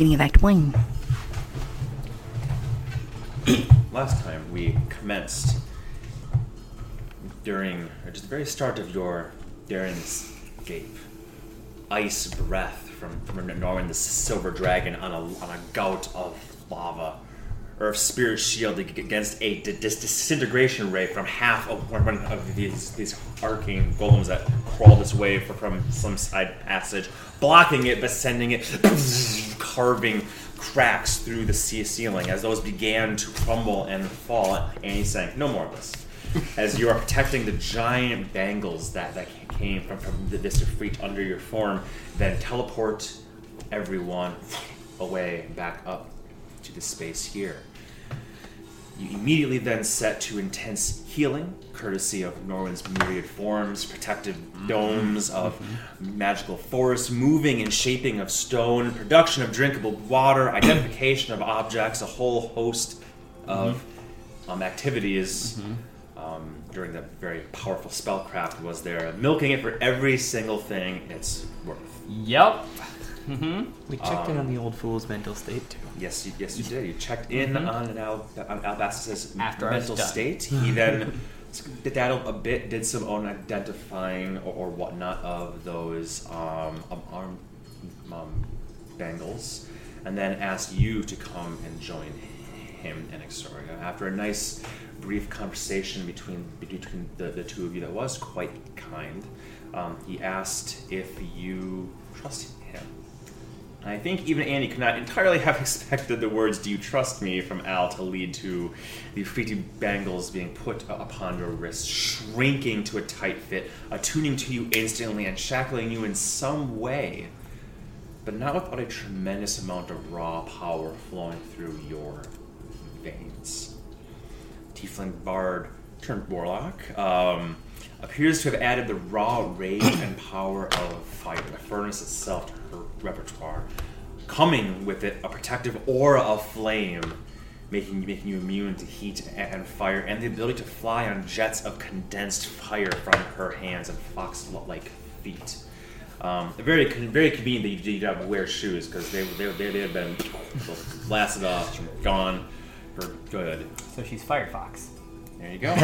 beginning of Act One. Last time we commenced during or just the very start of your daring escape. Ice breath from, from Norman the Silver Dragon on a, on a gout of lava. Earth Spirit Shield against a dis- disintegration ray from half of one of these these arcane golems that crawled its way from some side passage, blocking it but sending it carving cracks through the ceiling as those began to crumble and fall. And he's saying, "No more of this." As you are protecting the giant bangles that, that came from, from the Vista Freet under your form, then teleport everyone away back up to the space here. You immediately then set to intense healing, courtesy of Norwin's myriad forms, protective domes of magical forests, moving and shaping of stone, production of drinkable water, identification of objects, a whole host of um, activities um, during that very powerful spellcraft was there, milking it for every single thing it's worth. Yep. We checked in on the old fool's mental state too. Yes, you, yes, you did. You checked in on an Al, on Albastus's After mental state. He then did that a bit, did some own identifying or, or whatnot of those um, um, arm um, bangles, and then asked you to come and join him and Exoria. After a nice, brief conversation between between the, the two of you that was quite kind, um, he asked if you trust him. I think even Annie could not entirely have expected the words "Do you trust me?" from Al to lead to the Freety bangles being put upon your wrist, shrinking to a tight fit, attuning to you instantly, and shackling you in some way, but not without a tremendous amount of raw power flowing through your veins. Tiefling Bard turned Warlock um, appears to have added the raw rage and power of fire, the furnace itself, repertoire, coming with it a protective aura of flame, making making you immune to heat and fire, and the ability to fly on jets of condensed fire from her hands and fox-like feet. Um, very very convenient that you did not wear shoes because they they they they had been blasted off, gone for good. So she's Firefox. There you go.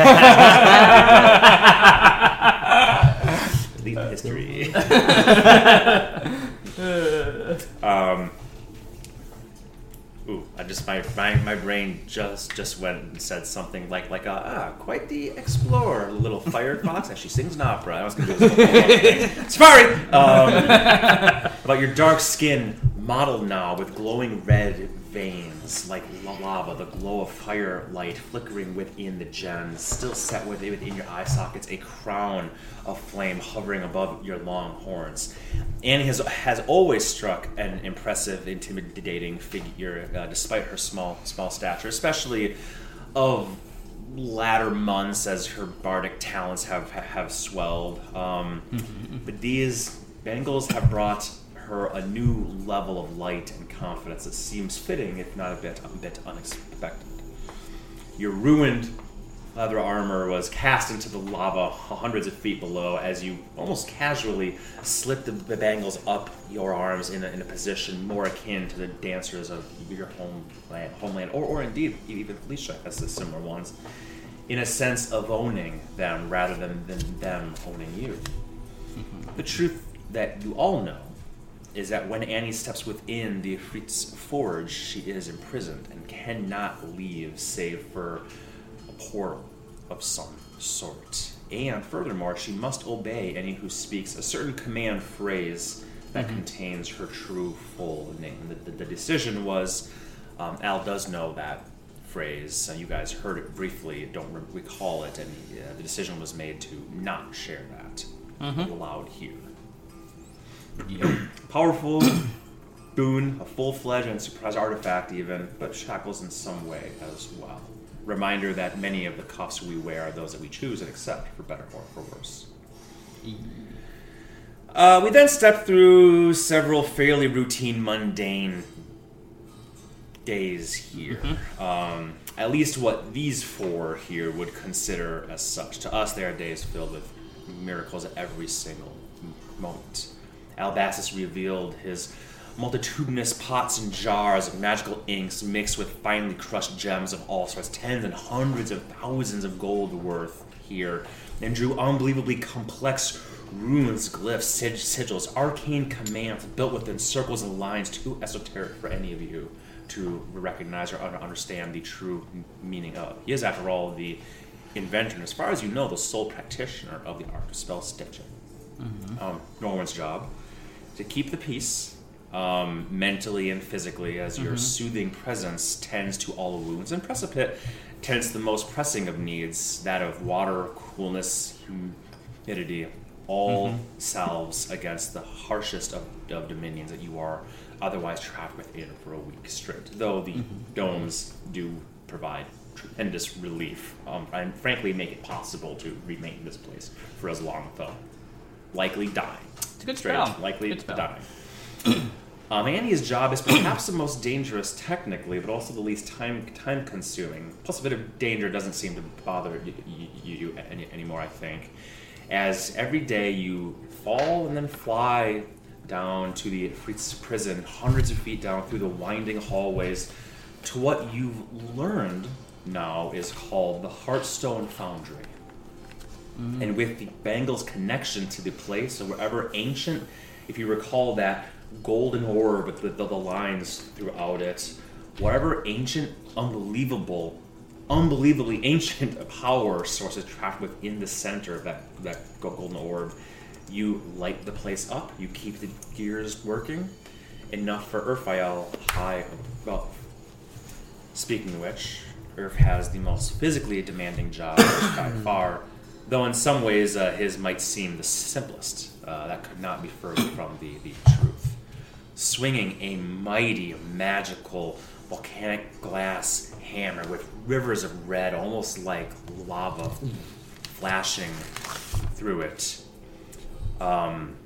Lead the history. um, ooh, I just my, my my brain just just went and said something like like uh, ah quite the explorer little firefox and she sings an opera. I was gonna do this whole thing. Safari. Um, about your dark skin mottled now with glowing red veins like lava, the glow of firelight flickering within the gems, still set within, within your eye sockets, a crown of flame hovering above your long horns. Annie has, has always struck an impressive, intimidating figure, uh, despite her small small stature, especially of latter months as her bardic talents have have swelled. Um, but these bangles have brought her a new level of light and confidence that seems fitting, if not a bit a bit unexpected. Your ruined leather armor was cast into the lava hundreds of feet below as you almost casually slipped the, bangles up your arms in a, in a position more akin to the dancers of your homeland, homeland or, or indeed even Felicia has the similar ones, in a sense of owning them rather than, than them owning you. The truth that you all know is that when Annie steps within the Ifrit's forge, she is imprisoned and cannot leave save for a portal of some sort. And furthermore, she must obey any who speaks a certain command phrase that contains her true full name. The, the, the decision was um, Al does know that phrase. Uh, you guys heard it briefly, don't re- recall it, and uh, the decision was made to not share that aloud here powerful boon, a full-fledged and surprise artifact even, but shackles in some way as well. Reminder that many of the cuffs we wear are those that we choose and accept, for better or for worse. Uh, we then step through several fairly routine, mundane days here. Um, at least what these four here would consider as such. To us, they are days filled with miracles at every single moment. Albastus revealed his multitudinous pots and jars of magical inks mixed with finely crushed gems of all sorts, tens and hundreds of thousands of gold worth here, and drew unbelievably complex runes, glyphs, sig- sigils, arcane commands built within circles and lines too esoteric for any of you to recognize or understand the true meaning of. He is, after all, the inventor, and as far as you know, the sole practitioner of the art of spell stitching. Um, Norman's job to keep the peace um, mentally and physically as your soothing presence tends to all wounds. And precipit tends the most pressing of needs that of water coolness humidity all salves against the harshest of, of dominions that you are otherwise trapped within for a week straight though the domes do provide tremendous relief um, and frankly make it possible to remain in this place for as long though likely dying It's a good straight spell. likely Good spell. dying. Um, Annie's job is perhaps the most dangerous technically, but also the least time time consuming. Plus, a bit of danger doesn't seem to bother you, you, you any, anymore. I think, as every day you fall and then fly down to the Fritz prison, hundreds of feet down through the winding hallways, to what you've learned now is called the Heartstone Foundry Mm-hmm. and with the Bangles connection to the place, or wherever ancient, if you recall that golden orb with the, the, the lines throughout it, whatever ancient, unbelievable, unbelievably ancient power source is trapped within the center of that, that golden orb, you light the place up, you keep the gears working, enough for Urfael high above. Speaking of which, Irv has the most physically demanding job by far, though in some ways uh, his might seem the simplest. Uh, that could not be further from the, the truth. Swinging a mighty, magical, volcanic glass hammer with rivers of red, almost like lava, flashing through it. Um,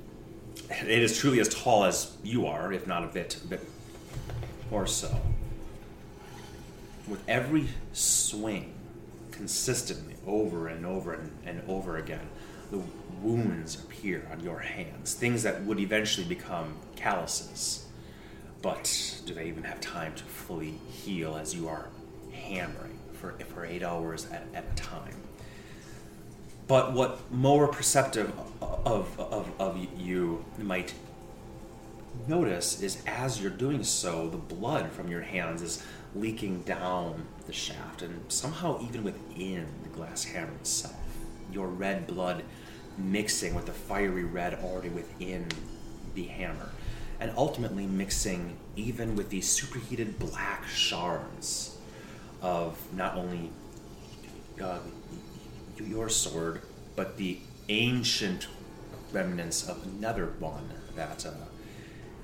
it is truly as tall as you are, if not a bit, a bit more so with every swing consistently over and over and, and over again. The wounds appear on your hands things that would eventually become calluses. But do they even have time to fully heal as you are hammering for, for eight hours at, at a time? But what more perceptive of, of, of you might notice is as you're doing so, the blood from your hands is leaking down the shaft and somehow even within glass hammer itself. Your red blood mixing with the fiery red already within the hammer, and ultimately mixing even with the superheated black shards of not only uh, your sword, but the ancient remnants of another one that uh,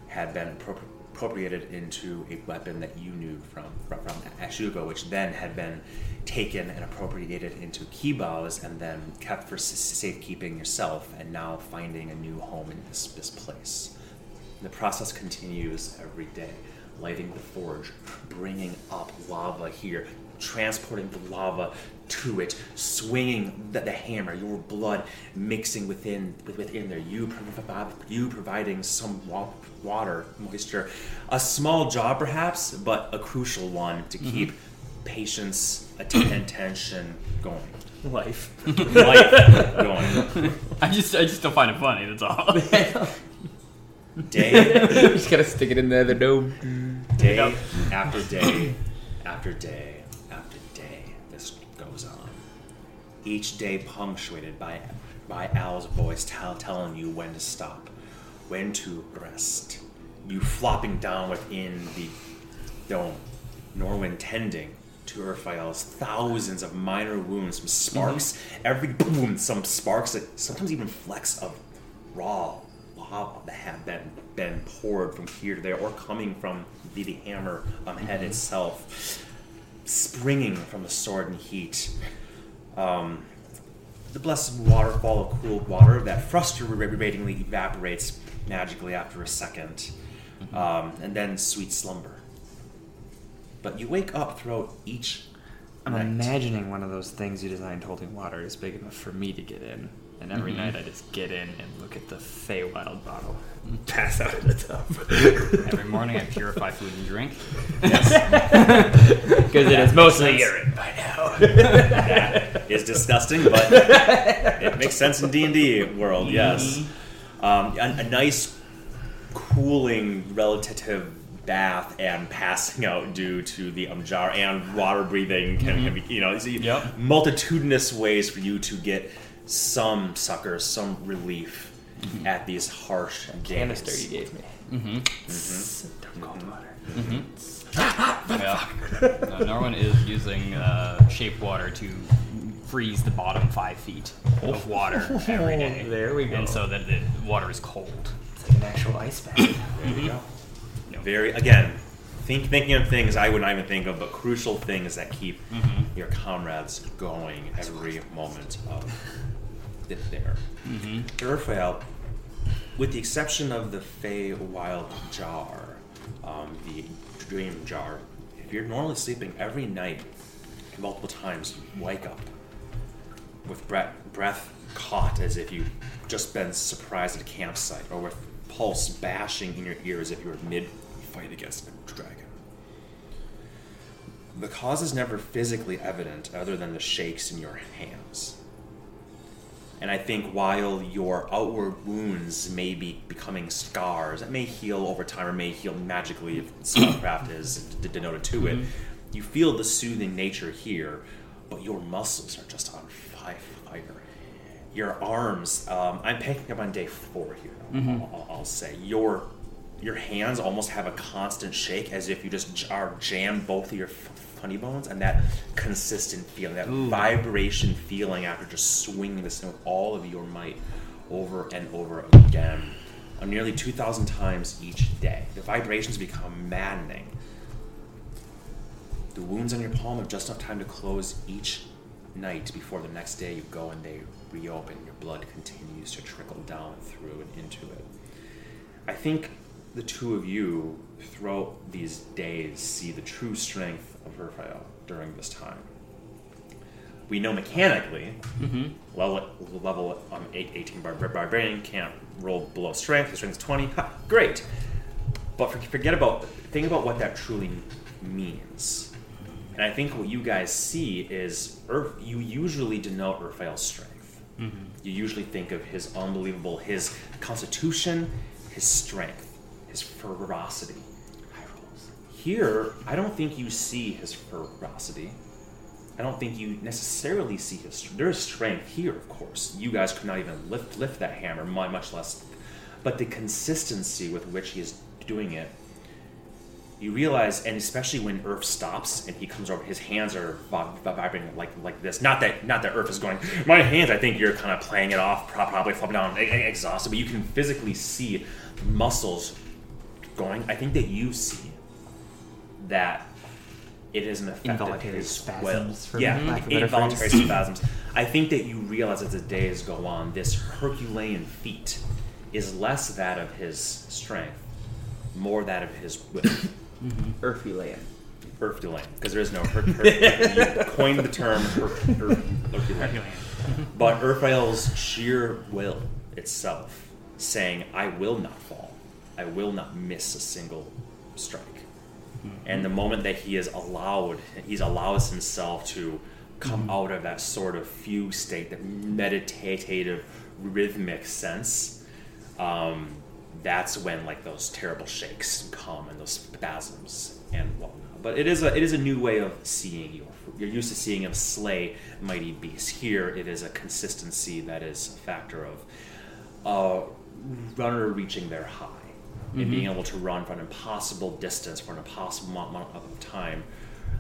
had been appropri- appropriated into a weapon that you knew from from, from Ashugo, which then had been taken and appropriated into Kiba's and then kept for safekeeping yourself, and now finding a new home in this this place. The process continues every day, lighting the forge, bringing up lava here, transporting the lava to it, swinging the, the hammer, your blood mixing within within there, you provi- you providing some wa- water, moisture, a small job perhaps, but a crucial one to mm-hmm. keep patience, attention going, Life. life going. I just I just don't find it funny. That's all. Day Just gotta stick it in there, the dome. Day Yep. after day after day after day, this goes on. Each day punctuated by by Al's voice tell, telling you when to stop, when to rest. You flopping down within the dome, Norwin tending to thousands of minor wounds, some sparks, every boom, some sparks that sometimes even flecks of raw lava that have been been poured from here to there or coming from the, the hammer um, head itself, springing from the sword and heat. Um, the blessed waterfall of cooled water that frustratingly evaporates magically after a 2nd um, and then sweet slumber. But you wake up throughout each I'm night. imagining one of those things you designed holding water is big enough for me to get in. And every night I just get in and look at the Feywild bottle. and Pass out in the tub. Every morning I purify food and drink. Because it is mostly urine by now. that is disgusting, but it makes sense in D and D world. Yes, um, a, a nice cooling relative bath and passing out due to the umjar and water breathing can, can be you know it's Yep. multitudinous ways for you to get some succor, some relief at these harsh Canister days. you gave me. Mm-hmm. Don't cold water. Yeah. Uh, Norwin is using uh, shape water to freeze the bottom five feet of water every day. There we go. And so that the water is cold. It's like an actual ice bath. There you go. Very again, think thinking of things I would not even think of, but crucial things that keep your comrades going every moment of there. Urfael, with the exception of the Feywild Jar, um, the Dream Jar, if you're normally sleeping every night, multiple times, you wake up with breath, breath caught as if you've just been surprised at a campsite, or with pulse bashing in your ears as if you were mid fight against a dragon. The cause is never physically evident other than the shakes in your hands. And I think while your outward wounds may be becoming scars that may heal over time or may heal magically if spellcraft is d- denoted to it, you feel the soothing nature here, but your muscles are just on fi- fire. Your arms, um, I'm picking up on day four here. I'll, I'll- I'll say your your hands almost have a constant shake as if you just are jammed both of your funny bones and that consistent feeling, that vibration feeling after just swinging this thing with all of your might over and over again, nearly 2,000 times each day. The vibrations become maddening. The wounds on your palm have just enough time to close each night before the next day you go and they reopen. Your blood continues to trickle down through and into it. I think the two of you throughout these days see the true strength of Urfael during this time. We know mechanically, level, level um, eight- 18 bar- bar- barbarian can't roll below strength. His strength is 20. Ha, great. But for, forget about, think about what that truly means. And I think what you guys see is Ur, you usually denote Urfael's strength. You usually think of his unbelievable, his constitution, his strength, his ferocity. Here, I don't think you see his ferocity. I don't think you necessarily see his. There is strength here, of course. You guys could not even lift lift that hammer, much less. But the consistency with which he is doing it, you realize, and especially when Earth stops and he comes over, his hands are vi- vi- vibrating like like this. Not that not that Earth is going. My hands. I think you're kind of playing it off, probably flopping down, exhausted. But you can physically see muscles going. I think that you see that it is an effect of Involuntary his spasms, will. for yeah, lack of involuntary spasms. I think that you realize as the days go on, this Herculean feat is less that of his strength, more that of his will. Earthy land. Mm-hmm. Herculean, because there is no Her- Her- you coined the term Her- Her- Herculean. But Urfael's sheer will itself, saying, I will not fall, I will not miss a single strike. Hmm. And the moment that he is allowed, he's allows himself to come hmm. out of that sort of fugue state, that meditative, rhythmic sense, um, that's when like those terrible shakes come and those spasms and whatnot. But it is a it is a new way of seeing you. You're used to seeing him slay mighty beasts. Here, it is a consistency that is a factor of a runner reaching their high and being able to run for an impossible distance for an impossible amount of time.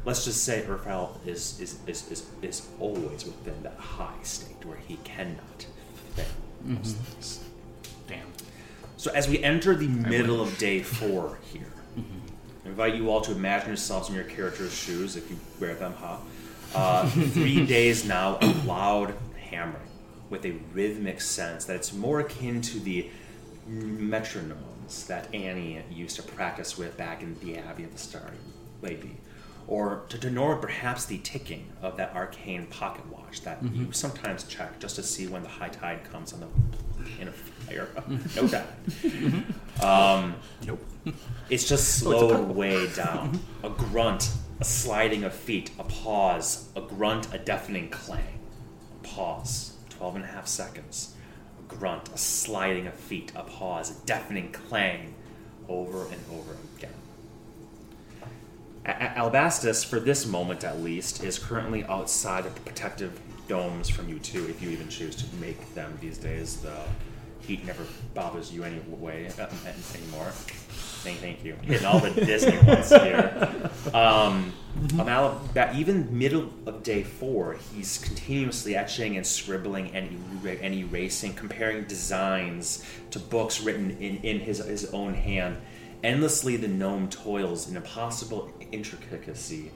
Let's just say Urfael is is, is, is is always within that high state where he cannot fail. most things. Damn. So as we enter the middle of day four here, I invite you all to imagine yourselves in your character's shoes if you wear them, huh? Uh, three days now of loud hammering with a rhythmic sense that it's more akin to the that Annie used to practice with back in the Abbey of the Starry Lady, or to, to perhaps the ticking of that arcane pocket watch that Mm-hmm. you sometimes check just to see when the high tide comes on the in a fire. Mm-hmm. no doubt. Um, Nope. it's just Oh, slowed puddle. way down. A grunt, a sliding of feet, a pause, a grunt, a deafening clang. A pause, 12 and a half seconds. Grunt, a sliding of feet, a pause, a deafening clang, over and over again. A- Albastus, for this moment at least, is currently outside of the protective domes from you two, if you even choose to make them these days. The heat never bothers you anyway uh, anymore. Thank, thank you. Hitting all the Disney ones here. Um, Amal, that even middle of day four, he's continuously etching and scribbling and, er- and erasing, comparing designs to books written in, in his, his own hand. Endlessly, the gnome toils in impossible intricacy,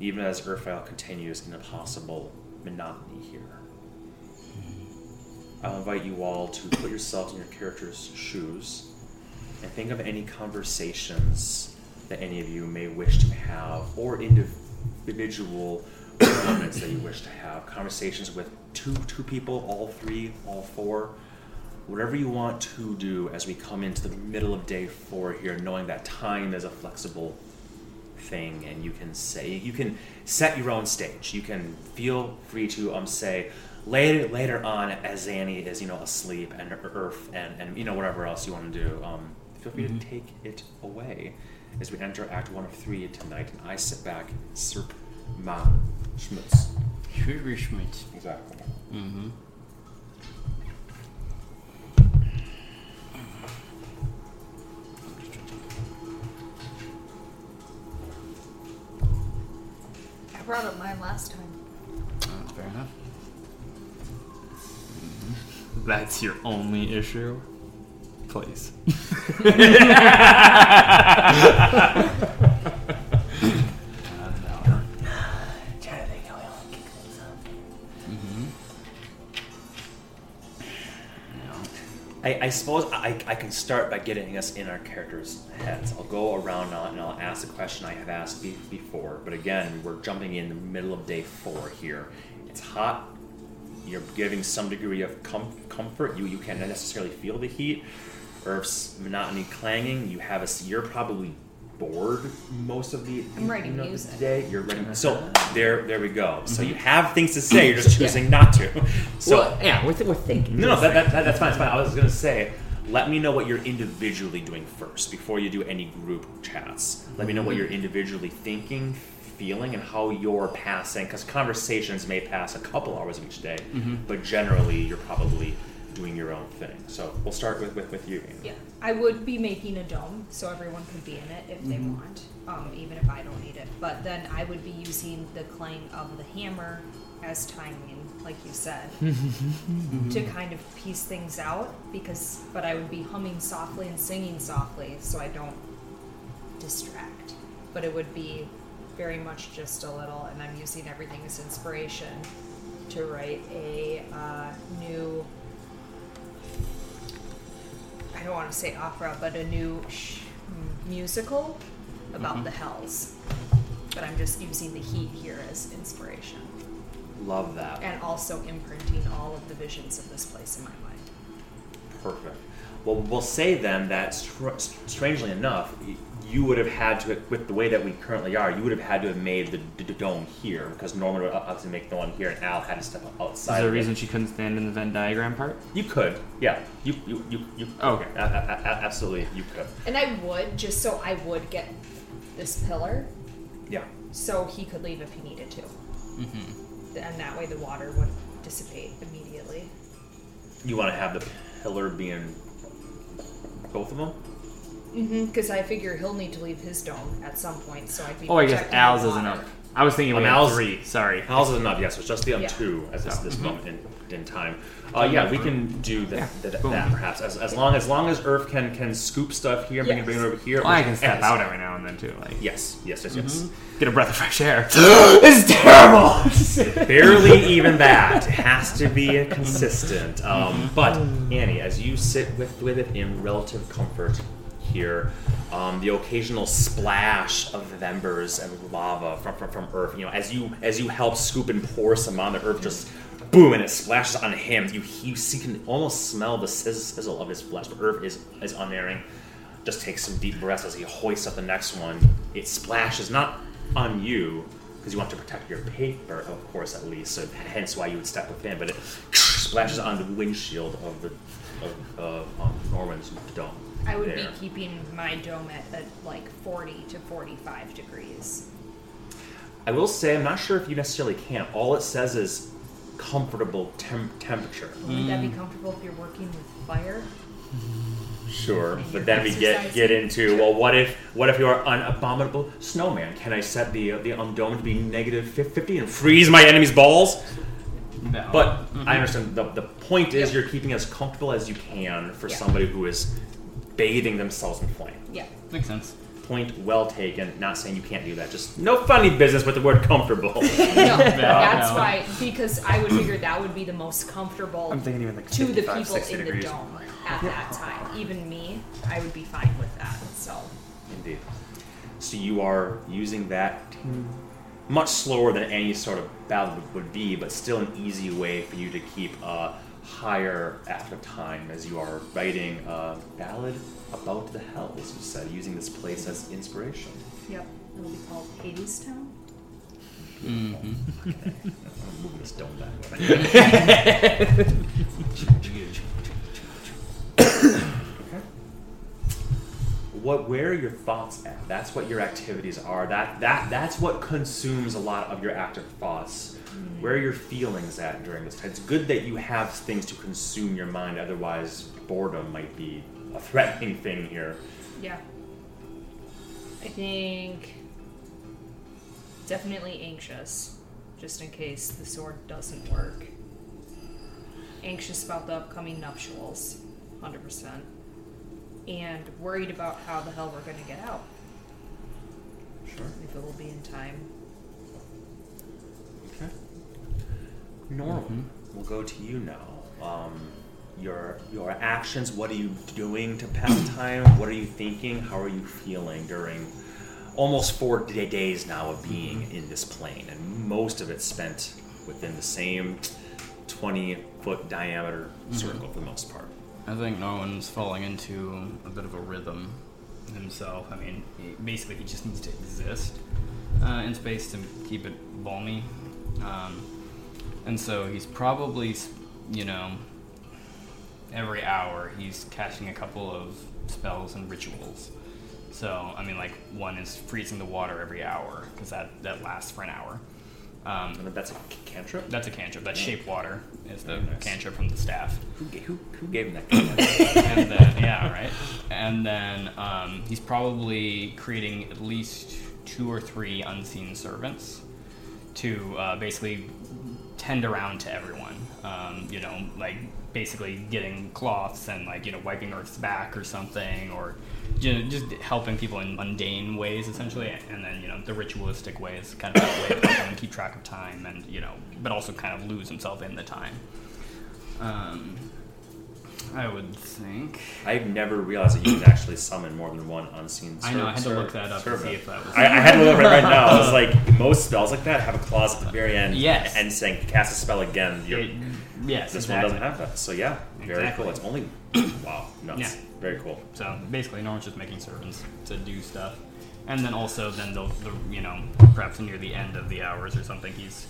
even as Urfael continues in impossible monotony here. I'll invite you all to put yourselves in your character's shoes and think of any conversations that any of you may wish to have or individual moments that you wish to have. Conversations with two two people, all three, all four. Whatever you want to do as we come into the middle of day four here, knowing that time is a flexible thing and you can say you can set your own stage. You can feel free to um say later later on as Zanny is, you know, asleep and Earth and, and you know, whatever else you want to do. Um feel free to take it away as we enter Act One of Three tonight and I sit back, Sirp Ma Schmutz. Schwierigkeit. Exactly. Mm-hmm. I brought up mine last time. Uh, fair enough. That's your only issue? Please. I, I suppose I, I can start by getting us in our characters' heads. I'll go around now and I'll ask the question I have asked be- before. But again, we're jumping in the middle of day four here. It's hot. You're giving some degree of com- comfort. You you can't necessarily feel the heat. Earth's monotony clanging. You have a. you're probably bored most of the I'm writing you know, music. day. You're writing. So there there we go. So you mm-hmm. have things to say. You're just choosing not to. So well, yeah, we're, th- we're thinking. no, no, that, that, that, that's fine. That's fine. I was gonna say, let me know what you're individually doing first before you do any group chats. Let me know what mm-hmm. you're individually thinking, feeling, and how you're passing. Because conversations may pass a couple hours of each day, mm-hmm. but generally you're probably doing your own thing. So we'll start with with, with you. Ian. Yeah, I would be making a dome so everyone could be in it if they want, um, even if I don't need it. But then I would be using the clang of the hammer as timing, like you said, to kind of piece things out. Because, but I would be humming softly and singing softly so I don't distract. But it would be very much just a little, and I'm using everything as inspiration to write a uh, new I don't want to say opera, but a new sh- musical about mm-hmm. the hells. But I'm just using the heat here as inspiration. Love that. And also imprinting all of the visions of this place in my mind. Perfect. Well, we'll say then that, str- strangely enough, you would have had to, with the way that we currently are, you would have had to have made the, d- d- dome here because Norman would obviously make the one here, and Al had to step outside. Is there a reason she couldn't stand in the Venn diagram part? You could, yeah. You, you, you, you Oh, okay. a- a- a- absolutely, you could. And I would, just so I would get this pillar Yeah. so he could leave if he needed to. Mm-hmm. And that way the water would dissipate immediately. You want to have the pillar being both of them? Mm-hmm. Because I figure he'll need to leave his dome at some point, so I'd be. Oh, I guess Al's isn't up. I was thinking we had Al's- three. Sorry. Al's is enough, yes. It's just the um Yeah. two at this, So, this moment in, in time. Uh, yeah, we can do that, Yeah, that, boom. that perhaps as, as long as long as Earth can can scoop stuff here, bring it bring it over here. Well, I can step out every now and then too. Like, Yes, yes, yes, yes. get a breath of fresh air. it's terrible. Barely even that. It has to be consistent. Um, but Annie, as you sit with with it in relative comfort hear um, the occasional splash of embers and lava from, from, from Earth. You know, as you as you help scoop and pour some on the Earth, just boom, and it splashes on him. You you see, can almost smell the sizz- sizzle of his flesh. But Earth is is unerring. Just takes some deep breaths as he hoists up the next one. It splashes not on you because you want to protect your paper, of course, at least. So hence why you would step with him. But it splashes on the windshield of the of um, Norman's dome. I would there. be keeping my dome at, at like 40 to 45 degrees. I will say, I'm not sure if you necessarily can. All it says is comfortable temp- temperature. Wouldn't that be comfortable if you're working with fire? Sure, but then we get get into well, what if what if you're an abominable snowman? Can I set the the um, dome to be fifty and freeze my enemy's balls? No. But I understand the the point is you're keeping as comfortable as you can for Yeah. somebody who is bathing themselves in flame. Yeah. makes sense. Point well taken. Not saying you can't do that. Just no funny business with the word comfortable. No, that's no. why, because I would figure that would be the most comfortable I'm thinking even like to the 55, people 60 in the degrees. dome at that time. Even me, I would be fine with that. So, Indeed. So you are using that much slower than any sort of battle would- would be, but still an easy way for you to keep a higher after time as you are writing a ballad about the hells, you said, using this place as inspiration. yep, it'll be called Hadestown. Mm-hmm. I'm moving this dome that way. what where are your thoughts at that's what your activities are that that that's what consumes a lot of your active thoughts where are your feelings at during this time it's good that you have things to consume your mind otherwise boredom might be a threatening thing here Yeah. I think definitely anxious, just in case the sword doesn't work. Anxious about the upcoming nuptials, 100%. And worried about how the hell we're going to get out, sure if it will be in time. Normal. We'll go to you now. Um, your your actions what are you doing to pass time what are you thinking? How are you feeling during almost four da- days now of being in this plane? And most of it spent within the same 20 foot diameter circle for the most part. I think Norman's falling into a bit of a rhythm himself. I mean, he, basically, he just needs to exist uh, in space to keep it balmy. Um, and so he's probably, you know, every hour he's casting a couple of spells and rituals. So, I mean, like, one is freezing the water every hour, because that, that lasts for an hour. Um, and that's a cantrip that's a cantrip. That's shape water is the nice. cantrip from the staff who, who, who gave him that cantrip? and then yeah, right. And then um, he's probably creating at least two or three unseen servants to uh, basically tend around to everyone. Um, you know, like basically getting cloths and like you know wiping Earth's back or something, or you know, just helping people in mundane ways essentially, and then you know the ritualistic ways, kind of a way to help him keep track of time and you know, but also kind of lose himself in the time. Um, I would think. I've never realized that you could actually summon more than one unseen I know. I had to look that up to see if that was. I, I had to look right, right now. I was like, most spells like that have a clause at the very end. Yes. And saying cast a spell again. You're, It- yes, this exactly. one doesn't have that. So yeah, very Exactly. cool. It's only wow, nuts. Yeah. Very cool. So basically, Norman's just making servants to do stuff, and then also then the, the you know perhaps near the end of the hours or something, he's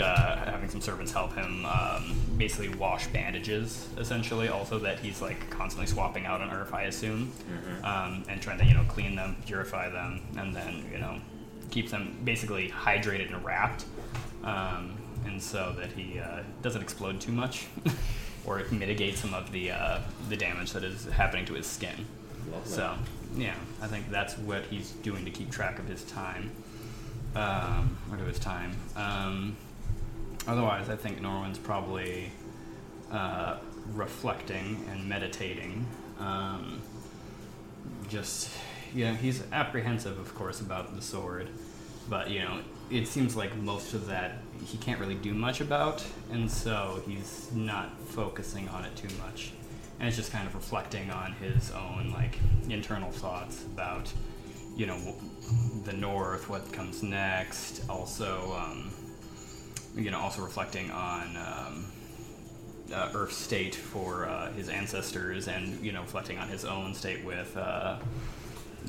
uh, having some servants help him um, basically wash bandages essentially. Also that he's like constantly swapping out on Earth, I assume, um, and trying to you know clean them, purify them, and then you know keep them basically hydrated and wrapped. Um, and so that he uh, doesn't explode too much, or mitigate some of the uh, the damage that is happening to his skin. Lovely. So yeah, I think that's what he's doing to keep track of his time, um, or to his time. Um, otherwise, I think Norman's probably uh, reflecting and meditating. Um, just yeah, he's apprehensive, of course, about the sword, but you know, it seems like most of that he can't really do much about, and so he's not focusing on it too much. and it's just kind of reflecting on his own like internal thoughts about you know the north what comes next also um, you know also reflecting on um, uh, earth's state for uh, his ancestors and you know reflecting on his own state with uh,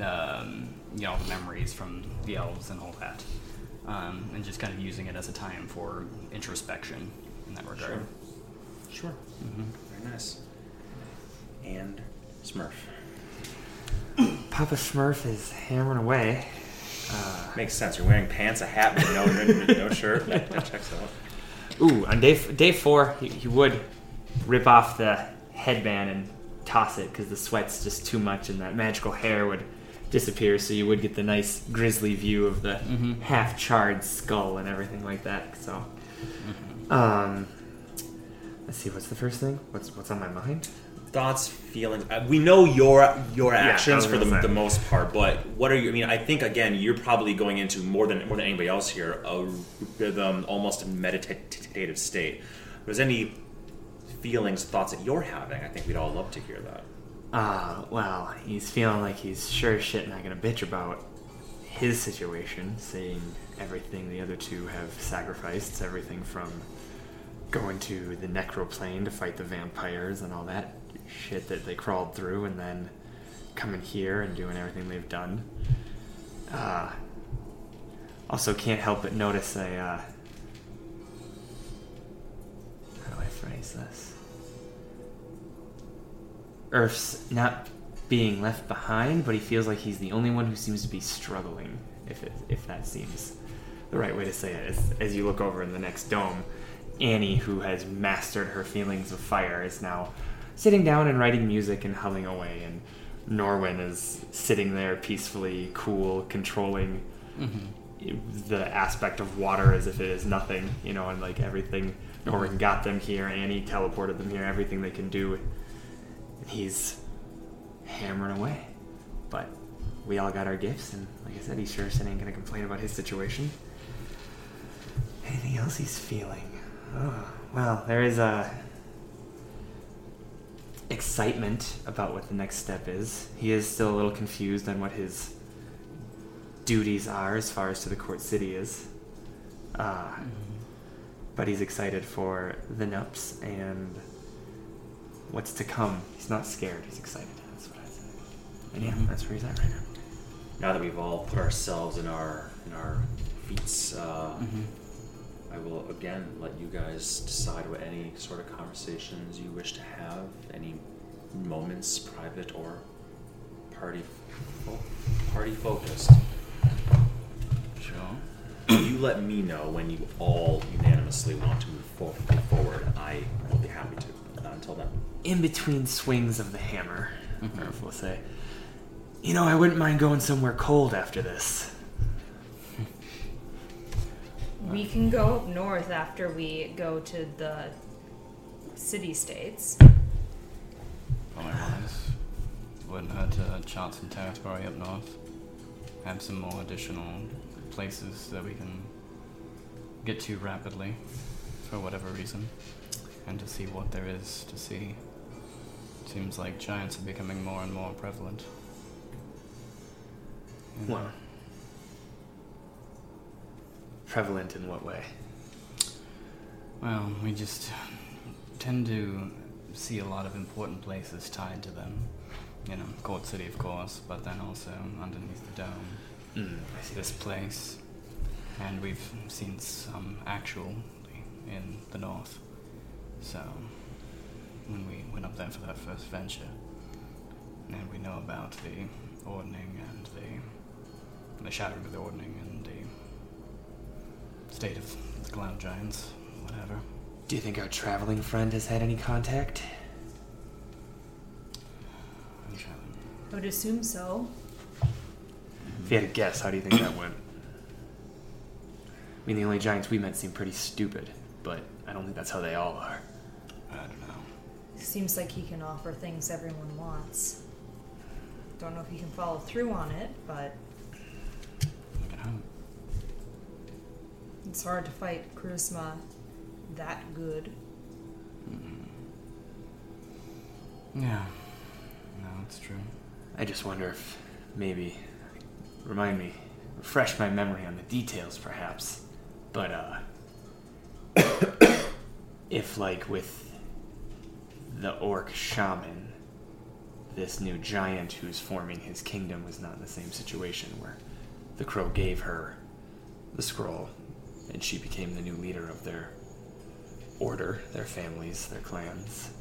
um, you know the memories from the elves and all that um, and just kind of using it as a time for introspection in that regard Sure. Very nice. And Smurf. Papa Smurf is hammering away. Uh, Makes sense. You're wearing pants, a hat, but no, no, no shirt. That, that checks out. ooh, on day f- day four, he, he would rip off the headband and toss it because the sweat's just too much, and that magical hair would disappear. So you would get the nice grisly view of the Mhm. half charred skull and everything like that. So, um, let's see. What's the first thing? What's what's on my mind? Thoughts, feelings. Uh, we know your your actions was for the, the most part, but what are you? I mean, I think again, you're probably going into more than more than anybody else here a rhythm, almost a meditative state. If there's any feelings, thoughts that you're having, I think we'd all love to hear that. Ah, well, he's feeling like he's sure as shit not gonna bitch about his situation, seeing everything the other two have sacrificed, everything from going to the necroplane to fight the vampires and all that shit that they crawled through, and then coming here and doing everything they've done. Uh, also, can't help but notice a. Uh, how do I phrase this? Earth's not being left behind, but he feels like he's the only one who seems to be struggling. If it, if that seems the right way to say it, as, as you look over in the next dome, Annie, who has mastered her feelings of fire, is now sitting down and writing music and humming away, and Norwin is sitting there peacefully, cool, controlling mm-hmm. the aspect of water as if it is nothing, you know, and like everything. Mm-hmm. Norwin got them here, Annie teleported them here, everything they can do. He's hammering away. But we all got our gifts, and like I said, he sure shit ain't gonna complain about his situation. Anything else he's feeling? Oh, well, there is a excitement about what the next step is. He is still a little confused on what his duties are as far as to the court city is. Uh, but he's excited for the Nups and what's to come. He's not scared. He's excited. That's what I said. And yeah, Mhm. that's where he's at right now. Now that we've all put ourselves in our in our feet, uh, I will again let you guys decide what any sort of conversations you wish to have, any moments, private or party fo- party focused. Sure. you let me know when you all unanimously want to move for- move forward. I will be happy to. Not until then. In between swings of the hammer, mm-hmm. Murph will say, You know, I wouldn't mind going somewhere cold after this. We can go up north after we go to the city states. Otherwise, wouldn't hurt to chart some territory up north. Have some more additional places that we can get to rapidly, for whatever reason, and to see what there is to see. Seems like giants are becoming more and more prevalent. Yeah. Well, prevalent in what way? Well, we just tend to see a lot of important places tied to them. You know, Court City, of course, but then also underneath the dome, Mm, I see this place. And we've seen some actually in the north. So, when we went up there for that first venture, and we know about the ordning and the, the shattering of the ordning and the state of the cloud giants, whatever. Do you think our traveling friend has had any contact? I'm trying- I would assume so. If you had to guess, how do you think that went? I mean, the only giants we met seem pretty stupid, but I don't think that's how they all are. I don't know. Seems like he can offer things everyone wants. Don't know if he can follow through on it, but We can hope. It's hard to fight charisma that good. Yeah. No, it's true. I just wonder if maybe remind me, refresh my memory on the details, perhaps. But uh, if like with the orc shaman, this new giant who's forming his kingdom was not in the same situation where the crow gave her the scroll and she became the new leader of their order, their families, their clans.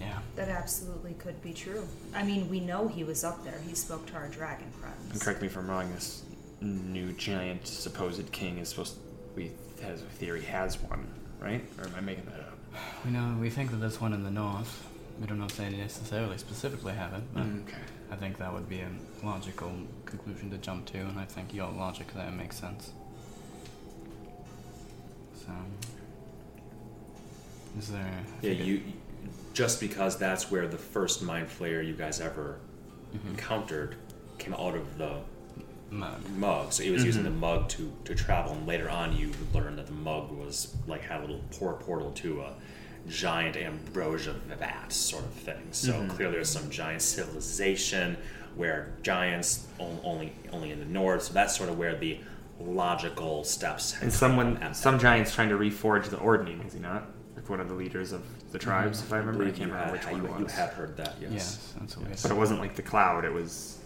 Yeah. That absolutely could be true. I mean, we know he was up there. He spoke to our dragon And friends. correct me if I'm wrong. This new giant supposed king is supposed. We has a theory has one, right? Or am I making that up? We know we think that there's one in the north. We don't know if they necessarily specifically have it, but mm, Okay. I think that would be a logical conclusion to jump to, and I think your logic there makes sense. So, is there? I Yeah, you just because that's where the first mind flayer you guys ever encountered came out of the Mug. mug. So it was using the Mhm. mug to, to travel, and later on you learned that the mug was like had a little port portal to a giant ambrosia vat sort of thing. So Mhm. clearly there's some giant civilization where giants only only in the north. So that's sort of where the logical steps. And someone, some giant's trying to reforge the Ordning, is he not? Like one of the leaders of the mm-hmm. tribes, if I I remember. I believe can't you remember had, which one you, it you was. had heard that, yes. Yes, that's what we But it wasn't like the cloud. It was.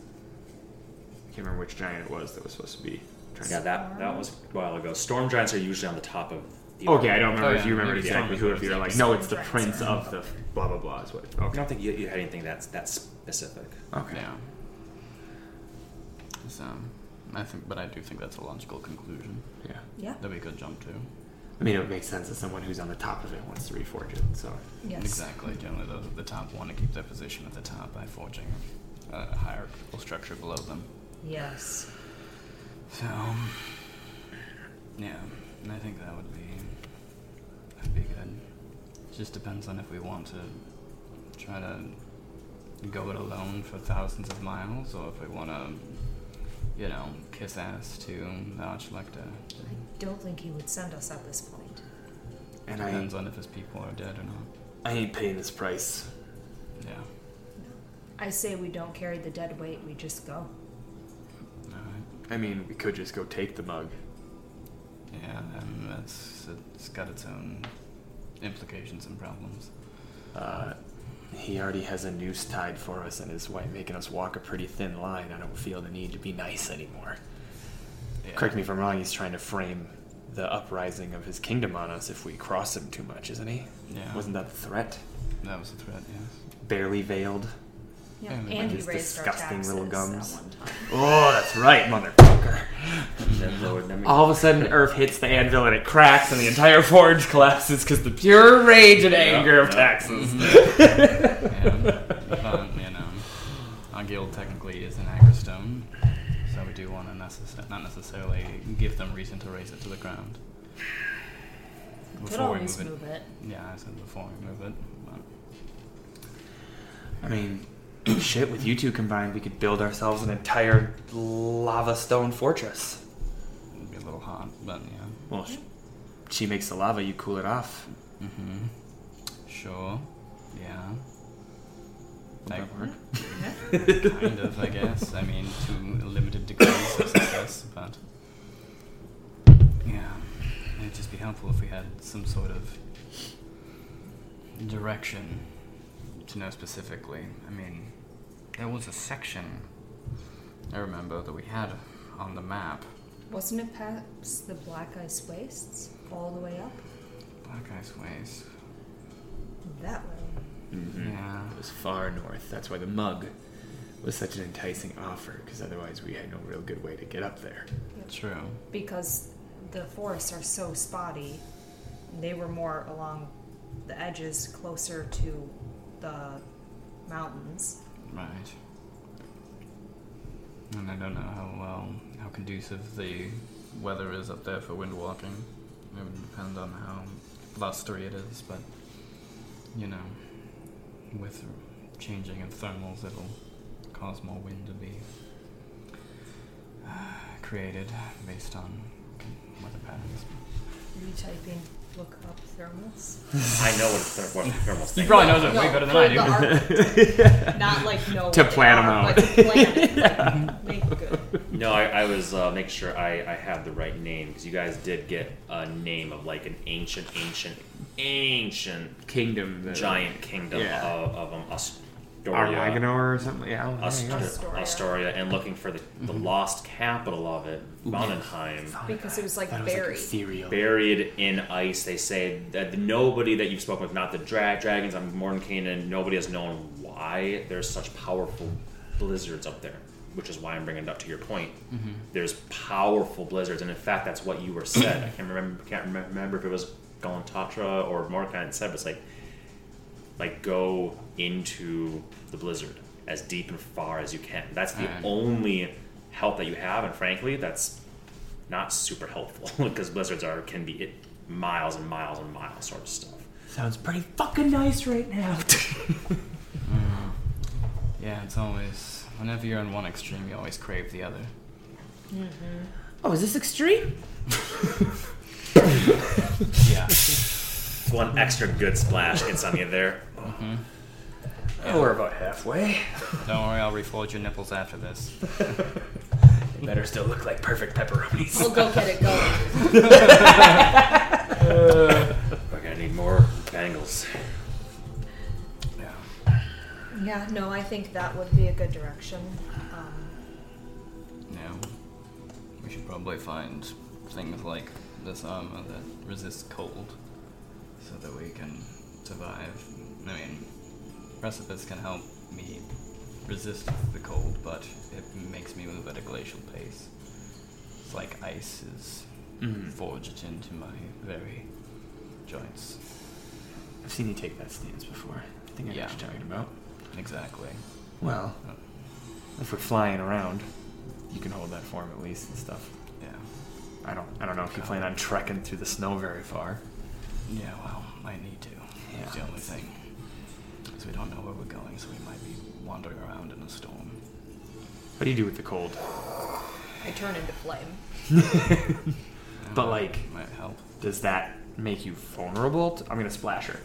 I can't remember which giant it was that was supposed to be. Trying Yeah, to, that that was a while ago. Storm giants are usually on the top of. The okay, I don't remember Oh, if you remember maybe exactly who. was If you're like, no, it's the prince are- of the blah blah blah. Is what? I don't think you, you had anything that's that specific. Okay. Yeah. So, I think, but I do think that's a logical conclusion Yeah. Yeah. that we could jump to. I mean, it would make sense that someone who's on the top of it wants to reforge it. So. Yes. Exactly. Generally, those at the top want to keep their position at the top by forging a hierarchical structure below them. Yes. So, yeah, and I think that would be that'd be good. It just depends on if we want to try to go it alone for thousands of miles, or if we want to, you know, kiss ass to the Archlector. I don't think he would send us at this point. And I, Depends on if his people are dead or not. I ain't paying this price. Yeah. I say we don't carry the dead weight, we just go. All right. I mean, we could just go take the mug. Yeah, and that's it's got its own implications and problems. Uh, he already has a noose tied for us and is making us walk a pretty thin line. I don't feel the need to be nice anymore. Yeah. Correct me if I'm wrong, he's trying to frame the uprising of his kingdom on us if we cross him too much, isn't he? Yeah. Wasn't that the threat? That was a threat. Yes. Barely veiled. Yeah. Yeah, and he his raised our disgusting little gums. that. Oh, that's right, motherfucker. Then. All of a sudden, Earth hits the anvil and it cracks, and the entire forge collapses because the pure rage and anger of taxes. Yeah, but you know, our guild technically is an agrostone, so we do want to necess- not necessarily give them reason to raze it to the ground. Could always move it. Yeah, I said before we move it. But I mean, shit, with you two combined, we could build ourselves an entire lava stone fortress. it'd be a little hot, but yeah. Well, sh- she makes the lava, you cool it off. Mm-hmm. Sure. Yeah. Would I- that work? kind of, I guess. I mean, to limited degrees of success, but yeah, it'd just be helpful if we had some sort of direction to know specifically. I mean, there was a section I remember that we had on the map. Wasn't it past the Black Ice Wastes? All the way up? Black Ice Waste. That way. Mm-hmm. Yeah. It was far north. That's why the mug was such an enticing offer, because otherwise we had no real good way to get up there. True. Because the forests are so spotty, they were more along the edges closer to the mountains. Right. And I don't know how well, how conducive the weather is up there for wind walking. It would depend on how blustery it is, but you know, with changing in thermals, it'll cause more wind to be uh, created based on weather patterns. Retyping. Look up thermals. I know what a ther- what a thermal He probably No, knows it no, way better than I do. Not like know To what they plan 'em out. But to plan like, make good. No, I, I was uh, make sure I, I have the right name because you guys did get a name of like an ancient, ancient, ancient Kingdom. The, giant kingdom Yeah. of, of um, Astoria. Armaganor or something. Yeah. there you go. Astor- Astoria. Astoria, and looking for the, the mm-hmm. lost capital of it, Vandenheim. Because it was like That was like buried. Buried in ice, they say that nobody that you've spoken with, not the dra- dragons on Mordenkainen, nobody has known why there's such powerful blizzards up there. Which is why I'm bringing it up to your point. Mm-hmm. There's powerful blizzards, and in fact, that's what you were said. I can't remember. Can't remember if it was Galantatra or Mordenkainen said, but it's like like go into the blizzard as deep and far as you can. That's the Alright. only help that you have, and frankly, that's not super helpful because blizzards are can be it, miles and miles and miles sort of stuff. Sounds pretty fucking nice right now. Mm-hmm. Yeah, it's always whenever you're in one extreme, you always crave the other. Mm-hmm. oh, is this extreme? Yeah. One extra good splash gets on you there. Oh, we're about halfway. Don't worry, I'll refold your nipples after this. They better still look like perfect pepperonis. We'll go get it going. Uh, we're gonna need more bangles. Yeah. Yeah, no, I think that would be a good direction. Um, Yeah. We should probably find things like this armor that resists cold so that we can survive. I mean, Precipice can help me resist the cold, but it makes me move at a glacial pace. It's like ice is Mhm. forged into my very joints. I've seen you take that stance before. I think I know Yeah. what you're talking about. Exactly. Well, if we're flying around, you can hold that form at least and stuff. Yeah. I don't. I don't know if you plan on trekking through the snow very far. Yeah, well, might need to. Yeah. That's the Yeah. only thing. Because we don't know where we're going, so we might be wandering around in a storm. What do you do with the cold? I turn into flame. But, like- might help. Does that make you vulnerable? To, I'm gonna splash her.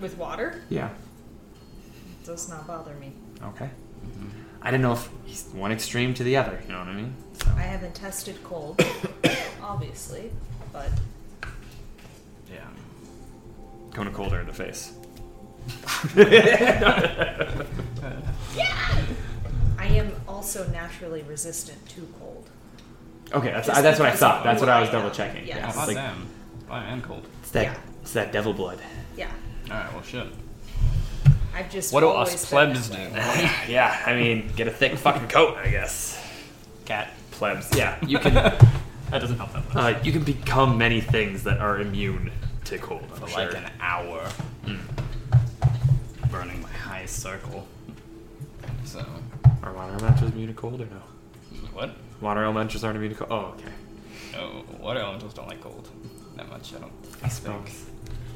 With water? Yeah. It does not bother me. Okay. Mm-hmm. I didn't know if he's one extreme to the other. You know what I mean? So. I haven't tested cold, obviously, but Yeah. Going to colder in the face. Yeah! I am also naturally resistant to cold. Okay, that's Just that's what I thought. That's what I I was double checking. Yeah. Yes. hot It's like damn. I am cold. it's that Yeah. it's that devil blood. Yeah, Alright, well, shit. I've just What do always us been plebs do? way. yeah, I mean, get a thick fucking coat, I guess. Cat. Plebs. Yeah, you can That doesn't help that much. uh, you can become many things that are immune to hold. I'm For sure. like an hour. Burning my highest circle. So. Are water elementals immune to cold or no? What? Water elementals aren't immune to cold. Oh, okay. No, water elementals don't like cold that much. I don't. I suppose.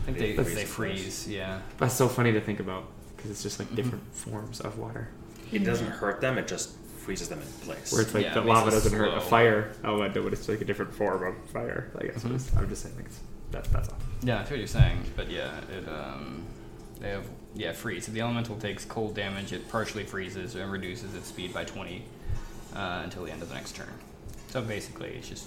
I think they, They they, freeze, of freeze. Yeah. That's so funny to think about because it's just like different forms of water. It doesn't hurt them; it just freezes them in place. Where it's like Yeah, the it lava doesn't hurt a slow. fire elemental, but it's like a different form of fire. I guess Mhm. I'm just saying like it's, that's that's all. Yeah, I feel what you're saying, but yeah, it um, they have yeah freeze. If the elemental takes cold damage, it partially freezes and reduces its speed by 20 uh, until the end of the next turn. So basically, it's just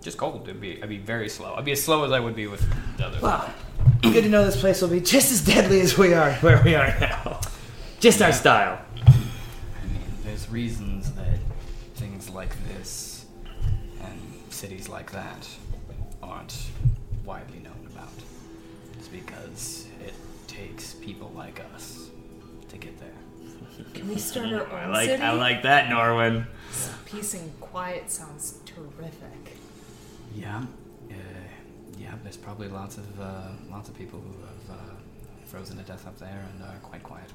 just cold. It'd be I'd be very slow. I'd be as slow as I would be with the other. Well, good to know this place will be just as deadly as we are where we are now. Just our style. I mean, there's reasons that things like this and cities like that aren't widely known about. It's because it takes people like us to get there. Can we start our own I like city? I like that, Norwin. Peace and quiet sounds terrific. Yeah, uh, yeah. There's probably lots of uh, lots of people who have uh, frozen to death up there and are quite quiet.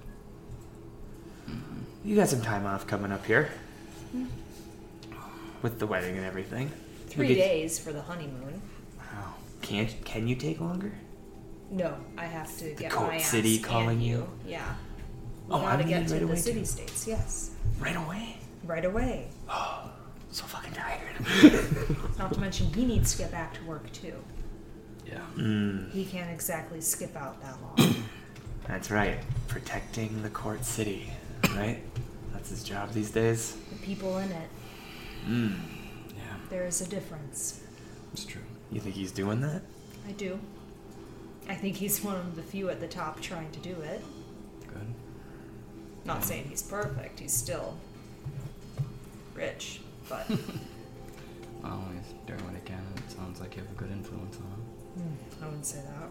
You got some time off coming up here. With the wedding and everything. Three could- days for the honeymoon. Wow. Can't can you take longer? No, I have to get court my ass city calling you? Yeah. We Oh, gotta I'm get leaving to right the away, city too. states. Yes, Right away. right away. Oh, so fucking tired. Not to mention, he needs to get back to work too. Yeah. Mm, He can't exactly skip out that long. that's right. Protecting the court city, right? That's his job these days. the people in it, Mm. Yeah. there is a difference. It's true. You think he's doing that? I do. I think he's one of the few at the top trying to do it. Good. Not saying he's perfect, he's still rich, but Well, he's doing what he can, and it sounds like you have a good influence on him. hmm, I wouldn't say that.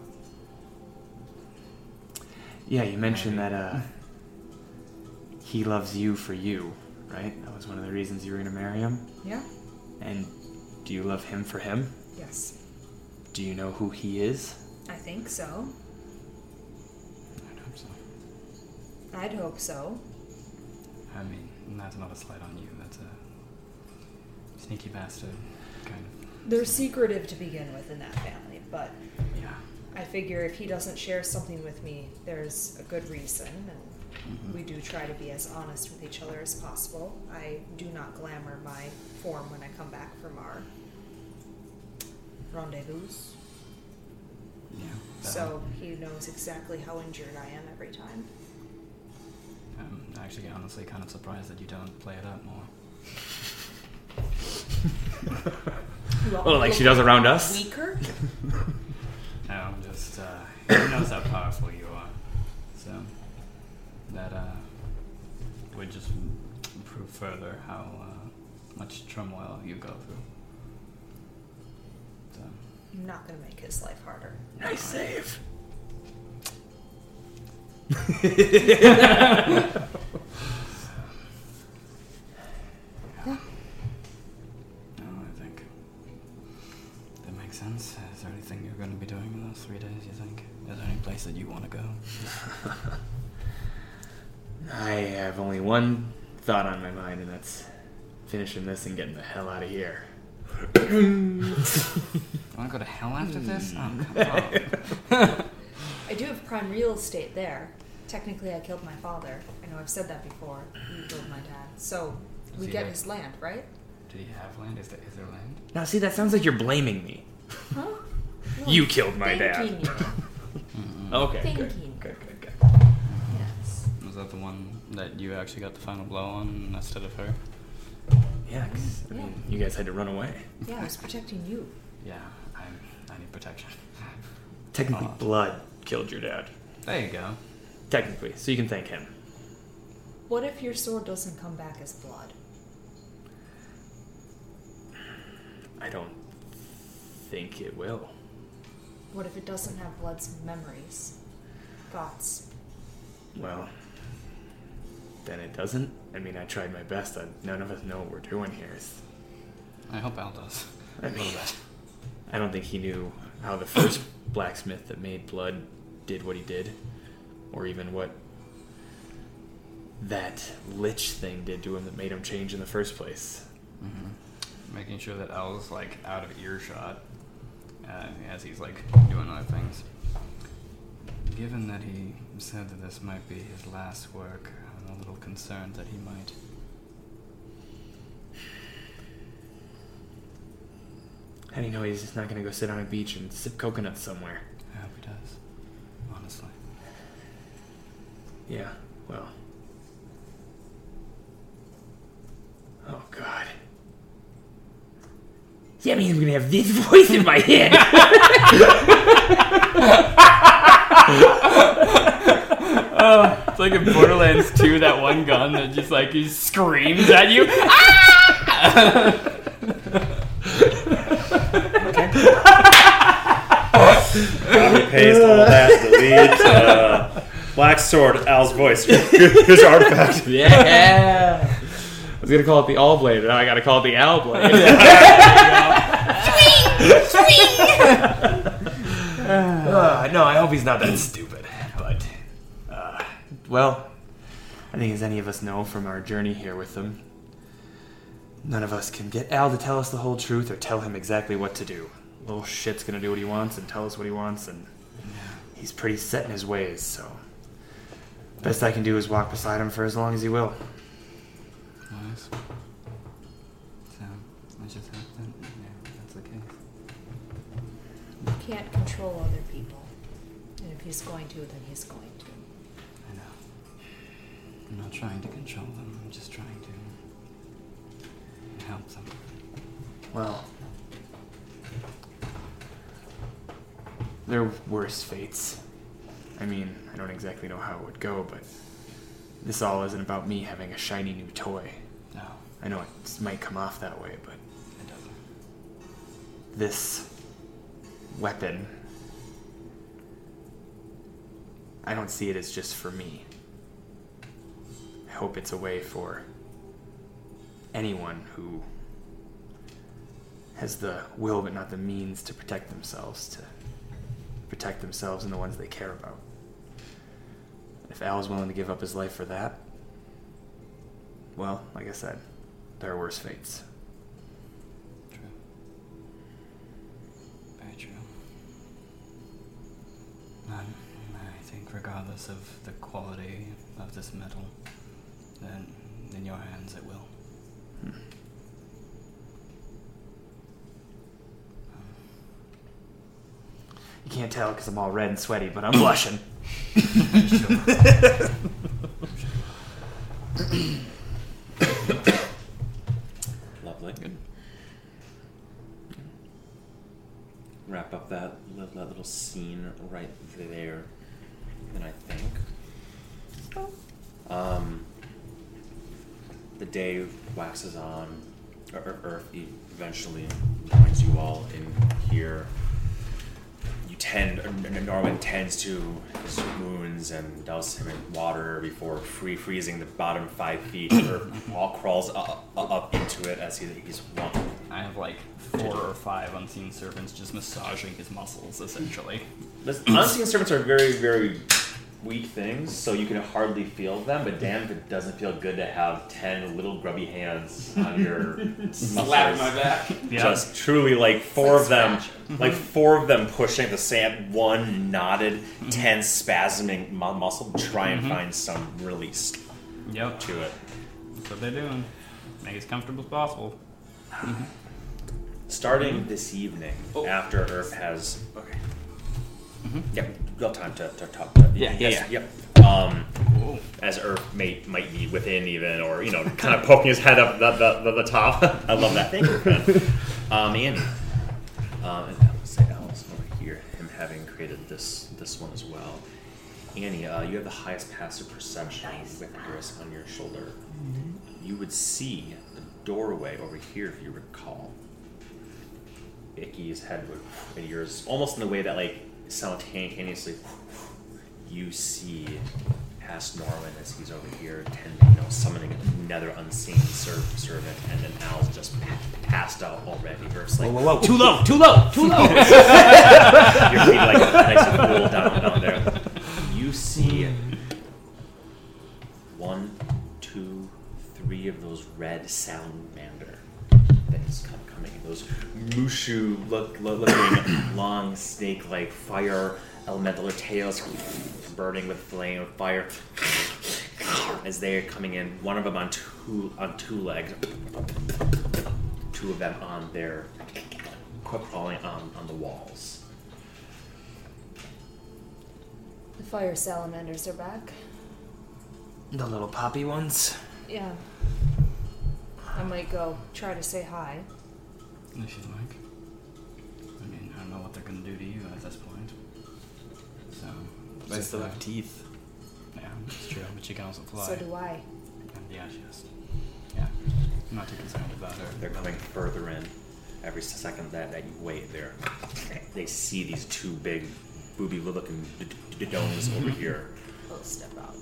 Yeah, you mentioned that uh, he loves you for you, right? That was one of the reasons you were gonna marry him. Yeah? And do you love him for him? Yes. Do you know who he is? I think so. I'd hope so. I'd hope so. I mean, that's not a slight on you. That's a sneaky bastard, kind of. They're secretive to begin with in that family, but Yeah. I figure if he doesn't share something with me, there's a good reason, and Mhm. we do try to be as honest with each other as possible. I do not glamour my form when I come back from our rendezvous, Yeah. so he knows exactly how injured I am every time. I'm actually honestly kind of surprised that you don't play it up more. Oh, like she does around us? Weaker? No, just uh, he knows how powerful you are. So that uh, would just prove further how uh, much turmoil you go through. So I'm not gonna make his life harder. Nice save. no, I think that makes sense. Is there anything you're going to be doing in those three days? You think? Is there any place that you want to go? I have only one thought on my mind, and that's finishing this and getting the hell out of here. You want to go to hell after this? Hmm. Oh, come on. I do have prime real estate there. Technically, I killed my father. I know I've said that before. You killed my dad. So, we See get that? his land, right? Do you have land? Is there, is there land? Now, see, that sounds like you're blaming me. Huh? You killed my Thanking dad. you. Okay. Thanking Good. you. Good. Good. Good. Yes. Was that the one that you actually got the final blow on instead of her? Yeah, 'cause, I mean, you guys had to run away. Yeah, I was protecting you. Yeah, I'm, I need protection. Technically, Aw. blood killed your dad. There you go. Technically, so you can thank him. What if your sword doesn't come back as blood? I don't think it will. What if it doesn't have blood's memories, thoughts? Well, then it doesn't. I mean, I tried my best. I, none of us know what we're doing here. It's- I hope Al does. I mean, I don't think he knew how the first blacksmith that made blood did what he did, or even what that lich thing did to him that made him change in the first place. hmm Making sure that Al's like out of earshot uh, as he's like doing other things. Given that he said that this might be his last work, a little concerned that he might. How do you know he's just not going to go sit on a beach and sip coconuts somewhere? I hope he does. Honestly. Yeah, well. Oh, God. Yeah, I mean, I'm going to have this voice in my head. Oh, it's like in Borderlands 2, that one gun that just like he screams at you. Copy paste all that. Delete. Uh, black sword. Al's voice. Here's your artifact. yeah. I was going to call it the All Blade, now I got to call it the Owl Blade. Uh, no, I hope he's not that stupid. But, well, I think as any of us know from our journey here with them, none of us can get Al to tell us the whole truth or tell him exactly what to do. Little shit's gonna do what he wants and tell us what he wants, and he's pretty set in his ways, so. Best I can do is walk beside him for as long as he will. Nice. So, I just hope that yeah, that's the case. You can't control other people. And if he's going to, then he's I'm not trying to control them. I'm just trying to help them. Well, there are worse fates. I mean, I don't exactly know how it would go, but this all isn't about me having a shiny new toy. No, I know it might come off that way, but it doesn't. this weapon, I don't see it as just for me. I hope it's a way for anyone who has the will but not the means to protect themselves, to protect themselves and the ones they care about. If Al's willing to give up his life for that, well, like I said, there are worse fates. True. Very true. I think, regardless of the quality of this metal, then in your hands it will. You can't tell because I'm all red and sweaty, but I'm blushing. Lovely. Good. Wrap up that, that little scene right there. Then I think. Um, the day waxes on. Ear- Ear- Earth eventually joins you all in here. You tend, or N- N- Norwin tends to his wounds and douse him in water before free freezing the bottom five feet. Earth all crawls up, up into it as he, he's wont. I have like four or five unseen servants just massaging his muscles, essentially. Unseen servants are very, very weak things, so you can hardly feel them. But damn, if it doesn't feel good to have ten little grubby hands on your Slap my back. Yeah. Just truly, like four like of them, scratch. like four of them pushing the sand. one knotted, mm-hmm. tense, spasming mu- muscle, to try and mm-hmm. find some release Yep. to it. That's what they're doing. Make it as comfortable as possible. Mm-hmm. Starting this evening, Oh. after Earth has Okay. Yep, real time to, to talk. To, Yeah, yeah, Yep. Um, as Earth may might be within even, or you know, kind of poking his head up the the, the, the top. I love that. Thank you. Um, Andy. Um, and I'll say Alice over here. Him having created this this one as well. Annie, uh, you have the highest passive perception with Iris on your shoulder. You would see the doorway over here, if you recall. Icky's head would and yours almost in the way that like simultaneously you see past Norman as he's over here tending, you know, summoning another unseen ser- servant, and then Al's just pa- passed out already. Earth's like, whoa, whoa, too low, too low, too low. your feet like nice and cool down, down there. You see one, two, three of those red salamander things. Those mushu look, look looking long snake like fire elemental their tails burning with flame of fire as they're coming in. One of them on two on two legs, two of them on their crawling on, on the walls. The fire salamanders are back. the little poppy ones. Yeah. I might go try to say hi. If you'd like. I mean, I don't know what they're gonna do to you at this point. So. I still have teeth. Yeah, that's true, but you can also fly. So do I. And yeah, she does. Yeah. I'm not too concerned about her. They're coming further in. Every second that, that you wait there, they see these two big, booby looking d- d- domes over here. I'll step out.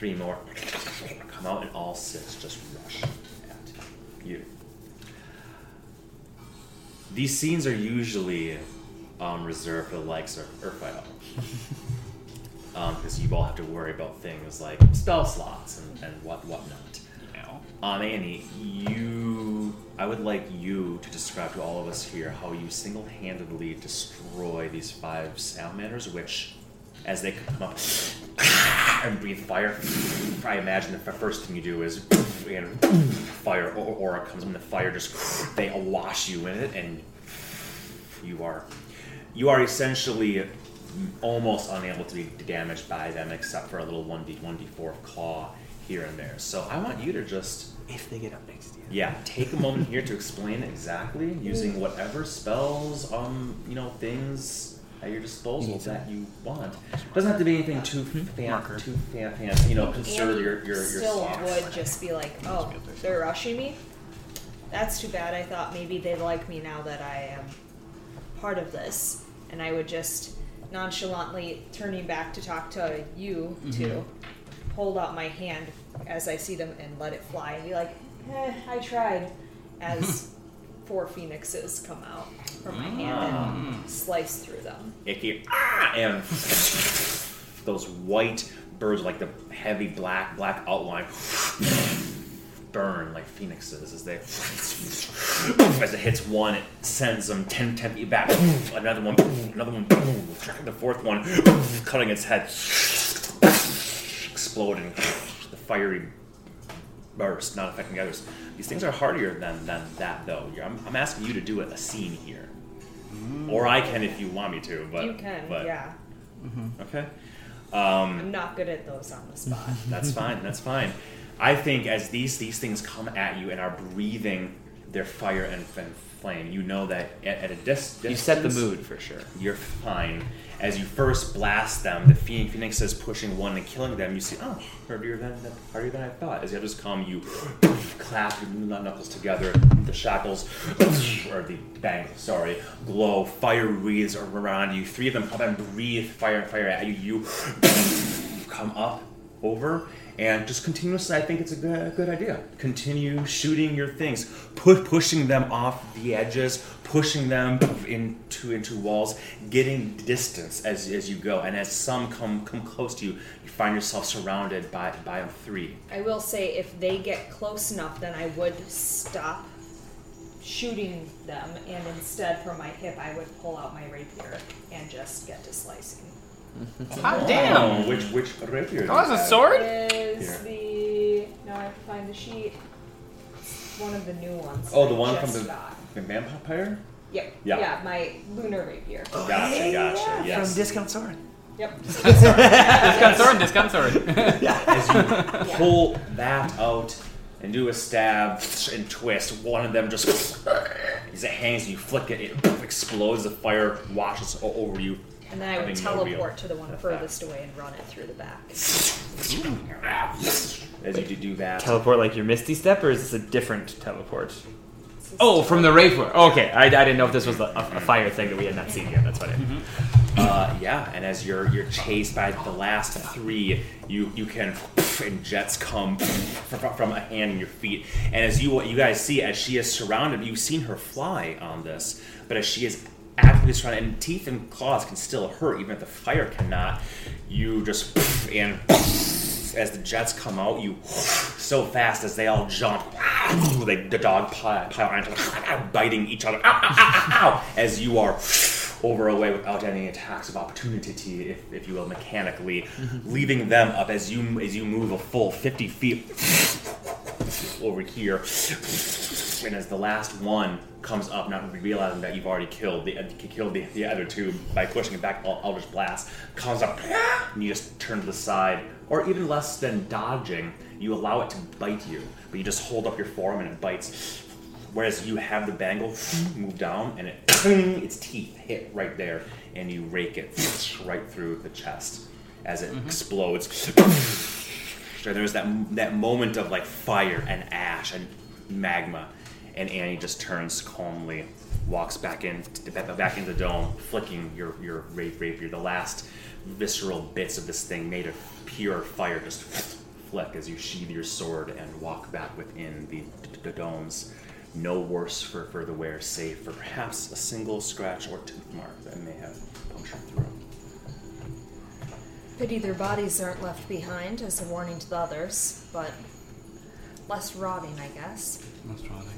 Three more come out, and all six just rush at you. These scenes are usually um, reserved for the likes of Urfael. Because you all have to worry about things like spell slots and, and what whatnot. You know? Um, Annie, you. I would like you to describe to all of us here how you single handedly destroy these five salamanders, which as they come up and breathe fire. I imagine the first thing you do is and fire aura comes when the fire just they awash you in it and you are you are essentially almost unable to be damaged by them except for a little 1d 1d4 of claw here and there. So I want you to just If they get up next to you. yeah, take a moment here to explain exactly using whatever spells, um, you know, things at your disposal You that you want. Doesn't have to be anything too fan, too fan, fancy. You know, consider Annie your your your still sauce. would just be like, oh, they're rushing me. That's too bad. I thought maybe they'd like me now that I am part of this, and I would just nonchalantly turning back to talk to you to hold out my hand as I see them and let it fly and be like, eh, I tried. As four phoenixes come out from my hand and slice through them. Icky, ah, and those white birds, like the heavy black black outline, burn like phoenixes as they as it hits one, it sends them 10, 10 feet back. Another one, another one, the fourth one, cutting its head, exploding, the fiery burst, not affecting the others. These things are harder than, than that, though. You're, I'm, I'm asking you to do a, a scene here, or I can if you want me to. But you can, but, yeah. Okay. Um, I'm not good at those on the spot. that's fine. That's fine. I think as these these things come at you and are breathing their fire and, and flame, you know that at, at a dis- distance You set the mood for sure. You're fine. As you first blast them, the Phoen- Phoenix is pushing one and killing them. You see, oh, harder than harder than I thought. As the others come, you clap your knuckles together. The shackles, or the bangles, sorry, glow. Fire wreaths around you. Three of them come and breathe fire, and fire at you. You come up, over, and just continuously. I think it's a good, good idea. Continue shooting your things, pu- pushing them off the edges, pushing them into into walls, getting distance as, as you go. And as some come come close to you, you find yourself surrounded by by three. I will say if they get close enough, then I would stop shooting them, and instead from my hip, I would pull out my rapier and just get to slicing. Mm-hmm. Hot damn! Oh, which which rapier? Oh, you it's a have? sword? Is Here. the no? I have to find the sheet. It's one of the new ones. Oh, the one from the, got. the vampire. Yep. Yeah. Yeah. My lunar rapier. Gotcha, gotcha. Yes. From Discount Sword. Yep. Discount sword, discount sword. as you pull that out and do a stab and twist, one of them just as it hangs, you flick it, it explodes. The fire washes o- over you. And then I would having no real teleport to the one furthest away and run it through the back. As you do- do that, Teleport like your Misty Step, or is this a different teleport? Oh, from the Rapier. Okay, I, I didn't know if this was a, a, a fire thing that we had not seen yet. That's what I. uh, yeah. And as you're you're chased by the last three, you you can and jets come from, from a hand in your feet. And as you you guys see, as she is surrounded, you've seen her fly on this, but as she is actively surrounded, and teeth and claws can still hurt, even if the fire cannot. You just and as the jets come out, you so fast as they all jump. They, the dog pile, pile onto biting each other. Ow, ow, ow, ow, ow, as you are over away without any attacks of opportunity, if, if you will, mechanically, mm-hmm. leaving them up as you as you move a full fifty feet over here. And as the last one comes up, not realizing that you've already killed the killed the, the other two by pushing it back, El- Eldritch Blast comes up, and you just turn to the side, or even less than dodging, you allow it to bite you, but you just hold up your forearm and it bites. Whereas you have the bangle move down, and it its teeth hit right there, and you rake it right through the chest as it mm-hmm. explodes. Sure, there's that that moment of like fire and ash and magma, and Annie just turns calmly, walks back in back into the dome, flicking your your ra- rapier. The last visceral bits of this thing made of pure fire just flick as you sheathe your sword and walk back within the, the domes. No worse for, for the wear, save for perhaps a single scratch or tooth mark that may have punctured through. Pity their bodies aren't left behind as a warning to the others, but less rotting, I guess. Most probably indeed.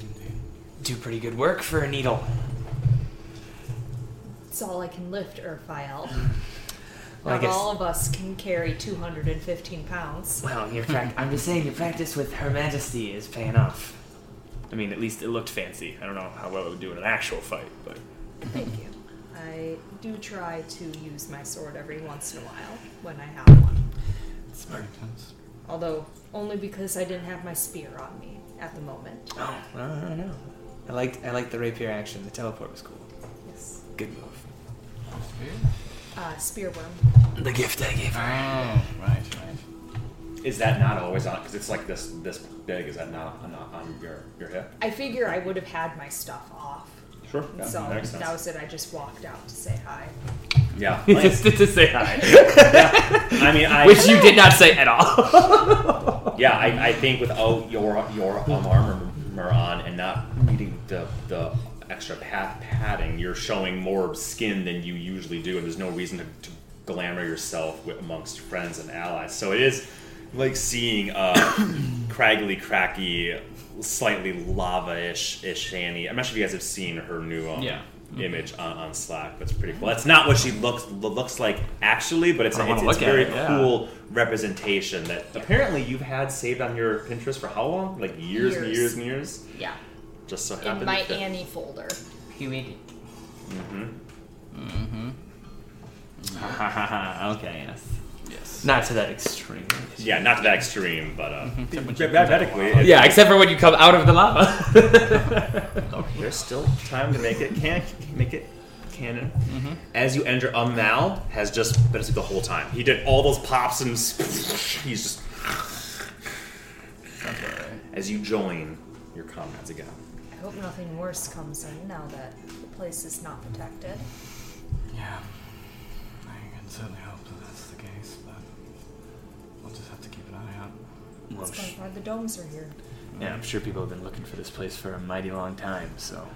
Do pretty good work for a needle. It's all I can lift, Urfael. Mm. Well, Not all of us can carry 215 pounds. Well, your prac- I'm just saying your practice with Her Majesty is paying off. I mean, at least it looked fancy. I don't know how well it would do in an actual fight, but Thank you. I do try to use my sword every once in a while when I have one. smart. Although, only because I didn't have my spear on me at the moment. Oh, I don't know. I liked I liked the rapier action. The teleport was cool. Yes. Good move. Spear? Uh, spear worm. The gift I gave Oh, her. right, right. Is that not always on? Because it's like this this big. Is that not, not on your your hip? I figure I would have had my stuff off. Sure. And so that was it. I just walked out to say hi. Yeah. Just to say hi, I mean, I which you did not say at all. yeah, I, I think without your your um, armor on and not needing the the extra pad padding, you're showing more skin than you usually do, and there's no reason to, to glamour yourself with, amongst friends and allies. So it is like seeing a craggly, cracky, slightly lava-ish ish Annie. I'm not sure if you guys have seen her new um, Yeah. Image on, on Slack. That's pretty cool. That's not what she looks looks like actually, but it's I a, it's, it's very it, yeah. cool representation that apparently you've had saved on your Pinterest for how long? Like years, and Years. years and years. Yeah. Just so happened. In my to fit. Annie folder. Huey. Mm-hmm. Mm-hmm. okay, yes. Yes. Not to that extreme. Yeah, not to that extreme, but uh, Except when she hypothetically, comes Yeah, except for when you come out of the lava. there's still time to make it can make it canon. Mm-hmm. As you enter, um, Mal has just been asleep the whole time. He did all those pops and he's just That's as you join your comrades again. I hope nothing worse comes in now that the place is not protected. Yeah. I can certainly hope Well, That's sh- why the domes are here. yeah, I'm sure people have been looking for this place for a mighty long time, so.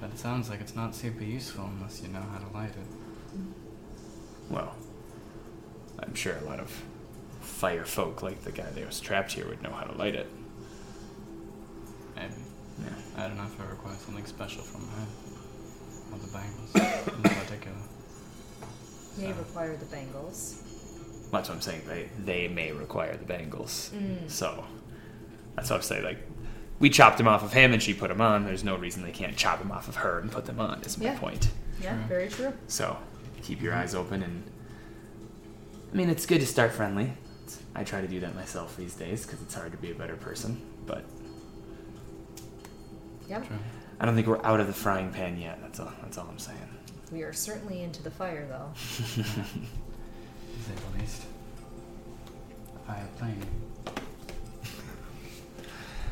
But it sounds like it's not super useful unless you know how to light it. Well, I'm sure a lot of fire folk like the guy that was trapped here would know how to light it. Maybe. Yeah. I don't know if I require something special from her. Or the bangles in particular. May So- require the bangles. That's what I'm saying. They they may require the bangles. Mm. So that's what I'm saying. Like we chopped him off of him and she put him on. There's no reason they can't chop him off of her and put them on. Is my Yeah. point. Yeah, True. very true. So keep your eyes open and. I mean, it's good to start friendly. It's- I try to do that myself these days because it's hard to be a better person. But Yep. True. I don't think we're out of the frying pan yet. That's all. That's all I'm saying. We are certainly into the fire, though. To say the least. A fire plane.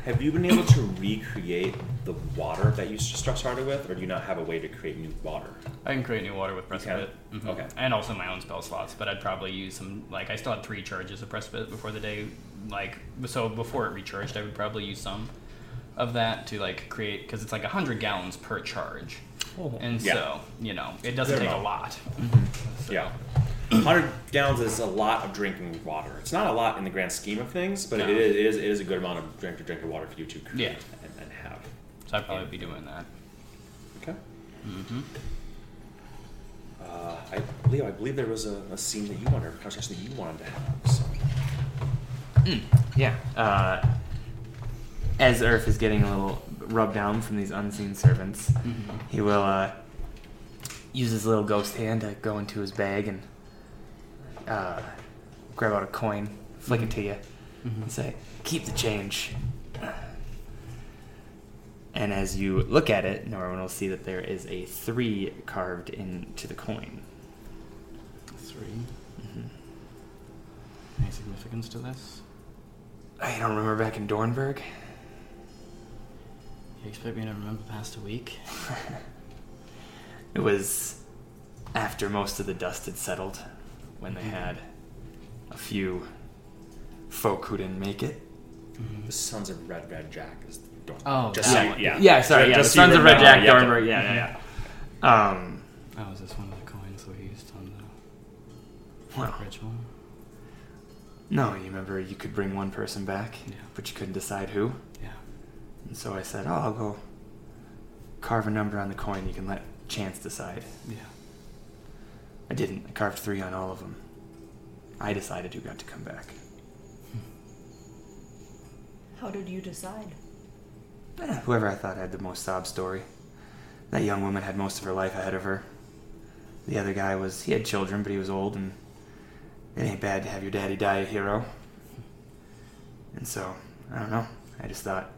Have you been able to recreate the water that you st- started with, or do you not have a way to create new water? I can create new water with can? Precipice. Mhm. Okay. And also my own spell slots, but I'd probably use some. Like, I still had three charges of Precipice before the day. Like, so before it recharged, I would probably use some of that to, like, create. Because it's like 100 gallons per charge. And Yeah. so, you know, it doesn't Good take a amount. lot. So- Yeah. 100 gallons is a lot of drinking water. It's not a lot in the grand scheme of things, but No. it, is, it, is, it is a good amount of drink, to drinking water for you to create Yeah. and, and have. So I'd probably be doing that. Okay. Mm-hmm. Uh, I believe I believe there was a, a scene that you wanted, a conversation that you wanted to have. So. Yeah. Uh, as Earth is getting a little rubbed down from these unseen servants, he will uh, use his little ghost hand to go into his bag and uh, grab out a coin, flick it to you, and say, "Keep the change." And as you look at it, Norman will see that there is a three carved into the coin. 3 Mm-hmm. Any significance to this? I don't remember back in Dornberg. You expect me to remember past a week? It was after most of the dust had settled, when they had a few folk who didn't make it. The Sons of Red Red Jack is the door. Oh, just that so one. yeah, yeah, sorry, yeah, the just so you Sons of Red remember, Jack you have to- Dornberg, yeah, yeah, yeah. Um, Oh, is this one of the coins we used on the well, ritual? no, you remember you could bring one person back, Yeah. but you couldn't decide who. Yeah. And so I said, oh, I'll go carve a number on the coin. You can let chance decide. Yeah. I didn't. I carved three on all of them. I decided who got to come back. How did you decide? Eh, Whoever I thought had the most sob story. That young woman had most of her life ahead of her. The other guy was, he had children, but he was old, and it ain't bad to have your daddy die a hero. And so, I don't know. I just thought,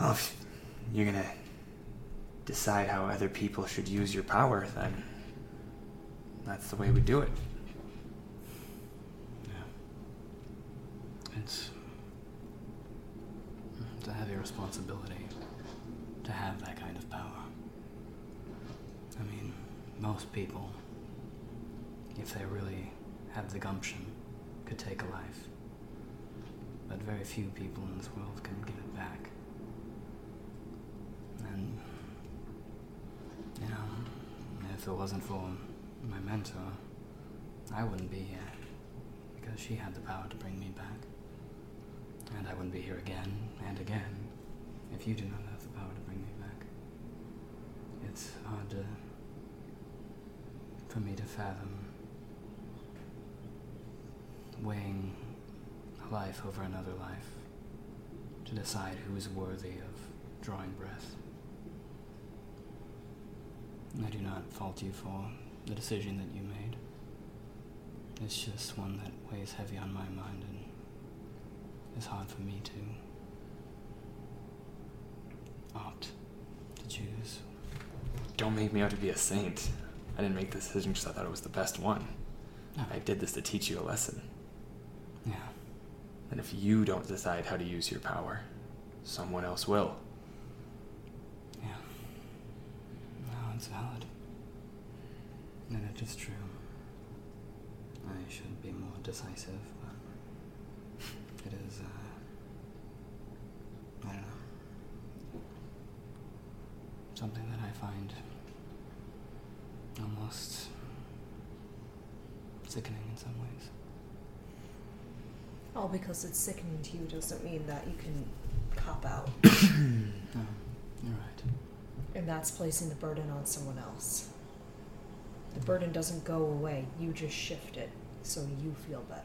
well, if you're gonna decide how other people should use your power, then that's the way we do it. It's it's a heavy responsibility to have that kind of power. I mean, most people, if they really have the gumption, could take a life. But very few people in this world can give it back. And, you know, if it wasn't for my mentor, I wouldn't be here. Because she had the power to bring me back. And I wouldn't be here again and again if you do not have the power to bring me back. It's hard to. for me to fathom weighing a life over another life to decide who is worthy of drawing breath. I do not fault you for the decision that you made. It's just one that weighs heavy on my mind and is hard for me to opt to choose. Don't make me out to be a saint. I didn't make this decision because I thought it was the best one. No. I did this to teach you a lesson. Yeah. And if you don't decide how to use your power, someone else will. Yeah. No, it's valid. And it is true. I should be more decisive, but it is, uh, I don't know. Something that I find almost sickening in some ways. All because it's sickening to you doesn't mean that you can cop out. No, you're right. And that's placing the burden on someone else. The burden doesn't go away, you just shift it so you feel better.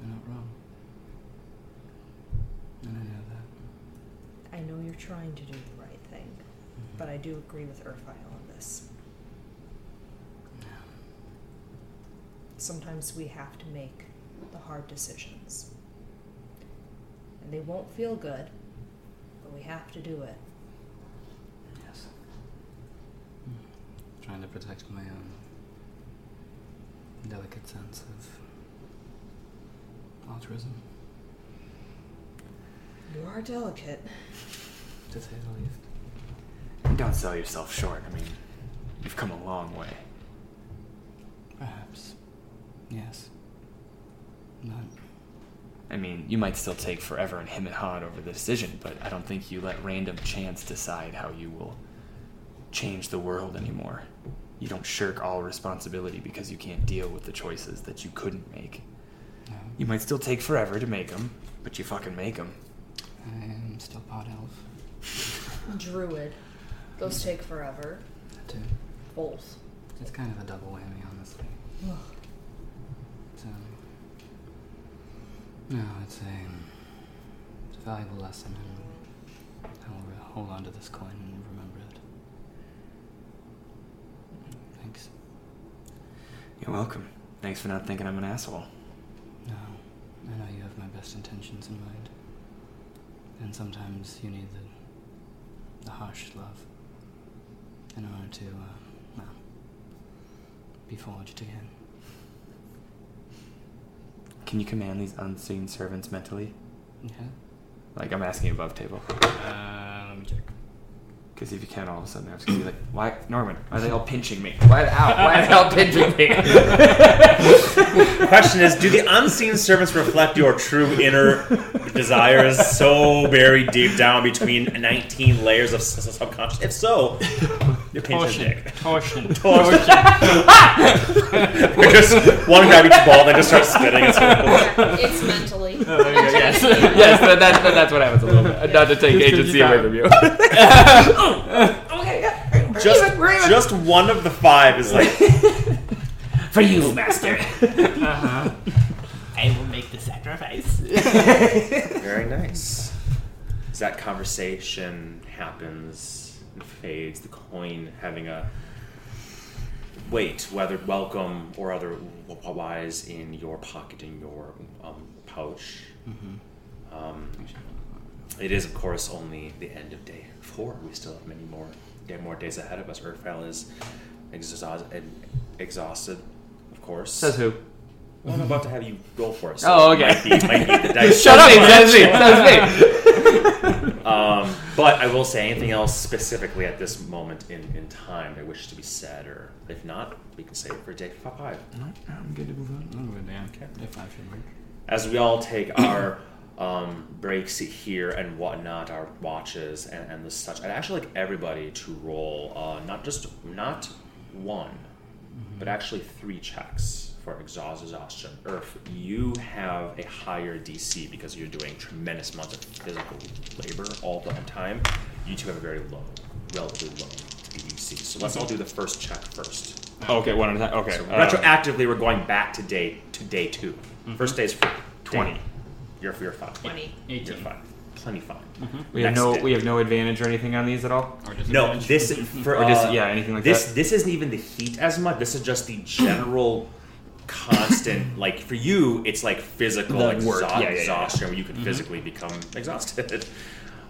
You're not wrong. And I know that. I know you're trying to do the right thing, mm-hmm. but I do agree with Urfael on this. Yeah. Sometimes we have to make the hard decisions. And they won't feel good, but we have to do it. Yes. Trying to protect my own delicate sense of altruism, You are delicate. to say the least. And don't sell yourself short. I mean, you've come a long way. Perhaps. Yes. But I mean, you might still take forever and him and hawed over the decision, but I don't think you let random chance decide how you will change the world anymore. You don't shirk all responsibility because you can't deal with the choices that you couldn't make. no, You might still take forever to make them, but you fucking make them. I am still pot elf. Druid. Those take forever. That too. Both. It's kind of a double whammy, honestly. So, no, it's a, it's a valuable lesson, and I'll hold on to this coin and remember it. Thanks. You're welcome. Thanks for not thinking I'm an asshole. No, I know you have my best intentions in mind, and sometimes you need the the harsh love in order to, uh, well, be forged again. Can you command these unseen servants mentally? Yeah. Like, I'm asking above table. Uh, let me check. Because if you can, all of a sudden, I was gonna be like, "Why, Norman? Why are they all pinching me? Why, ow, why are they all pinching me?" Question is, do the unseen servants reflect your true inner desires so buried deep down between 19 layers of subconscious? If so, you pinch his dick. Torsion. Torsion. You're just one grab each ball, then just start spinning in circles. it's mentally. Oh, there you go. Yes, yes, that, that, that- that's what happens a little bit. Not to take Just 'cause agency you away got from you. okay, yeah. Just, just one of the five is like For you, master. Uh-huh. I will make the sacrifice. very nice. As that conversation happens and the coin having a weight, whether welcome or otherwise, in your pocket, in your um, pouch. Um, it is, of course, only the end of day four. We still have many more, day, more days ahead of us. Urfael is exhausted, exhausted, of course. Says who? Well, I'm about to have you roll for us. Oh, okay. Might be, might be the dice. Shut up! Says me. Says me. Um, but I will say anything else specifically at this moment in, in time that wishes to be said, or if not, we can save it for day five. I'm good to move on. Oh, good, yeah. Day five should work. As we all take our um, breaks here and whatnot, our watches and, and the such, I'd actually like everybody to roll uh, not just not one, but actually three checks for exhaust exhaustion. Earth, you have a higher DC because you're doing tremendous amounts of physical labor all the time. You two have a very low, relatively low DC. So let's all do the first check first. Okay, one at a time. Okay. So uh, retroactively, we're going back to day to day 2 First day is free. 20. Day- You're you're fine. 20. You're 18. fine. Plenty fine. we have no day. we have no advantage or anything on these at all. Or No, this for Or just- uh, yeah, anything like this. that? This isn't even the heat as much. This is just the general, constant. like for you, it's like physical The exha- work. Yeah, yeah, yeah. exhaustion where you can physically become exhausted.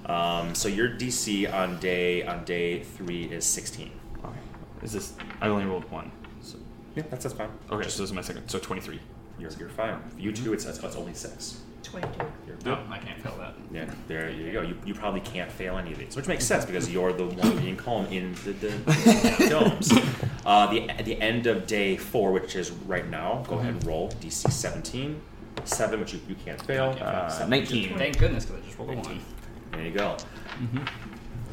Um, so your DC on day on day three is sixteen. Okay. Is this? I only rolled one. So, Yeah, that's that's fine. okay, so this is my second. So 23. You're, you're fine. You two, it's, it's it's only six. 22. No. I can't fail that. Yeah, there you go. You, you probably can't fail any of these, which makes sense because you're the one being calm in the, the domes. Uh, the at the end of day four, which is right now, go ahead and roll DC 17, seven, which you, you can't fail. Uh, 19. Thank goodness, because I just rolled a one. There you go.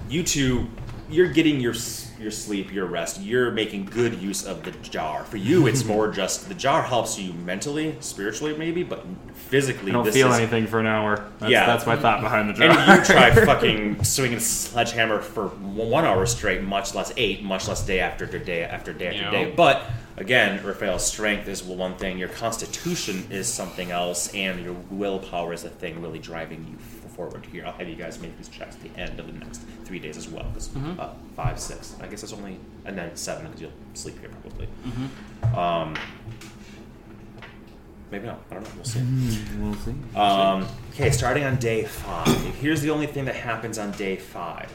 You two, you're getting your your sleep, your rest. You're making good use of the jar. For you, it's more just the jar helps you mentally, spiritually, maybe, but physically, I don't feel is, anything for an hour. That's, Yeah. that's my thought behind the jar. And you try fucking swinging a sledgehammer for one hour straight, much less eight, much less day after day after day after day. But again, Urfael's strength is one thing, your constitution is something else, and your willpower is the thing really driving you forward here. I'll have you guys make these checks at the end of the next three days as well. 'cause, uh, five, six. I guess it's only, and then seven because you'll sleep here probably. Um, maybe not. I don't know. We'll see. we'll see. Um, okay, starting on day five. Here's the only thing that happens on day five.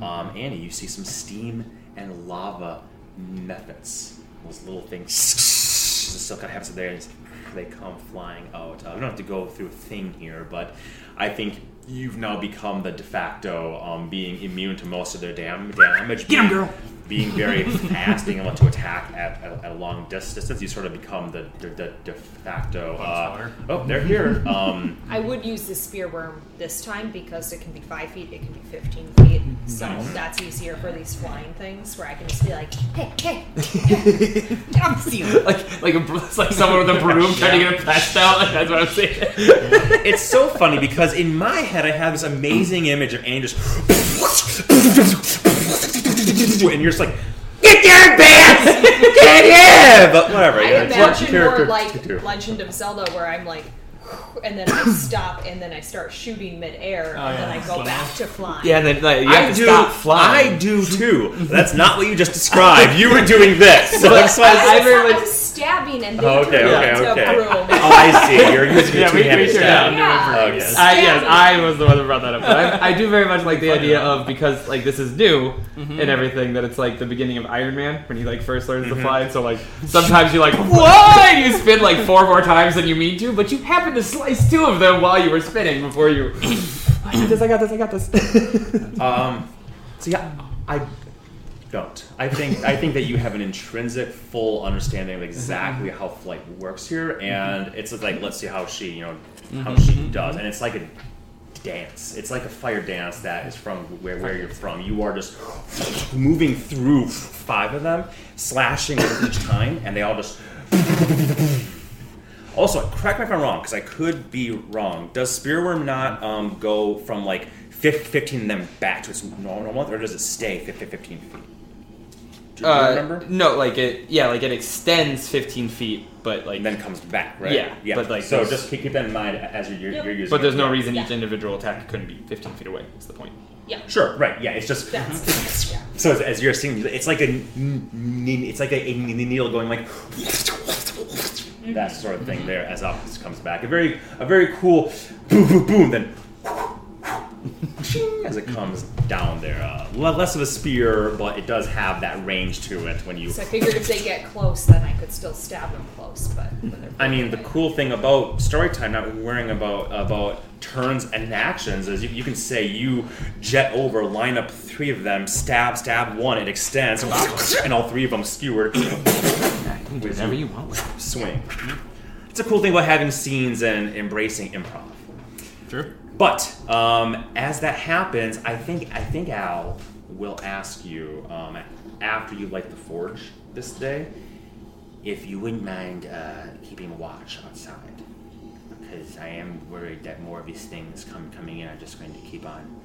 Um, Annie, you see some steam and lava mephits. Those little things still kind of happens there, and they come flying out. Uh, we don't have to go through a thing here, but I think you've now become the de facto um, being immune to most of their dam- damage. Get being- girl. Being very fast, being able to attack at, at, at a long distance, you sort of become the, the, the de facto. Uh, oh, they're here. Um, I would use the spear worm this time because it can be 5 feet, it can be 15 feet. So that's easier for these flying things where I can just be like, hey, hey, get off the ceiling. like like a, it's like someone with a broom trying to get a pest out. Like, that's what I'm saying. it's so funny because in my head I have this amazing image of Annie just and you're just like get your pants get him but whatever I you know, it's imagine character more to like. Legend of Zelda where I'm like, and then I stop and then I start shooting midair Oh, and then. I go Slow back to flying. Yeah, and then like, you have I to do. stop flying. I do too. That's not what you just described. You were doing this. So that's why. I I very much- am stabbing and they Oh, okay, turn okay, into okay. a broom. Oh, I see. You're using your Yeah, we- we two-handed turned stab. Yeah. Oh, yes. I, yes, I was the one that brought that up. But I, I do very much like the idea of because like this is new mm-hmm. and everything that it's like the beginning of Iron Man when he like first learns to mm-hmm. fly. So like sometimes you're like what? You spin like four more times than you mean to, but you happen to slice two of them while you were spinning before you. I got this. I got this. I got this. Um, so yeah, I don't. I think I think that you have an intrinsic, full understanding of exactly mm-hmm. how flight works here, mm-hmm. and it's like let's see how she, you know, how mm-hmm. she does, and it's like a dance. It's like a fire dance that is from where, where you're from. You are just moving through five of them, slashing each time, and they all just. Also, correct me if I'm wrong, because I could be wrong. Does Spearworm not um, go from like 15 and then back to its normal length, or does it stay 15 feet? Do you Uh, remember? no, like it. Yeah, like it extends 15 feet, but like. And then comes back, right? Yeah, yeah. but, like, so just keep keep that in mind as you're, you're, Yep. you're using. but there's it. no reason Yeah. each individual attack couldn't be 15 feet away. Is the point. Yeah. Sure, right? Yeah, it's just yeah. so as, as you're seeing, it's like a n- n- it's like a, a needle going like that sort of thing there as Optus comes back. A very a very cool boom boom boom then as it comes down there. Uh, less of a spear, but it does have that range to it when you So I figured if they get close, then I could still stab them close. But I mean, the cool thing about story time, not worrying about about turns and actions, is you, you can say you jet over, line up three of them, stab, stab one, it extends, and all three of them skewered. Yeah, you can do whatever you want with it. Swing. It's a cool thing about having scenes and embracing improv. True. But um, as that happens, I think I think Al will ask you um, after you light the forge this day if you wouldn't mind uh, keeping watch outside, because I am worried that more of these things come coming in are just going to keep on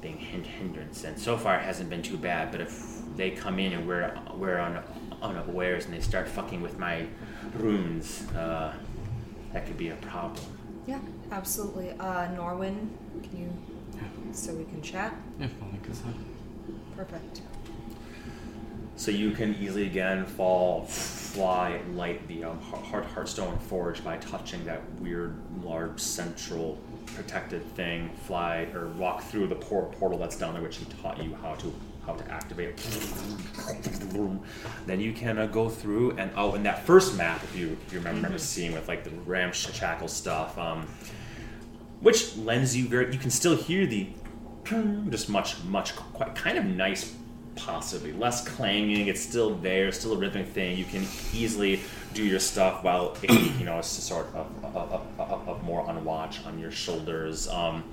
being hin- hindrance. And so far, it hasn't been too bad. But if they come in and we're we're un- unawares and they start fucking with my runes, uh, that could be a problem. Yeah, absolutely. Uh, Norwin, can you? So we can chat. If only because I. Perfect. So you can easily again fall, fly, light the um, Heart Heartstone Forge by touching that weird, large, central protected thing. Fly or walk through the por- portal that's down there, which he taught you how to how to activate. Then you can uh, go through and oh, in that first map, if you if you remember, remember seeing with like the ramshackle stuff, um, which lends you very. You can still hear the just much much quite kind of nice possibly less clanging it's still there still a rhythmic thing you can easily do your stuff while it, you know it's sort of, of, of, of, of more on watch on your shoulders um,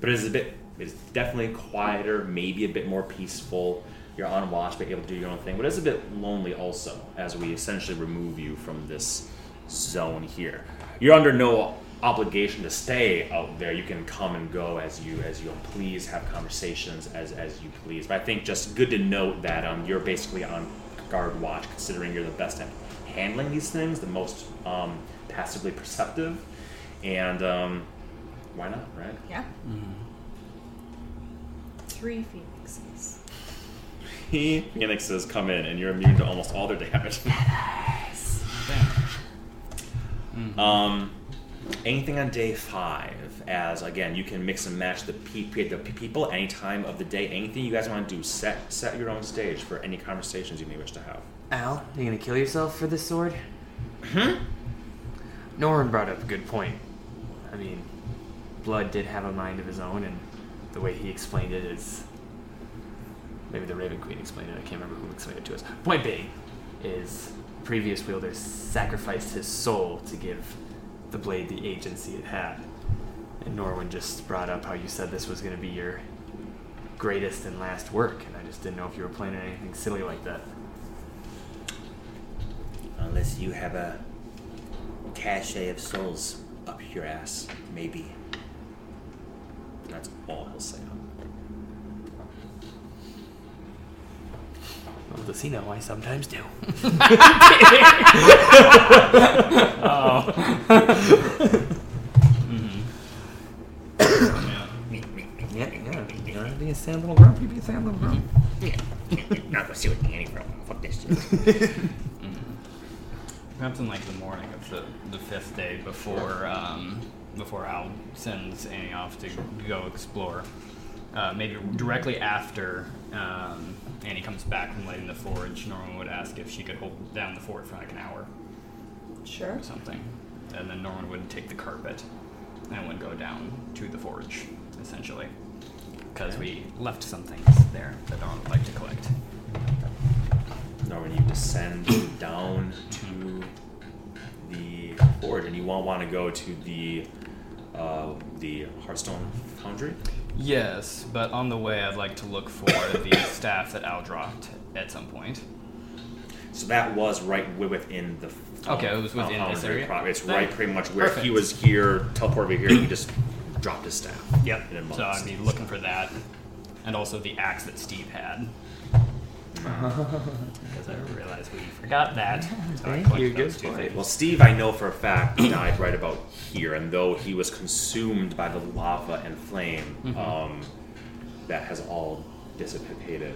but it's a bit it's definitely quieter maybe a bit more peaceful you're on watch but able to do your own thing but it's a bit lonely also as we essentially remove you from this zone here you're under no obligation to stay out there. You can come and go as you as you please, have conversations as as you please. But I think just good to note that um, you're basically on guard watch, considering you're the best at handling these things, the most um, passively perceptive, and um, why not, right? Yeah. Three phoenixes. Three Phoenixes come in, and you're immune to almost all their damage. Um, anything on day five, as again, you can mix and match the, pe- pe- the people any time of the day. Anything you guys want to do, set set your own stage for any conversations you may wish to have. Al, you gonna kill yourself for this sword? Hmm? Norin brought up a good point. I mean, Blood did have a mind of his own, and the way he explained it is. Maybe the Raven Queen explained it, I can't remember who explained it to us. Point being, is previous wielder sacrificed his soul to give the blade the agency it had. And Norwin just brought up how you said this was going to be your greatest and last work, and I just didn't know if you were planning anything silly like that. Unless you have a cachet of souls up your ass, maybe. That's all he'll say. Well, does he know I sometimes do? Yeah. Yeah, yeah. You want to be a sad little grumpy, be a sad little grumpy. Not gonna see what Annie for Fuck this. Perhaps in like the morning of the, the fifth day before um, before Al sends Annie off to go explore. Uh, maybe directly after um, Annie comes back from lighting the forge, Norman would ask if she could hold down the fort for like an hour Sure. or something. And then Norman would take the carpet and would go down to the forge, essentially. Because we left some things there that Norman would like to collect. Norman, you descend down to forge, and you won't want to go to the uh, the Hearthstone Foundry. Yes, but on the way, I'd like to look for the staff that Al dropped at some point. So that was right within the. Okay, it was within this area? It's Then- right, pretty much where he was here, teleported over here. He just dropped his staff. Yep. So. I'd be looking for that, and also the axe that Steve had. Because I realized we forgot that. So I Thank clicked you, those good two point. things. Well, Steve, I know for a fact, died right about here, and though he was consumed by the lava and flame, Mm-hmm. um, that has all dissipated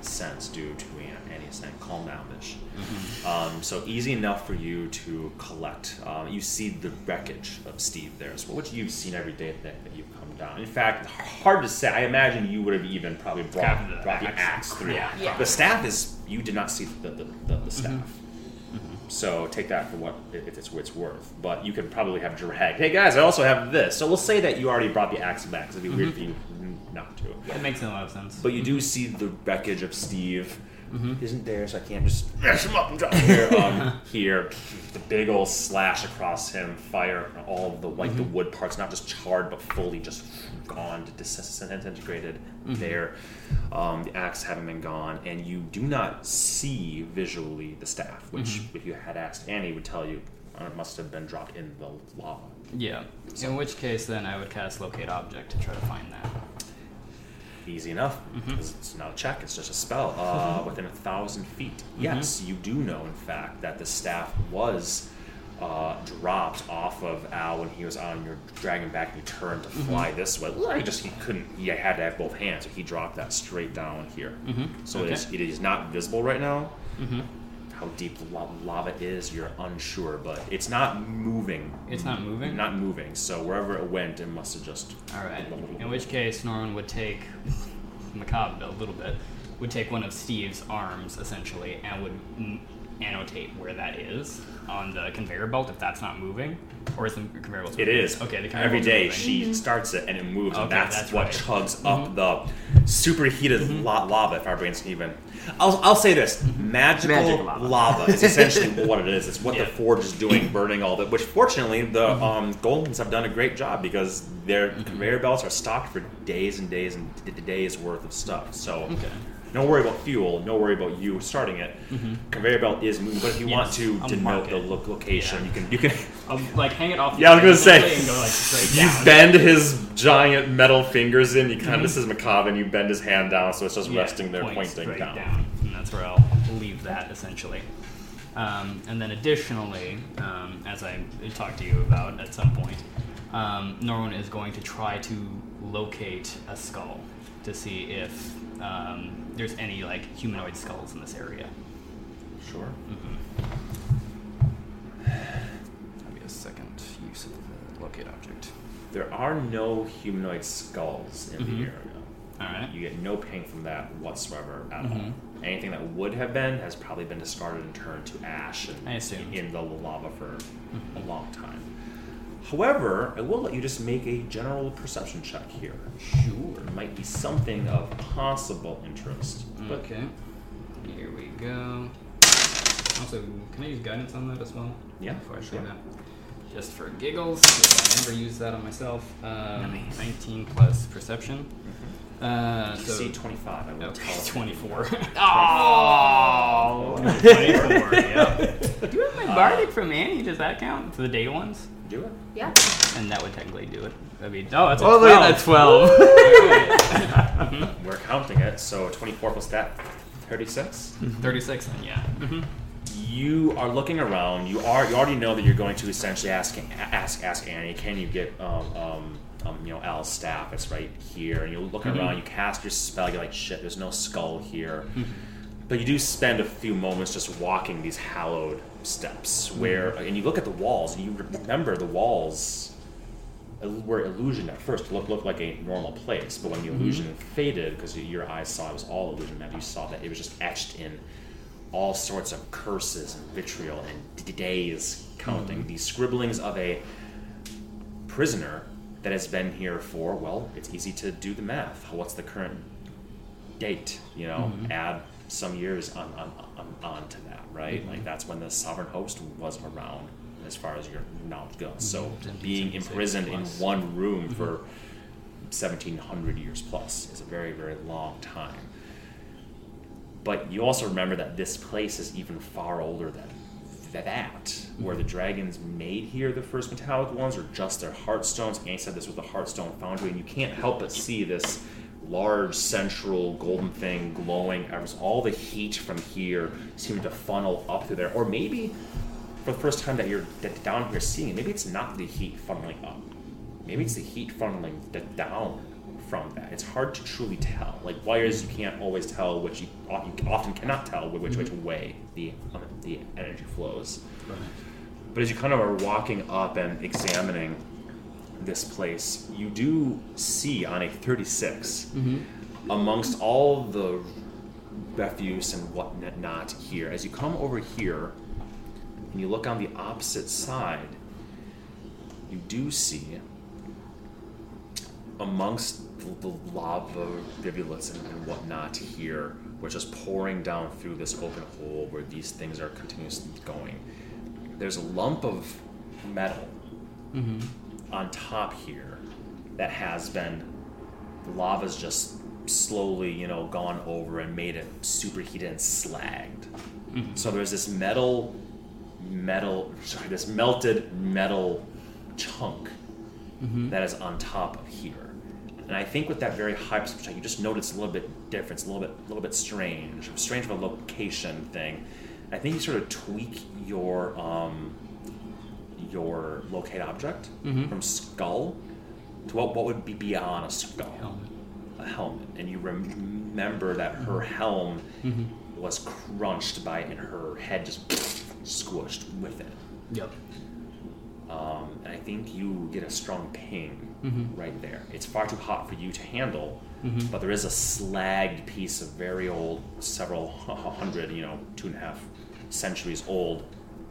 since due to you know, Annie saying, calm down, bitch. Mm-hmm. Um, so easy enough for you to collect. Um, you see the wreckage of Steve there as well, which you've seen every day that, that you've come down. In fact, hard to say. I imagine you would have even probably brought, Grabbed the brought the axe. axe through. Yeah. Yeah. The staff is, you did not see the, the, the, the staff. Mm-hmm. So take that for what if it's what it's worth. But you could probably have dragged. Hey guys, I also have this. So we'll say that you already brought the axe back. 'cause it'd be weird for you not to. It makes a lot of sense. But you do see the wreckage of Steve. Mm-hmm. Isn't there, so I can't just smash him up and drop him here. Um, here, the big old slash across him, fire, all of the like the Mm-hmm. wood parts, not just charred but fully just gone, disintegrated. Mm-hmm. There, um, the axe having been gone, and you do not see visually the staff, which, Mm-hmm. if you had asked Annie, would tell you uh, it must have been dropped in the lava. yeah. In which case, then I would cast Locate Object to try to find that. Easy enough. Mm-hmm. 'cause It's not a check. It's just a spell. Uh, within a thousand feet. Mm-hmm. Yes, you do know, in fact, that the staff was uh, dropped off of Al when he was on your dragon back and he turned to fly Mm-hmm. this way. He just he couldn't. He had to have both hands, so he dropped that straight down here. So it, is, Mm-hmm. Okay. it is not visible right now. How deep the lava is, you're unsure, but it's not moving. It's not moving? Not moving. So wherever it went, it must have just. Alright. In which case, Norman would take, macabre a little bit, would take one of Steve's arms, essentially, and would annotate where that is on the conveyor belt if that's not moving. Or is the conveyor belt It is. Okay, the conveyor Every belt's day moving. she mm-hmm. starts it and it moves, and that's, that's what right. chugs up mm-hmm. the superheated mm-hmm. la- lava. If our brains can even, I'll, I'll say this: magical Magic lava. lava. is essentially what it is. It's what Yeah. the forge is doing, burning all that. Which, fortunately, the um, golems have done a great job because their conveyor belts are stocked for days and days and d- d- days worth of stuff. So. Okay. No worry about fuel. No worry about you starting it. Conveyor belt is moving, but if you want to I'll denote the lo- location, Yeah. you can. You can. I'll like hang it off. Yeah, I was gonna say, go like You down. bend his giant metal fingers in. You kind of this is macabre, and you bend his hand down, so it's just Yeah, resting there, pointing straight down. And that's where I'll leave that essentially. Um, and then additionally, um, as I talked to you about at some point, um, Norman is going to try to locate a skull to see if um, there's any like humanoid skulls in this area. Sure. That'll be a second use of the locate object. There are no humanoid skulls in Mhm. the area. All right. You get no ping from that whatsoever at all. Mhm. Anything that would have been has probably been discarded and turned to ash and I assumed. in the lava for a long time. However, I will let you just make a general perception check here. Sure. There might be something of possible interest. But Okay. Here we go. Also, can I use guidance on that as well? Yeah, Before I show sure. that. Just for giggles, I never use that on myself. Um, 19 plus perception. Uh, so DC 25, I will Okay, tell you. 24. oh! 24, yeah. Do you have my bardic from Annie? Does that count for the day ones? Do it. Yeah. And that would technically do it. I mean, oh, that's a Oh, look at 12. that 12. We're counting it, so 24 plus that, 36. 36 then, yeah. Mm-hmm. You are looking around. You are you already know that you're going to essentially ask ask ask Annie, can you get um, um, um, you know Al's staff? It's right here. And you're looking Mhm. around. You cast your spell. You're like, shit. There's no skull here. Mm-hmm. But you do spend a few moments just walking these hallowed steps where, Mm-hmm. and you look at the walls, and you remember the walls uh, were illusion at first. Looked looked like a normal place, but when the mm-hmm. illusion faded, because your eyes saw it was all illusion, that you saw that it was just etched in all sorts of curses and vitriol and days counting. Mm-hmm. The scribblings of a prisoner that has been here for, well, it's easy to do the math. What's the current date? You know, mm-hmm. add some years on, on, on, on to right? Like that's when the sovereign host was around, as far as your knowledge goes. So Mhm. being 1776 imprisoned in one room for 1700 years plus is a very, very long time. But you also remember that this place is even far older than that, where the dragons made here the first metallic ones, or just their heartstones. Annie said this was the heartstone foundry, and you can't help but see this large central golden thing glowing. As all the heat from here seeming to funnel up through there, or maybe for the first time that you're that down here seeing it, maybe it's not the heat funneling up. Maybe it's the heat funneling down from that. It's hard to truly tell. Like wires, you can't always tell which you, you often cannot tell which which way the um, the energy flows. But as you kind of are walking up and examining this place, you do see on a 36, mm-hmm. amongst all the refuse and whatnot here, as you come over here and you look on the opposite side, you do see amongst the, the lava rivulets and, and whatnot here, which is pouring down through this open hole where these things are continuously going. There's a lump of metal mm-hmm. On top here that has been lava's just slowly, you know, gone over and made it superheated and slagged. So there's this metal, metal, sorry, this melted metal chunk that is on top of here. And I think with that very high percentage, you just notice a little bit difference, a little bit, a little bit strange, strange of a location thing. I think you sort of tweak your um, your locate object from skull to what, what would be beyond a skull Helmet. a helmet, and you rem- remember that her helm was crunched by it, and her head just squished with it. Yep. Um, and I think you get a strong ping Mm-hmm. right there. It's far too hot for you to handle, but there is a slagged piece of very old, several hundred, you know, two and a half centuries old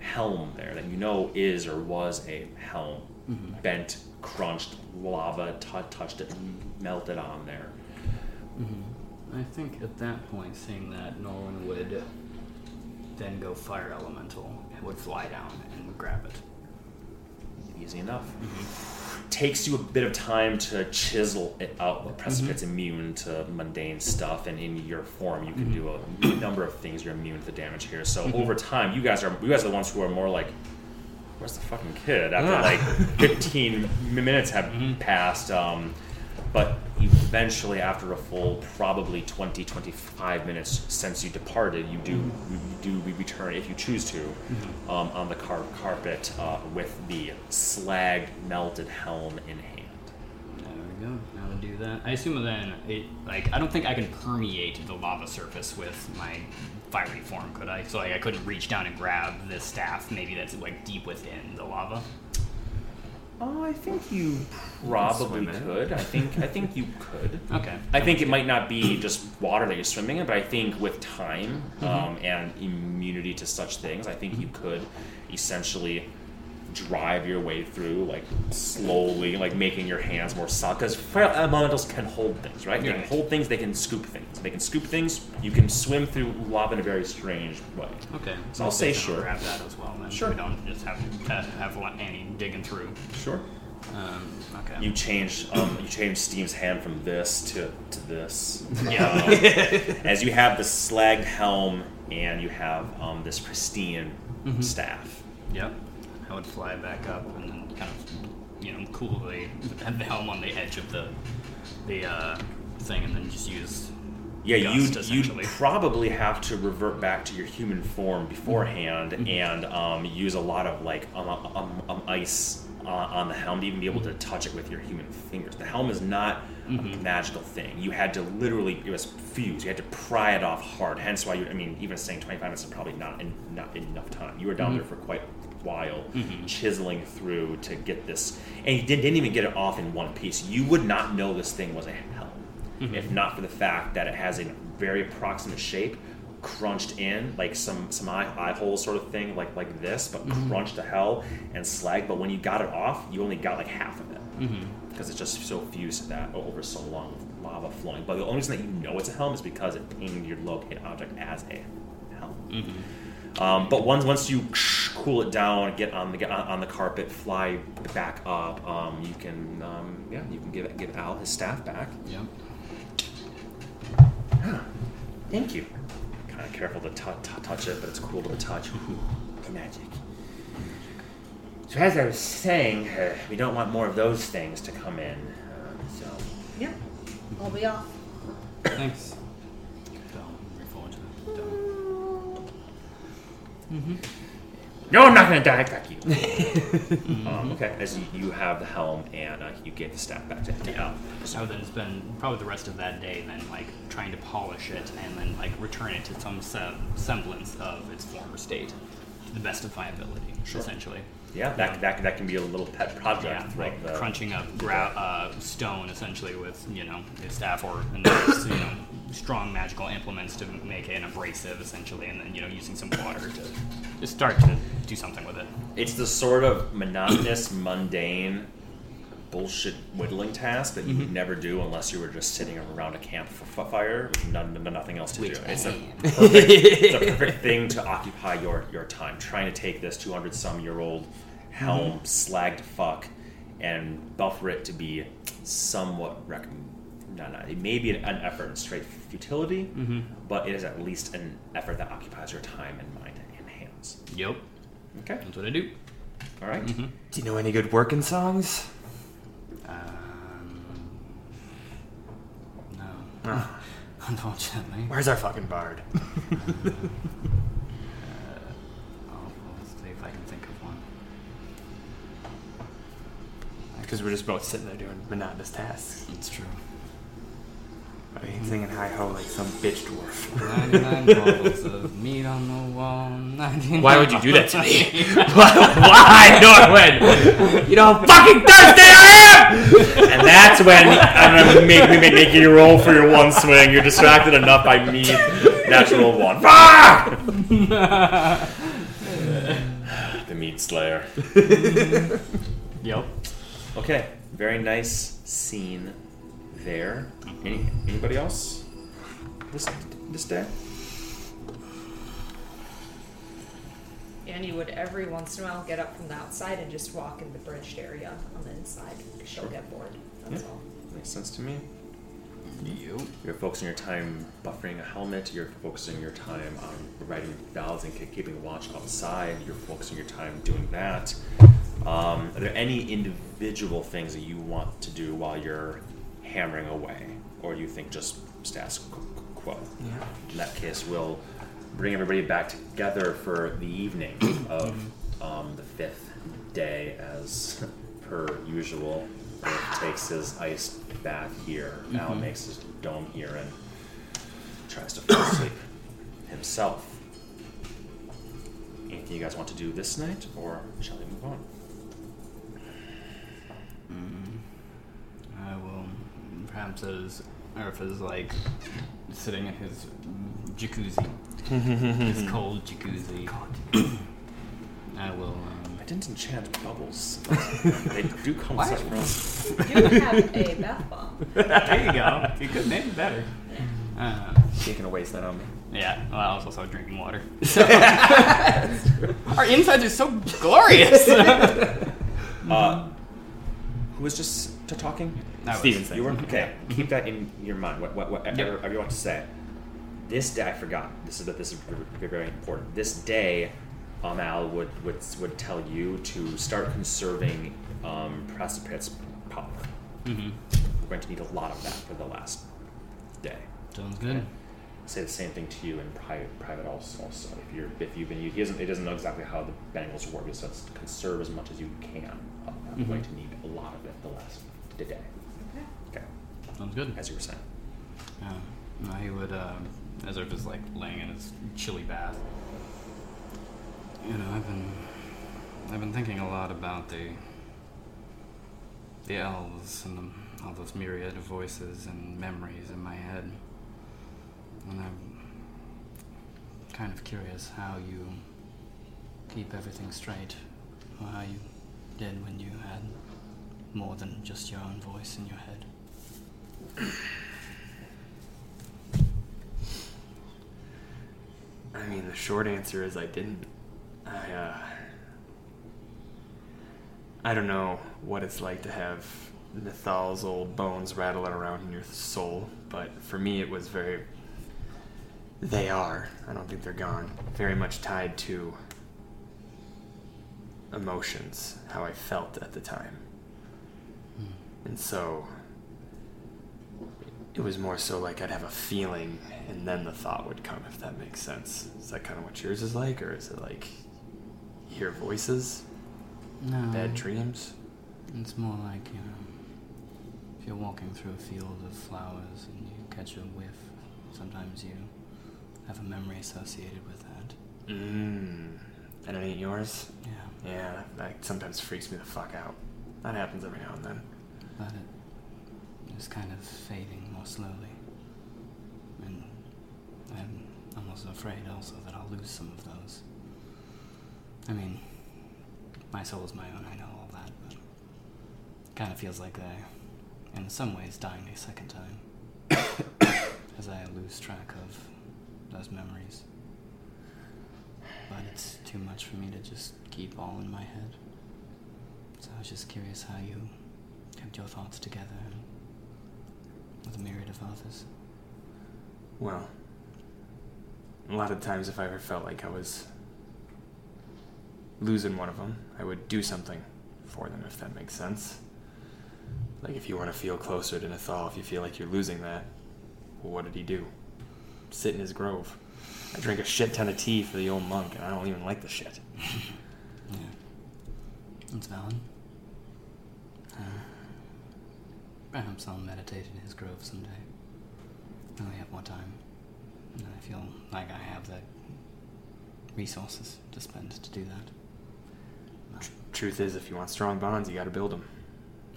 helm there that you know is or was a helm. Mm-hmm. Bent, crunched, lava t- touched it, melted on there. I think at that point, seeing that, Nolan would then go fire elemental and would fly down and would grab it. Easy enough. Takes you a bit of time to chisel it out. But Precipice Mm-hmm. immune to mundane stuff, and in your form, you can do a number of things. You're immune to the damage here. So Mm-hmm. over time, you guys are you guys are the ones who are more like, "Where's the fucking kid?" After Ah. like 15 minutes have Mm-hmm. passed. Um, but eventually, after a full probably 20, 25 minutes since you departed, you do Mm-hmm. you do re- return if you choose to um, on the car- carpet uh, with the slag melted helm in hand. There we go. Now to do that, I assume then it like I don't think I can permeate the lava surface with my fiery form, could I? So like I couldn't reach down and grab this staff. Maybe that's like deep within the lava. Oh, I think you probably swim in could. I think I think you could. Okay. I think it might not be just water that you're swimming in, but I think with time Mm-hmm. um, and immunity to such things, I think you could essentially drive your way through, like slowly, like making your hands more solid. Because elementals can hold things, right? They can hold things. They can scoop things. They can scoop things. You can swim through lava in a very strange way. Okay. So I'll say sure. Grab that as well. Then. Sure. We don't just have have, have Annie digging through. Sure. Um, okay. You change um, you change Steve's hand from this to, to this. Yeah. Um, as you have the slagged helm and you have um, this pristine Mm-hmm. staff. Yep. Would fly back up and then kind of, you know, coolly have the helm on the edge of the the uh, thing, and then just use. Yeah, gust, you'd, you'd probably have to revert back to your human form beforehand Mm-hmm. and um, use a lot of like um, um, um, ice uh, on the helm to even be able to touch it with your human fingers. The helm is not Mm-hmm. a magical thing. You had to literally it was fused. You had to pry it off hard. Hence why you. I mean, even saying twenty five minutes is probably not in, not enough time. You were down Mm-hmm. there for quite while, mm-hmm. chiseling through to get this, and you didn't, even get it off in one piece. You would not know this thing was a helm mm-hmm. if not for the fact that it has a very approximate shape crunched in like some some eye, eye hole sort of thing like like this but mm-hmm. crunched to hell and slag. But when you got it off you only got like half of it because it's just so fused to that over so long with lava flowing. But the only reason that you know it's a helm is because it pinged your locate object as a helm um, but once once you cool it down, get on the get on, on the carpet, fly back up, um, you can um, yeah you can give give Al his staff back. Yep. Thank you. Kind of careful to t- t- touch it, but it's cool to the touch. Magic. So as I was saying, uh, we don't want more of those things to come in. Um, so Yep. I'll be off. Thanks. No, I'm not gonna die. Fuck you. um, okay. As you, you have the helm and uh, you gave the staff back to him. Yeah. So then it's been probably the rest of that day then like trying to polish it and then like return it to some se- semblance of its former state to the best of my ability, essentially. Yeah, that, that, that can be a little pet project. Yeah, like the, crunching up gra- uh, stone essentially with you know a staff or another, you know strong magical implements to make it an abrasive essentially, and then you know using some water to just start to do something with it. It's the sort of monotonous, mundane, bullshit whittling task that you Mm-hmm. would never do unless you were just sitting around a campfire with none, nothing else to do. It's a, perfect, it's a perfect thing to occupy your, your time. Trying to take this 200 some year old helm, Mm-hmm. slagged fuck, and buffer it to be somewhat rec- no, no, it may be an, an effort in straight futility, Mm-hmm. but it is at least an effort that occupies your time and mind and hands. Yep, Okay, that's what I do. all right. Mm-hmm. Do you know any good working songs? Um, no, unfortunately. where's our fucking bard? I'll, I'll see if I can think of one. Because we're just both sitting there doing monotonous tasks. That's true. I ain't singing hi ho like some bitch dwarf. 99 bottles of meat on the wall. 99 Why would you do that to me? Why, Norwin? You know how fucking thirsty I am! And that's when I'm gonna make, make, make you roll for your one swing. You're distracted enough by me. Natural one. Fuck! the meat slayer. Yep. Okay, very nice scene there. Any anybody else? This this day? And you would every once in a while get up from the outside and just walk in the bridged area on the inside. Because she'll get bored. That's Yeah. all. Makes sense to me. You. You're focusing your time buffering a helmet. You're focusing your time on writing ballads and ke- keeping watch outside. You're focusing your time doing that. Um, are there any individual things that you want to do while you're hammering away, or do you think just status qu- quo? Yeah. In that case, we'll bring everybody back together for the evening of um, the fifth day, as per usual. Rick takes his ice bath here. Al makes his dome here and tries to fall asleep himself. Anything you guys want to do this night, or shall we move on? I will. Perhaps as Earth is like sitting in his jacuzzi, his cold jacuzzi. I will. Um, I didn't enchant bubbles. they do come Why? such from. You would have a bath bomb. there you go. You could name it better. Uh, Taking a waste that on me. yeah. Well, I was also drinking water. Our insides are so glorious. Uh, who was just t- talking? That Stevenson. You were okay. Keep that in your mind. What what whatever Yep. whatever you want to say. This day I forgot. This is that this is very, very important. This day, Amal would would would tell you to start conserving um, precipice power. hmm We're going to need a lot of that for the last day. Sounds good. Say the same thing to you in private. Private also. Also, if you're if you've been, he doesn't he doesn't know exactly how the bangles work. He says conserve as much as you can. Uh, I'm Mhm. going to need a lot of it the last day. Okay, Sounds good. as you were saying. Yeah. No, he would, um, as if is like laying in his chilly bath. You know, I've been, I've been thinking a lot about the, the elves and the, all those myriad of voices and memories in my head, and I'm kind of curious how you keep everything straight, or how you did when you had more than just your own voice in your head. I mean, the short answer is I didn't. I, uh. I don't know what it's like to have Nathal's old bones rattling around in your soul, but for me it was very. They are. I don't think they're gone. Very much tied to emotions, how I felt at the time. Hmm. And so, It was more so like I'd have a feeling and then the thought would come, if that makes sense. Is that kind of what yours is like, or is it like you hear voices, No. bad dreams? It's more like, you know, if you're walking through a field of flowers and you catch a whiff, sometimes you have a memory associated with that. Mmm. And it ain't yours? Yeah. Yeah, that sometimes freaks me the fuck out. That happens every now and then. But it is kind of fading more slowly. And I'm almost afraid also that I'll lose some of those. I mean, my soul is my own, I know all that, but it kind of feels like they're, in some ways, dying a second time. as I lose track of those memories. But it's too much for me to just keep all in my head. So I was just curious how you kept your thoughts together with a myriad of others. Well, a lot of times if I ever felt like I was losing one of them, I would do something for them, if that makes sense. Like if you want to feel closer to Nathal, if you feel like you're losing that, well, what did he do? Sit in his grove. I drink a shit ton of tea for the old monk, and I don't even like the shit. Yeah. That's valid. Uh, perhaps I'll meditate in his grove someday. When I have more time. And I feel like I have the resources to spend to do that. But, Truth is, if you want strong bonds, you got to build them.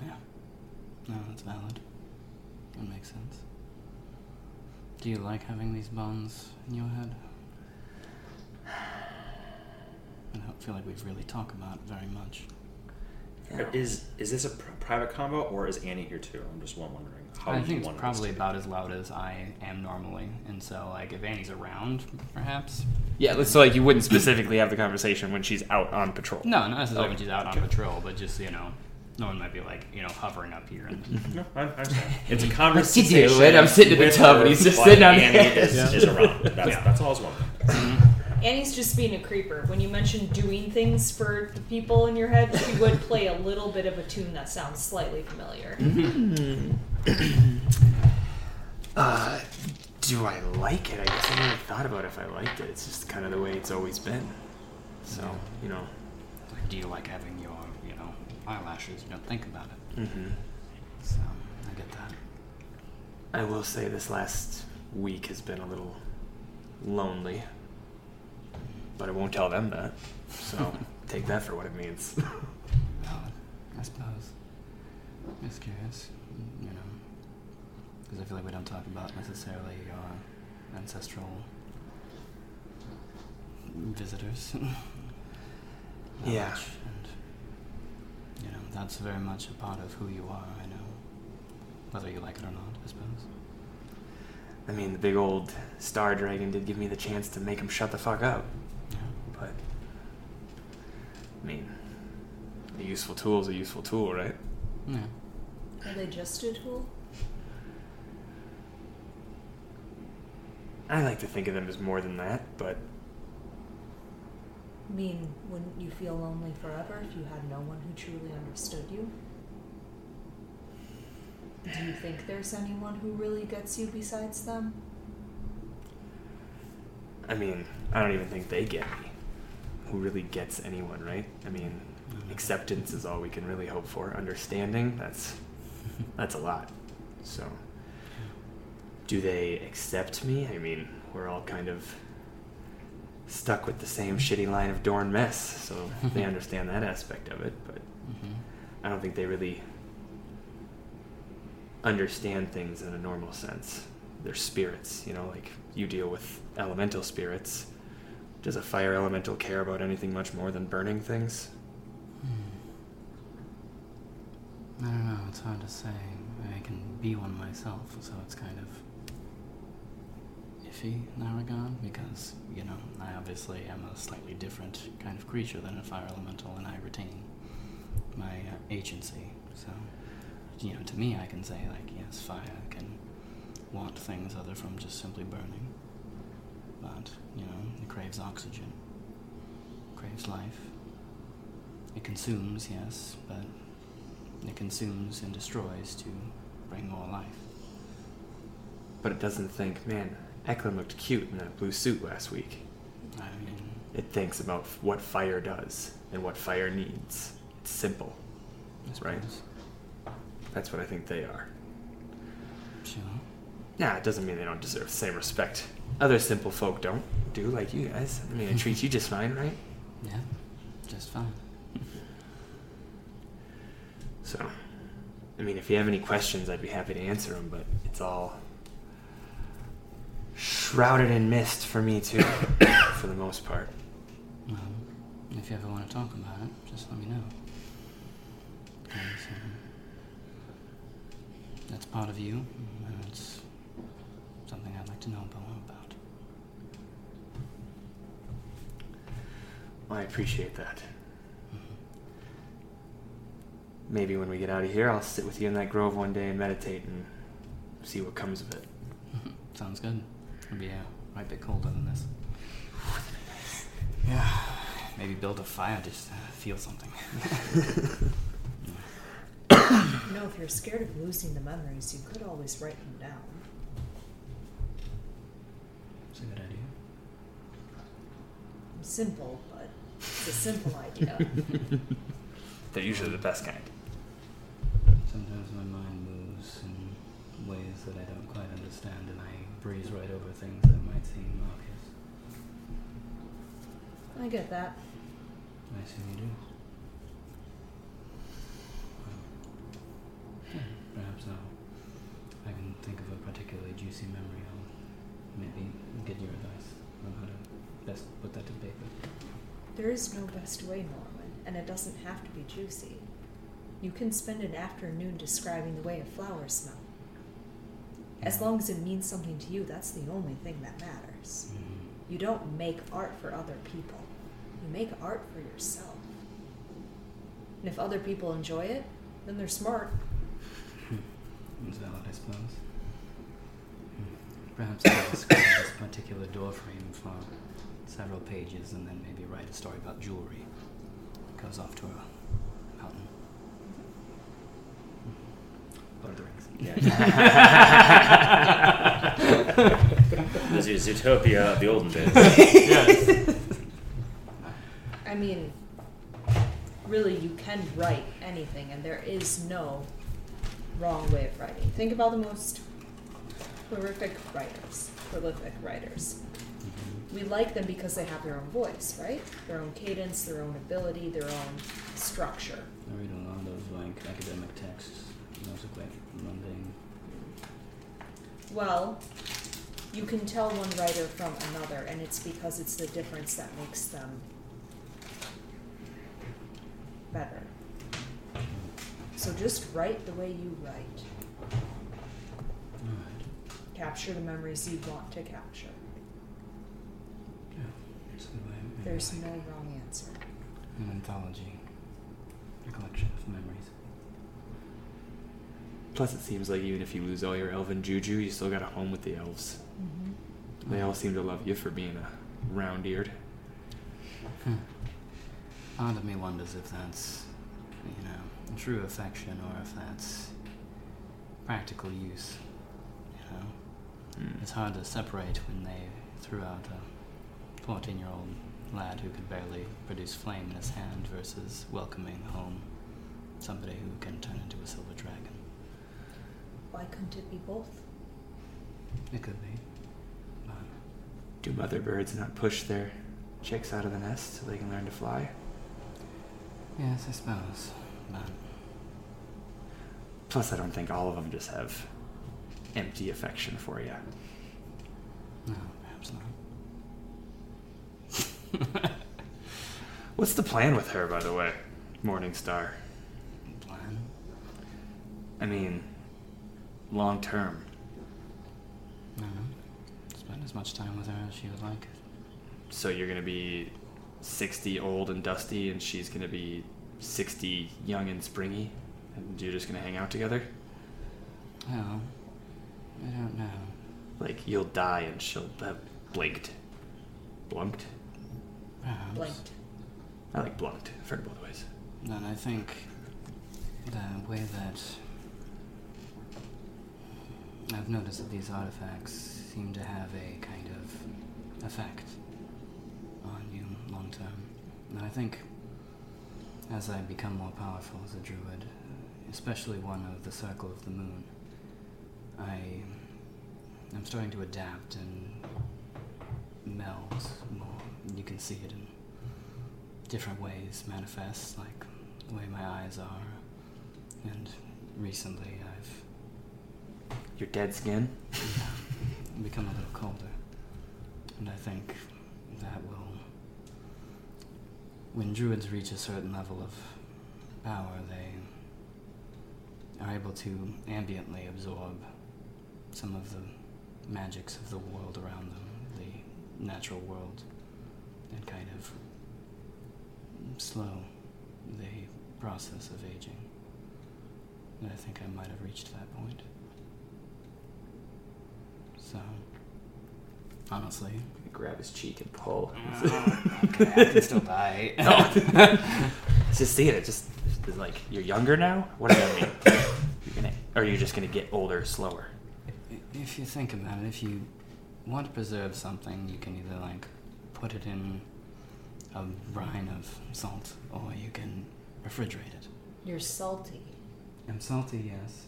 yeah. No, that's valid. That makes sense. Do you like having these bonds in your head? I don't feel like we've really talked about it very much. Is is this a pr- private combo or is Annie here too? I'm just wondering how I you think it's probably about as loud as I am normally, and so like if Annie's around, perhaps. Yeah, so like you wouldn't specifically have the conversation when she's out on patrol. No, not necessarily Oh, when she's out okay. on patrol, but just you know, no one might be like you know hovering up here. And No, I, I understand. It's a What's he conversation. doing? I'm sitting in the with tub and he's just sitting on the Annie edge. is, Yeah. is around. That's, Yeah. that's all I was wondering. Annie's just being a creeper. When you mentioned doing things for the people in your head, she would play a little bit of a tune that sounds slightly familiar. Uh, do I like it? I guess I never thought about if I liked it. It's just kind of the way it's always been. So, you know. do you like having your you know eyelashes? You don't think about it. Mm-hmm. So I get that. I will say this last week has been a little lonely. But I won't tell them that. So, take that for what it means. Valid, I suppose. Just curious, you know, because I feel like we don't talk about necessarily your ancestral visitors. Yeah. And, you know, that's very much a part of who you are, I know. Whether you like it or not, I suppose. I mean, the big old star dragon did give me the chance to make him shut the fuck up. Yeah. But, I mean, a useful tool is a useful tool, right? Yeah. Are they just a tool? I like to think of them as more than that, but I mean, wouldn't you feel lonely forever if you had no one who truly understood you? Do you think there's anyone who really gets you besides them? I mean, I don't even think they get me. Who really gets anyone, right? I mean, Mhm. acceptance is all we can really hope for. Understanding, that's that's a lot. So, do they accept me? I mean, we're all kind of stuck with the same shitty line of Dorn mess, so they understand that aspect of it, but hmm I don't think they really understand things in a normal sense. They're spirits, you know, like you deal with elemental spirits. Does a fire elemental care about anything much more than burning things? I don't know, it's hard to say. I can be one myself, so it's kind of in because, you know, I obviously am a slightly different kind of creature than a fire elemental and I retain my uh, agency. So, you know, to me, I can say, like, yes, fire can want things other from just simply burning. But, you know, it craves oxygen, craves life. It consumes, yes, but it consumes and destroys to bring more life. but it doesn't think, man, Eklund looked cute in that blue suit last week. I mean, It thinks about what fire does and what fire needs. It's simple. Right. That's what I think they are. Sure. Nah, it doesn't mean they don't deserve the same respect. Other simple folk don't do like you guys. I mean, I treat you just fine, right? Yeah, just fine. So, I mean, if you have any questions, I'd be happy to answer them, but it's all shrouded in mist for me, too, for the most part. Well, if you ever want to talk about it, just let me know. um, that's part of you, and it's something I'd like to know more about. I appreciate that. Maybe when we get out of here, I'll sit with you in that grove one day and meditate and see what comes of it. Sounds good. It'll be a right bit colder than this. Yeah, maybe build a fire just to feel something. You know, if you're scared of losing the memories, you could always write them down. It's a good idea. Simple, but it's a simple idea. They're usually the best kind. Sometimes my mind breeze right over things that might seem obvious. I get that. I assume you do. Well, perhaps now, I can think of a particularly juicy memory, I'll maybe get your advice on how to best put that to paper. There is no best way, Norman, and it doesn't have to be juicy. You can spend an afternoon describing the way a flower smells. As long as it means something to you, that's the only thing that matters. Mm. You don't make art for other people. You make art for yourself. And if other people enjoy it, then they're smart. It's valid, I suppose. Hmm. Perhaps I'll describe this particular door frame for several pages and then maybe write a story about jewelry. Goes off to a Lord of the Rings. This is Utopia of the olden days. I mean, really, you can write anything, and there is no wrong way of writing. Think about the most prolific writers, prolific writers. We like them because they have their own voice, right? Their own cadence, their own ability, their own structure. I read a lot of like academic texts. Quite mundane. Well, you can tell one writer from another, and it's because it's the difference that makes them better. So just write the way you write. Alright. Capture the memories you want to capture. Yeah. It's a way. There's like no wrong answer. an anthology. A collection of memories. Plus, it seems like even if you lose all your elven juju, you still got a home with the elves. Mm-hmm. They all seem to love you for being a round-eared. Hmm. Part of me wonders if that's, you know, true affection or if that's practical use. You know, Mm. it's hard to separate when they threw out a 14 year old lad who could barely produce flame in his hand versus welcoming home somebody who can turn into a silver. Why couldn't it be both? It could be. But Do mother birds not push their chicks out of the nest so they can learn to fly? yes, I suppose. But Plus, I don't think all of them just have empty affection for you. no, perhaps not. What's the plan with her, by the way, Morningstar? Plan? I mean, long term. No. Mm-hmm. Spend as much time with her as she would like. So you're gonna be 60 old and dusty, and she's gonna be 60 young and springy, and you're just gonna hang out together? Well, I don't know. Like, you'll die and she'll have blinked. Blunked? Perhaps. Blinked. I like blunked. I've heard both ways. And I think the way that I've noticed that these artifacts seem to have a kind of effect on you long term. And I think as I become more powerful as a druid, especially one of the Circle of the Moon, I am starting to adapt and meld more. You can see it in different ways manifest, like the way my eyes are. And recently Your dead skin. become a little colder. And I think that will. When druids reach a certain level of power, they are able to ambiently absorb some of the magics of the world around them, the natural world, and kind of slow the process of aging. And I think I might have reached that point. So, honestly, Grab his cheek and pull. Ah, okay, I can still die. just see it. It just like you're younger now. What does that mean? You're gonna, or you're just gonna get older slower. If you think about it, if you want to preserve something, you can either like put it in a brine of salt, or you can refrigerate it. You're salty. I'm salty, yes,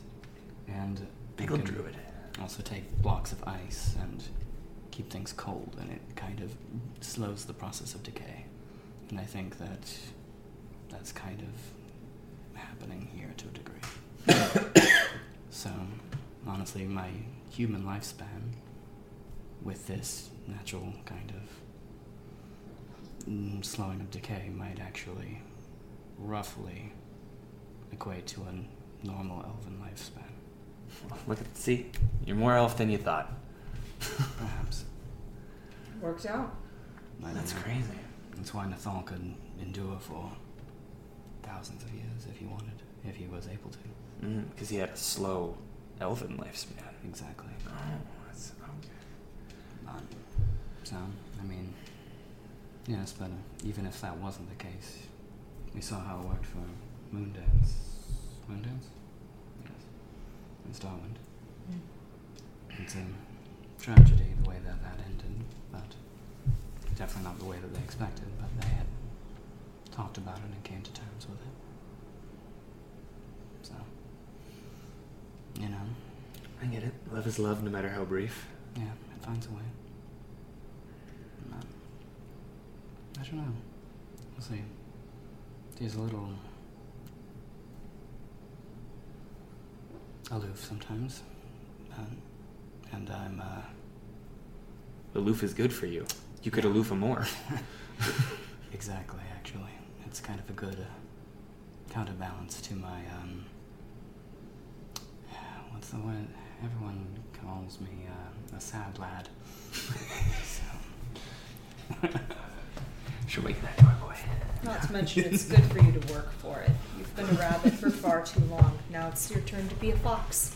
and you Pickle druid. Also take blocks of ice and keep things cold, and it kind of slows the process of decay. And I think that that's kind of happening here to a degree. so, honestly, my human lifespan with this natural kind of mm, slowing of decay might actually roughly equate to a normal elven lifespan. Look at see, you're more elf than you thought. Perhaps. Worked out. I That's know. crazy. That's why Nathal could endure for thousands of years if he wanted, if he was able to. Because he had a slow elven lifespan. Exactly. Oh, that's okay. Um, so, I mean, yes, but uh, even if that wasn't the case, we saw how it worked for Moondance. Moondance? Yes. And Starwind. It's a tragedy the way that that ended, but definitely not the way that they expected, but they had talked about it and came to terms with it. So, you know, I get it. Love is love, no matter how brief. yeah, it finds a way. Um, I don't know. We'll see. There's a little aloof sometimes, um, and I'm uh, Aloof is good for you. You could aloof him more. exactly actually. It's kind of a good uh, counterbalance to my um, what's the word? Everyone calls me uh, a sad lad. so. Should wake that boy. Not to mention, it's good for you to work for it. You've been a rabbit for far too long. Now it's your turn to be a fox.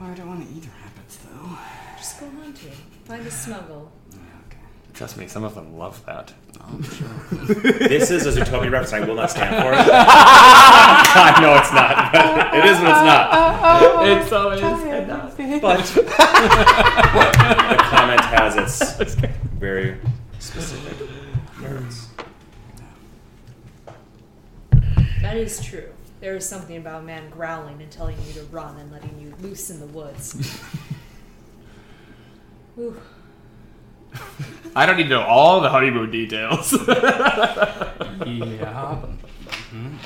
Oh, I don't want to eat rabbits, though. Just go hunting. Find a snuggle. Yeah, okay. Trust me, some of them love that. Oh, I'm sure. This is a Zootopia reference. I will not stand for it. I know it's not. But it is, but it's not. it's always But the comment has its very specific merits. That is true. There is something about a man growling and telling you to run and letting you loose in the woods. Ooh. I don't need to know all the honeymoon details. yeah. hmm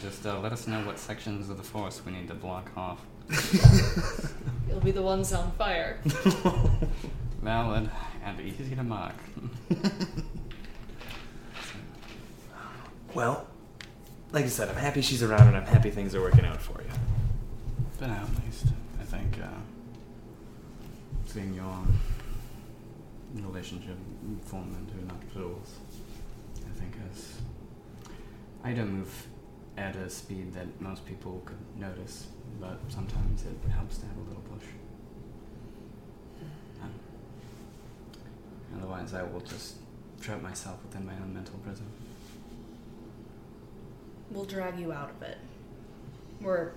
Just uh, let us know what sections of the forest we need to block off. You'll be the ones on fire. Valid and easy to mark. well, like I said, I'm happy she's around and I'm happy things are working out for you. For now, at least. I think uh, seeing your relationship form into nuptials, I think has. I don't move at a speed that most people could notice, but sometimes it helps to have a little push. Otherwise, I will just trap myself within my own mental prison. We'll drag you out of it. We're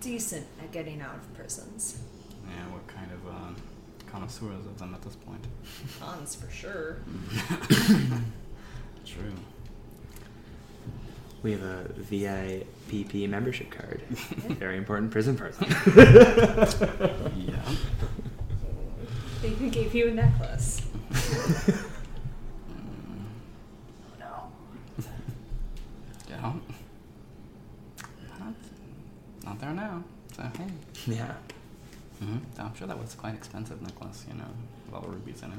decent at getting out of prisons. Yeah, we're kind of uh, connoisseurs of them at this point. Cons for sure. True. We have a VIPP membership card. Very important prison person. Yeah. They even gave you a necklace. no. Yeah. Not, not there now. So hey. Yeah. hmm I'm sure that was quite expensive necklace. You know, with all the rubies in it.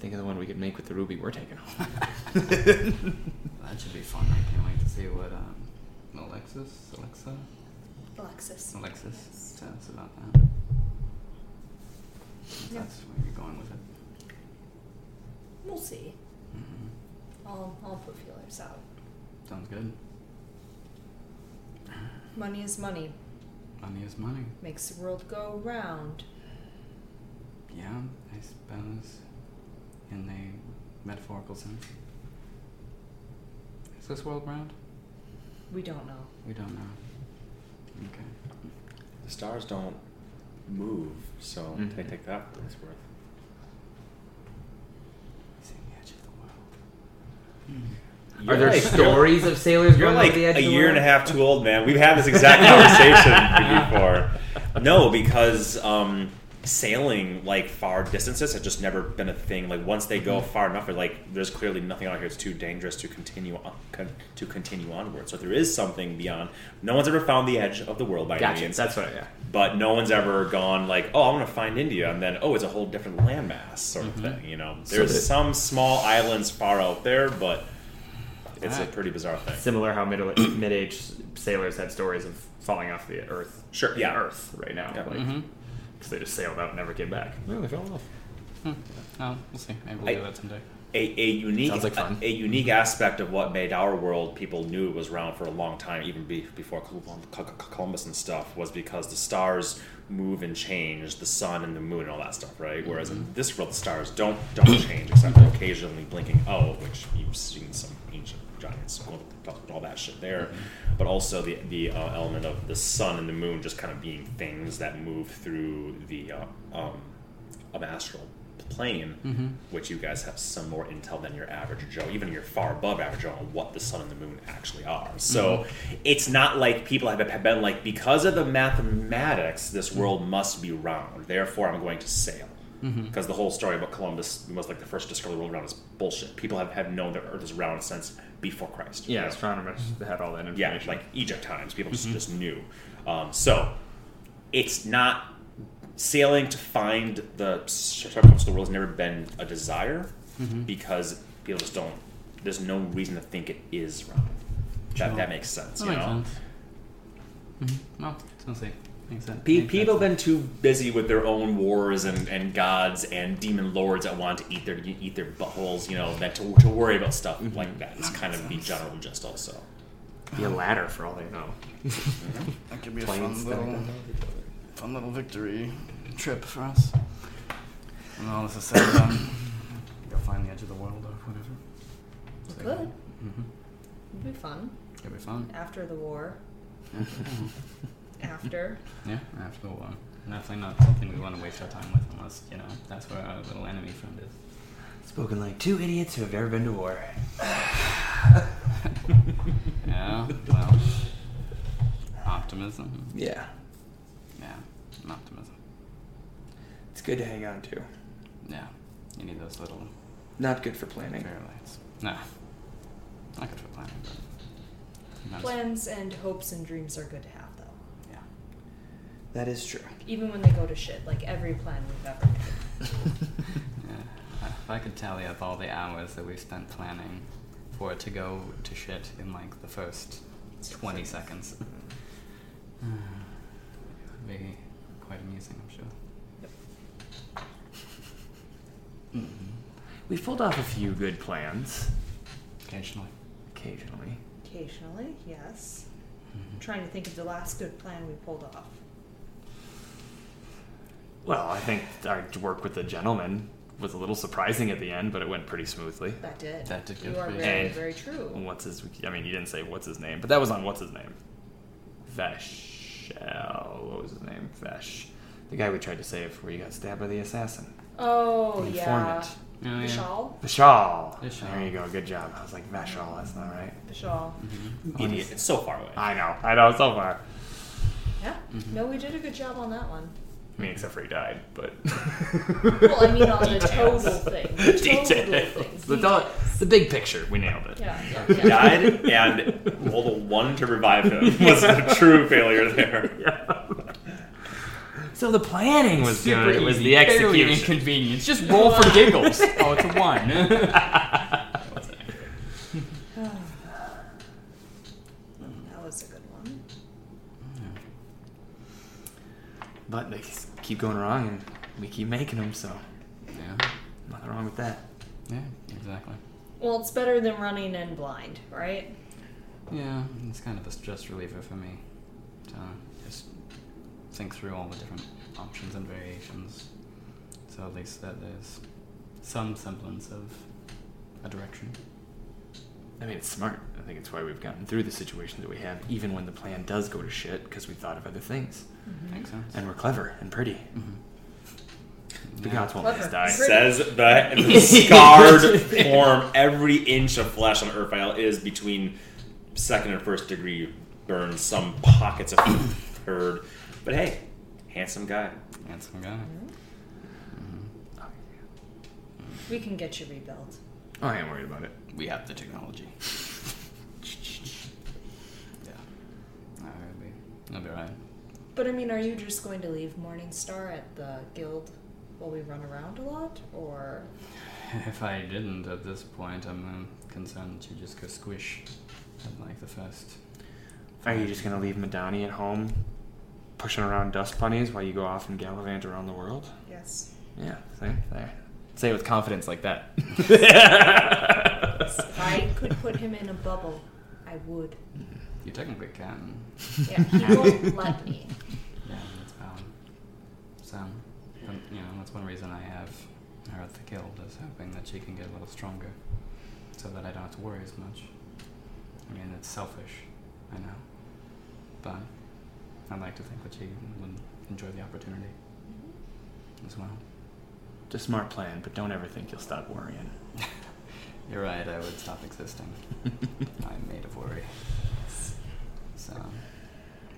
Think of the one we could make with the ruby we're taking home. That should be fun. I can't wait to see what um, Alexis, Alexa, Alexis. Alexis Yes. us about that. If Yeah. That's where you're going with it. We'll see. I'll I'll put feelers out. Sounds good. Money is money. Money is money. Makes the world go round. Yeah, I suppose, in a metaphorical sense. Is this world round? We don't know. We don't know. Okay. The stars don't move, so Mhm. take, take that for what it's worth. He's in the edge of world. Are You're there like- stories of sailors You're going like over the edge a of the year and a half too old, man. We've had this exact conversation before. No, because um, sailing like far distances has just never been a thing. Like once they go far enough, they're like there's clearly nothing out here. It's too dangerous to continue on, con- to continue onward. So if there is something beyond. No one's ever found the edge of the world by any Gotcha. means. That's what. I, yeah. but no one's ever gone like, oh, I'm gonna find India, and then oh, it's a whole different landmass sort of thing. You know, So there's some small islands far out there, but it's a pretty bizarre thing. Similar how middle mid-age sailors had stories of falling off the Earth. Sure, yeah. Earth right now. Yeah. Like, Mm-hmm. Because they just sailed out and never came back. Well, they fell off. Hmm. No, we'll see. Maybe we'll I- do that someday. a, a unique like fun. A, a unique aspect of what made our world people knew it was around for a long time, even be, before Col- Col- Columbus and stuff, was because the stars move and change, the sun and the moon and all that stuff, right? Whereas in this world, the stars don't don't change except for occasionally blinking Oh, which you've seen some ancient giants all that shit there. But also the the uh, element of the sun and the moon just kind of being things that move through the uh, um, astral plane, Mm-hmm. which you guys have some more intel than your average Joe, even you're far above average Joe on what the sun and the moon actually are. So it's not like people have been like, because of the mathematics, this world must be round, therefore I'm going to sail. Because the whole story about Columbus was like the first discovery of the world round is bullshit. People have, have known that Earth is round since before Christ. Yeah, you know? astronomers had all that Yeah, information. like Egypt times. People just, just knew. Um, so it's not sailing to find the circumference of the world has never been a desire because people just don't. There's no reason to think it is round. That, Sure. that makes sense. That you makes know, sense. Mm-hmm. Well. Makes sense. Pe- Makes people have sense. been too busy with their own wars and, and gods and demon lords that want to eat their eat their buttholes, you know, that to, to worry about stuff mm-hmm. like that. It's kind of the general gist also. be a uh-huh. ladder for all they know. Mm-hmm. That could be a Planes fun little, on top of each other. fun little victory trip for us. When all this is said and done, go find the edge of the world or whatever. We could. Mm-hmm. It'd be fun. It'll be fun. After the war. After. yeah, after the war. Definitely not something we want to waste our time with unless, you know, that's where our little enemy friend is. Spoken like two idiots who have never been to war. Yeah, well, optimism. Yeah, Yeah, optimism. it's good to hang on to. Yeah, you need those little Not good for planning. fair lights. Nah, not good for planning, but. Plans and hopes and dreams are good to have, though. Yeah. That is true. Even when they go to shit, like every plan we've ever made. Yeah. If I could tally up all the hours that we've spent planning for it to go to shit in like the first 20 seconds, it would be quite amusing, I'm sure. Mhm. We've pulled off a few good plans Occasionally. occasionally. Occasionally, yes. Mhm. I'm trying to think of the last good plan we pulled off. Well, I think our work with the gentleman was a little surprising at the end, but it went pretty smoothly. That did. That did You go are very, smooth. very true. What's his? I mean, he didn't say what's his name, but that was on what's his name. Veshel. What was his name? Vesh. The guy we tried to save, where he got stabbed by the assassin. Oh, The yeah. informant. Oh, yeah. Vishal? Vishal. Vishal. There you go. Good job. I was like Veshal. That's not right. Vishal. Mm-hmm. Idiot. It's so far away. I know. I know so far. Yeah. Mm-hmm. No, we did a good job on that one. I mean, except for he died, but. Well, I mean, on the total thing. The total Details. thing. The, to- the big picture, we nailed it. Yeah, yeah, yeah. Died and rolled a one to revive him. Was a true failure there. Yeah. So the planning was Super good. It was the execution. inconvenience. Just roll for giggles. oh, it's a one. That was a good one. But they s- keep going wrong, and we keep making them. So yeah. nothing wrong with that. Yeah. Exactly. Well, it's better than running in blind, right? Yeah, it's kind of a stress reliever for me to just think through all the different options and variations. So at least that there's some semblance of a direction. I mean, it's smart. I think it's why we've gotten through the situation that we have, even when the plan does go to shit, because we thought of other things, mm-hmm. Makes sense. and we're clever and pretty. Mhm. The Yeah. gods won't let us die. Says the, the scarred form. Every inch of flesh on Urfael is between second and first degree burns. Some pockets of hurt. But hey, handsome guy. Handsome guy. Mm-hmm. Mm-hmm. We can get you rebuilt. Oh, I ain't worried about it. We have the technology. yeah. Alright, be. I'll be alright. But I mean, are you just going to leave Morningstar at the guild while we run around a lot, or If I didn't at this point, I'm um, concerned that you just go squish at like the first. Are you just gonna leave Madani at home, pushing around dust bunnies while you go off and gallivant around the world? yes? Yeah, see, there. Say it with confidence like that. If I could put him in a bubble, I would. You technically can. Yeah, he won't let me. Yeah, that's valid. So, but, um, you know, that's one reason I have her at the guild is hoping that she can get a little stronger, so that I don't have to worry as much. I mean, it's selfish, I know, but I'd like to think that she would enjoy the opportunity mm-hmm. as well. It's a smart plan, but don't ever think you'll stop worrying. You're right. I would stop existing. I'm made of worry. So,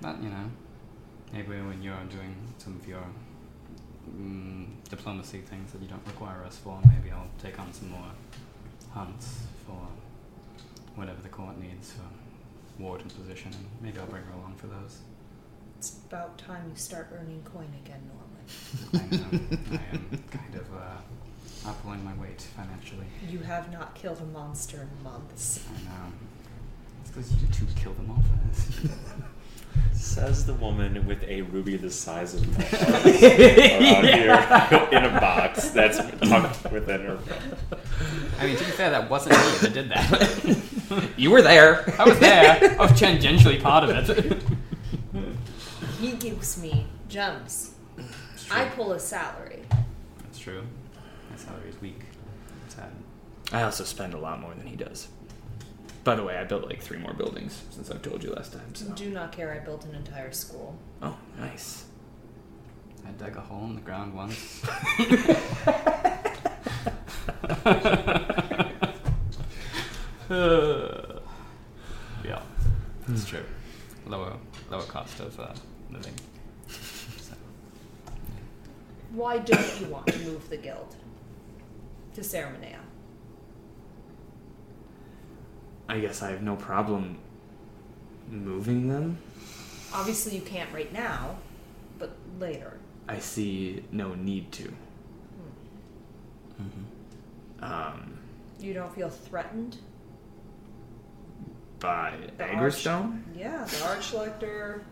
but you know, maybe when you're doing some of your mm, diplomacy things that you don't require us for, maybe I'll take on some more hunts for whatever the court needs for warden position, and maybe I'll bring her along for those. It's about time you start earning coin again, Norman. I know I am kind of uh, not pulling my weight financially. You have not killed a monster in months. I know. It's because you two killed them all first. Says the woman with a ruby the size of my heart around here in a box that's tucked within her. I mean, to be fair, that wasn't me that did that. You were there. I was there. I was tangentially part of it. He gives me gems. I pull a salary. That's true. My salary is weak. Sad. I also spend a lot more than he does. By the way, I built like three more buildings since I've told you last time. So. Do not care. I built an entire school. Oh, nice. I dug a hole in the ground once. yeah, it's true. Lower, lower cost of uh, living. So, Why don't you want to move the guild to Ceremonia? I guess I have no problem moving them. Obviously, you can't right now, but later. I see no need to. mhm. Um, You don't feel threatened? by The Aggerstone? Yeah, the Archlector,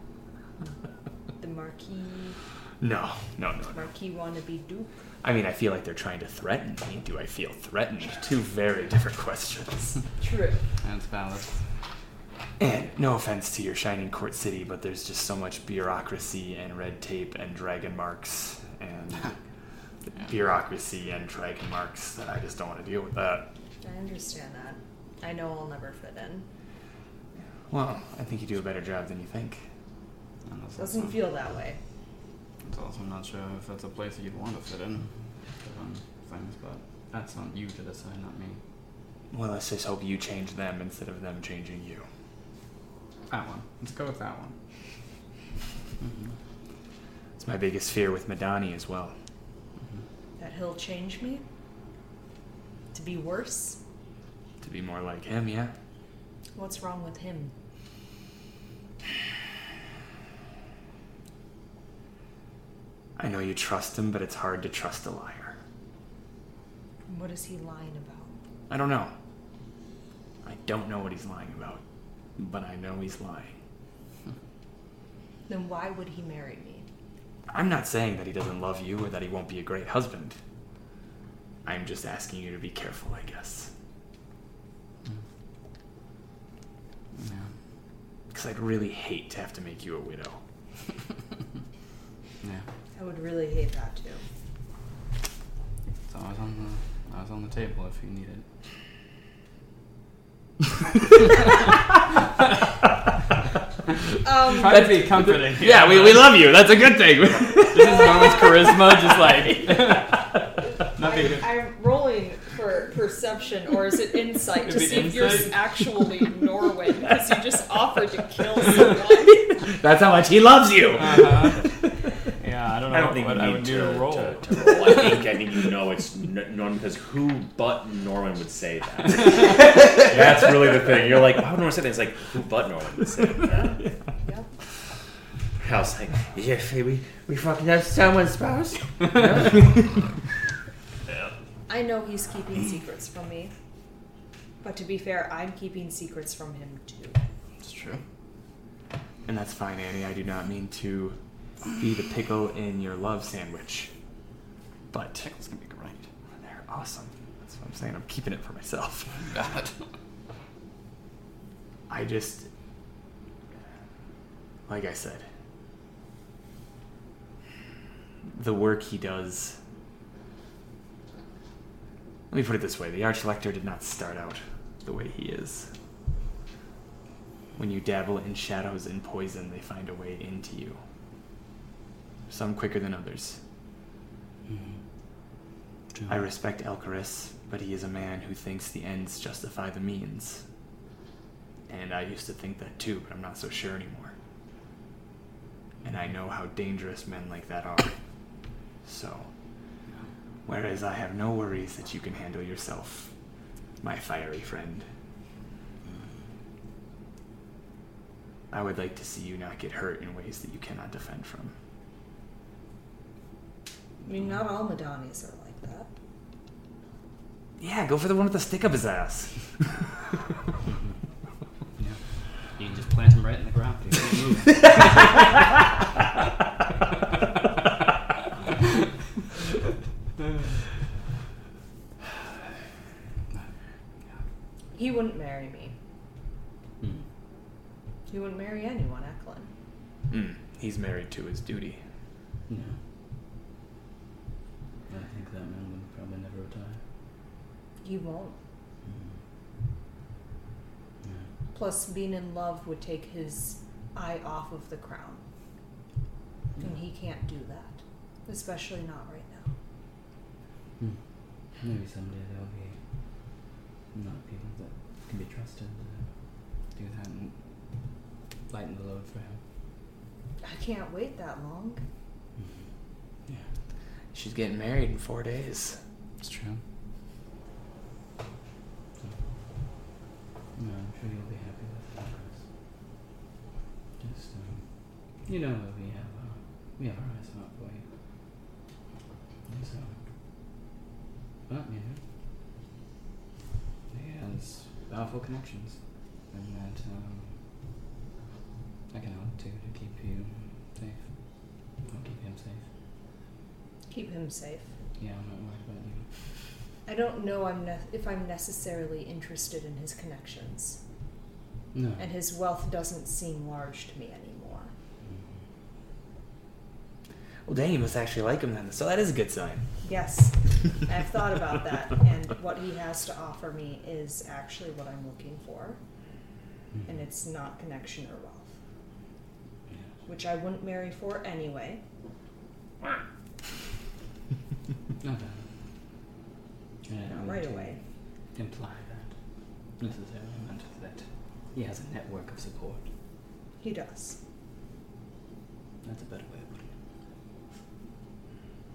the Marquis, No, no, no, no. Marquis wannabe Duke. I mean, I feel like they're trying to threaten me. Do I feel threatened? Two very different questions. True. That's valid. And no offense to your shining court city, but there's just so much bureaucracy and red tape and dragon marks and Yeah. bureaucracy and dragon marks that I just don't want to deal with that. I understand that. I know I'll never fit in. Well, I think you do a better job than you think. Doesn't feel that way. It's also not sure if that's a place that you'd want to fit in. Given things, but that's on you to decide, not me. Well, let's just hope you change them instead of them changing you. That one. Let's go with that one. Mm-hmm. It's my biggest fear with Madani as well. That he'll change me? To be worse? To be more like him, yeah. What's wrong with him? I know you trust him, but it's hard to trust a liar. What is he lying about? I don't know. I don't know what he's lying about, but I know he's lying. Then why would he marry me? I'm not saying that he doesn't love you or that he won't be a great husband. I'm just asking you to be careful, I guess. Mm. Mm. Yeah. Because I'd really hate to have to make you a widow. Yeah. I would really hate that too. It's always on the always on the table if you need it. Um, Try to be comforting. here. Yeah, we, we love you. That's a good thing. This is Norman's charisma, just like nothing. I, I'm rolling for perception, or is it insight to It'd be see if you're insight? actually Norman because you just offered to kill someone. That's how much he loves you. Uh-huh. Yeah, I don't know I don't think what you I need would to, do to roll. To, to roll. I think I think you know it's N- Norman because who but Norman would say that? That's really the thing. You're like, why would Norman say that? It's like, who but Norman would say that? yep. I was like, yeah, we we fucking have someone's spouse. I know he's keeping secrets from me, but to be fair, I'm keeping secrets from him too. It's true. And that's fine, Annie. I do not mean to be the pickle in your love sandwich. But Pickles can be great. they're awesome. That's what I'm saying. I'm keeping it for myself. God. I just, like I said, the work he does. Let me put it this way the Archlector did not start out the way he is. When you dabble in shadows and poison, they find a way into you. Some quicker than others. Mm-hmm. I respect Elcaris, but he is a man who thinks the ends justify the means. And I used to think that too, but I'm not so sure anymore. And I know how dangerous men like that are. So, whereas I have no worries that you can handle yourself, my fiery friend, mm-hmm. I would like to see you not get hurt in ways that you cannot defend from. I mean, not all Madanis are like that. Yeah, go for the one with the stick up his ass. Yeah. You can just plant him right in the ground. He can't move. He wouldn't marry me. Hmm. He wouldn't marry anyone, Eklund. Mm, he's married to his duty. Yeah. I think that man would probably never retire. He won't. Yeah. Plus, being in love would take his eye off of the crown. And he can't do that. Especially not right now. Hmm. Maybe someday there'll be not people that can be trusted to do that and lighten the load for him. I can't wait that long. Yeah, She's getting married in four days. it's true. So, no, I'm sure you'll be happy with that. Just, um, you know that we have, uh, we have our eyes out for you. And so, but, you know, he has powerful connections, and that, um, I can help too to keep you safe. I'll keep him safe. Keep him safe. Yeah, I'm not worried about you. I don't know I'm ne- if I'm necessarily interested in his connections. No. And his wealth doesn't seem large to me anymore. Well, dang, you must actually like him then. So that is a good sign. Yes, I've thought about that, and what he has to offer me is actually what I'm looking for, and hmm. it's not connection or wealth, which I wouldn't marry for anyway. Yeah, Not right away. Imply that necessarily meant that he has a network of support. He does. That's a better way of putting it.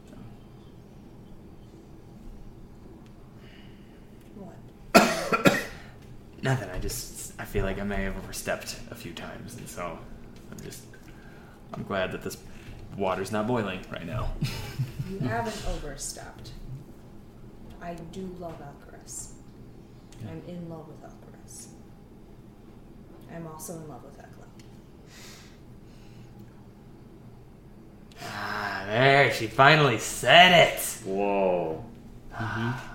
So, What? Nothing. I just I feel like I may have overstepped a few times, and so I'm just I'm glad that this water's not boiling right now. You haven't overstepped. I do love Elkaris. Yeah. I'm in love with Elkaris. I'm also in love with Ekla. ah, there. She finally said it. Whoa. Mm-hmm.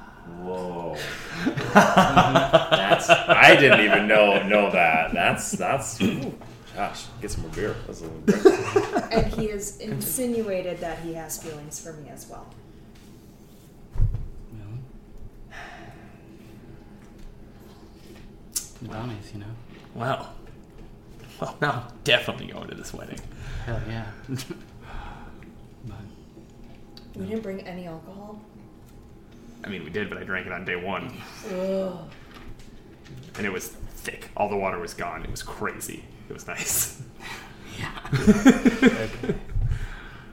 Whoa. That's I didn't even know know that. That's that's ooh, gosh, get some more beer. That's a little. And he has insinuated that he has feelings for me as well. Really? Brownies, you know. Well, well, now I'm definitely going to this wedding. Hell yeah. but We didn't bring any alcohol. I mean, we did, but I drank it on day one, Ugh. and it was thick. All the water was gone. It was crazy. It was nice. yeah. okay.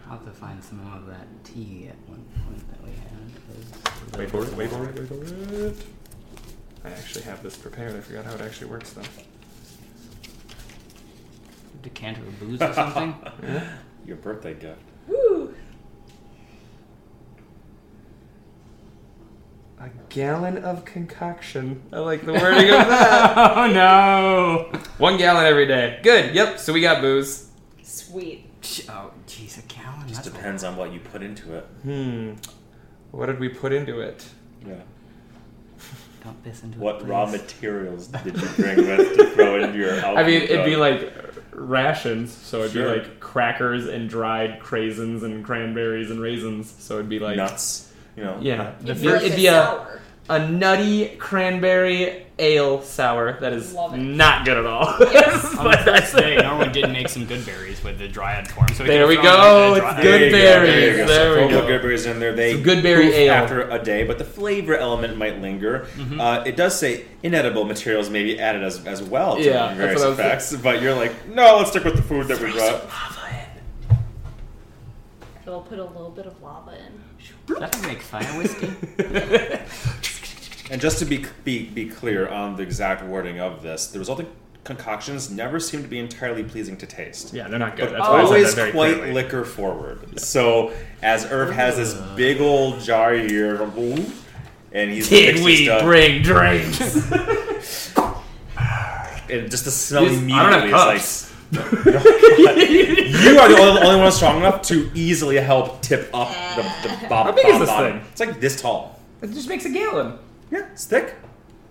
I'll have to find some more of that tea at one point that we had. Wait for it. Wait for it. Wait for it. I actually have this prepared. I forgot how it actually works, though. Decanter of booze or something? Your birthday gift. A gallon of concoction. I like the wording of that. oh no! One gallon every day. Good. Yep. So we got booze. Sweet. Oh, jeez, a gallon? Just That's depends on what you put into it. Hmm. What did we put into it? Yeah. Dump this into What raw materials did you bring with to throw into your alcohol? I mean, it'd be like rations. So it'd Sure. be like crackers and dried craisins and cranberries and raisins. So it'd be like nuts. You know. Yeah. The, If you're it'd the be a, sour. a nutty cranberry ale sour that is Love it. not good at all. On the but that's first day, it. Norwood did make some good berries with the dryad form. So There we go, it in the it's good There you go, berries, There, you go. there we throw go. good berries in there. They Some good berry poof ale. after a day, but the flavor element might linger. Mm-hmm. Uh, it does say inedible materials may be added as, as well to Yeah, that's various what I was effects, but you're like, no, let's stick with the food that we brought. So we'll put a little bit of lava in. That would make fire whiskey. And just to be, be be clear on the exact wording of this, the resulting concoctions never seem to be entirely pleasing to taste. Yeah, they're not good. But That's why I said always that very quite clearly. liquor forward. So as Irv has this big old jar here, and he's Did mixing we stuff, bring drinks? and just the smell These- I immediately don't have is like you are the only, only one strong enough to easily help tip up the, the bomb. How big is this thing? It's like this tall. it just makes a gallon. Yeah, it's thick.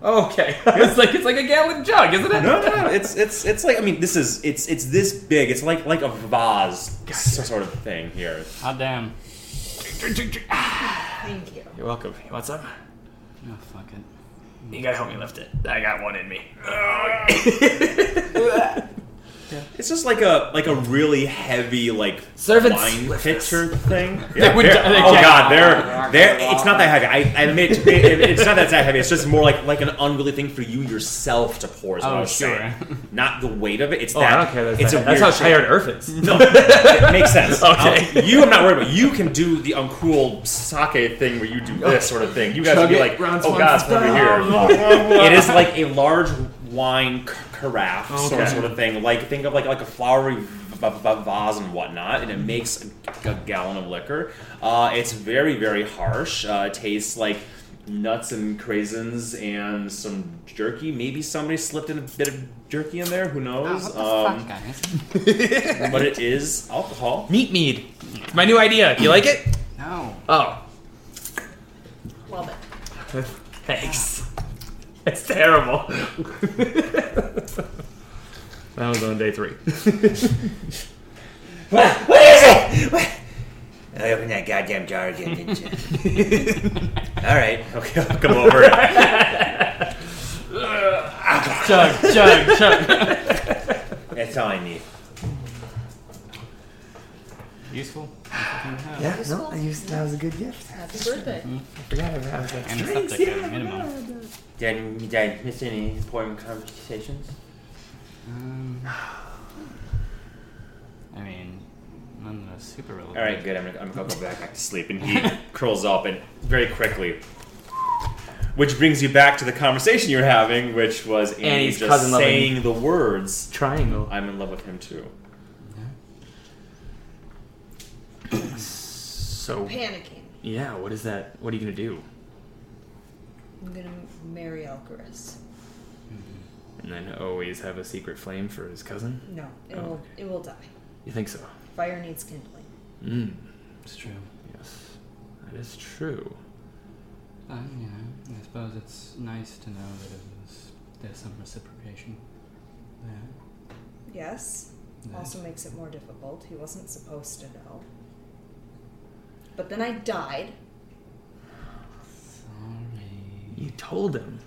Okay, it's like it's like a gallon jug, isn't it? No, no, no. It's it's it's like I mean, this is it's it's this big. It's like like a vase sort of thing here. Hot damn. Thank you. You're welcome. You want some? Oh, fuck it. You gotta help me lift it. I got one in me. It's just like a like a really heavy like Servants, wine pitcher thing. Yeah, would- they're- they oh can't- god, they're they're. It's not that heavy. I, I admit it, it- it's not that that heavy. It's just more like like an unwieldy thing for you yourself to pour. Is what Oh, I was sure. saying. Not the weight of it. It's Oh, that. I don't care. That's, it's a that's weird how shape. tired Earth is. No, it makes sense. Okay. I'll- you, I'm not worried about. You can do the uncool sake thing where you do this sort of thing. You guys Chug would be it, like, oh god, it's over here. it is like a large wine c- carafe sort, Okay. of, sort of thing. Like think of like like a flowery v- v- vase and whatnot, and it makes a, a gallon of liquor. Uh, it's very very harsh. Uh, it tastes like nuts and craisins and some jerky. Maybe somebody slipped in a bit of jerky in there. Who Oh, knows? what the Um, fuck, guys? but it is alcohol. Meat mead. It's my new idea. You like it? No. Oh, Love it. thanks. It's terrible. that was on day three. what, What is it? What? attention. All right. Okay, I'll come over. chug, chug, chug. That's all I need. Useful. Yeah, no, I used, that was a good gift. Happy birthday. I forgot about I was like, drinks, Antiseptic yeah. at minimum. Did I, did I miss any important conversations? Um, I mean, none that are super relevant. All right, good. I'm gonna, I'm gonna go back, back to sleep, and he curls up and very quickly. Which brings you back to the conversation you were having, which was Andy Annie's just cousin loving- saying the words. Triangle. I'm in love with him too. So, Panicking. yeah, what is that? What are you gonna do? I'm gonna marry Elkaris. And then always have a secret flame for his cousin? No, it Oh, will. okay. It will die. You think so? Fire needs kindling. Mm. It's true. Yes, that is true. But, you know, I suppose it's nice to know that it was, there's some reciprocation there. Yes. Yeah. Also makes it more difficult. He wasn't supposed to know. But then I died. Sorry. You told him.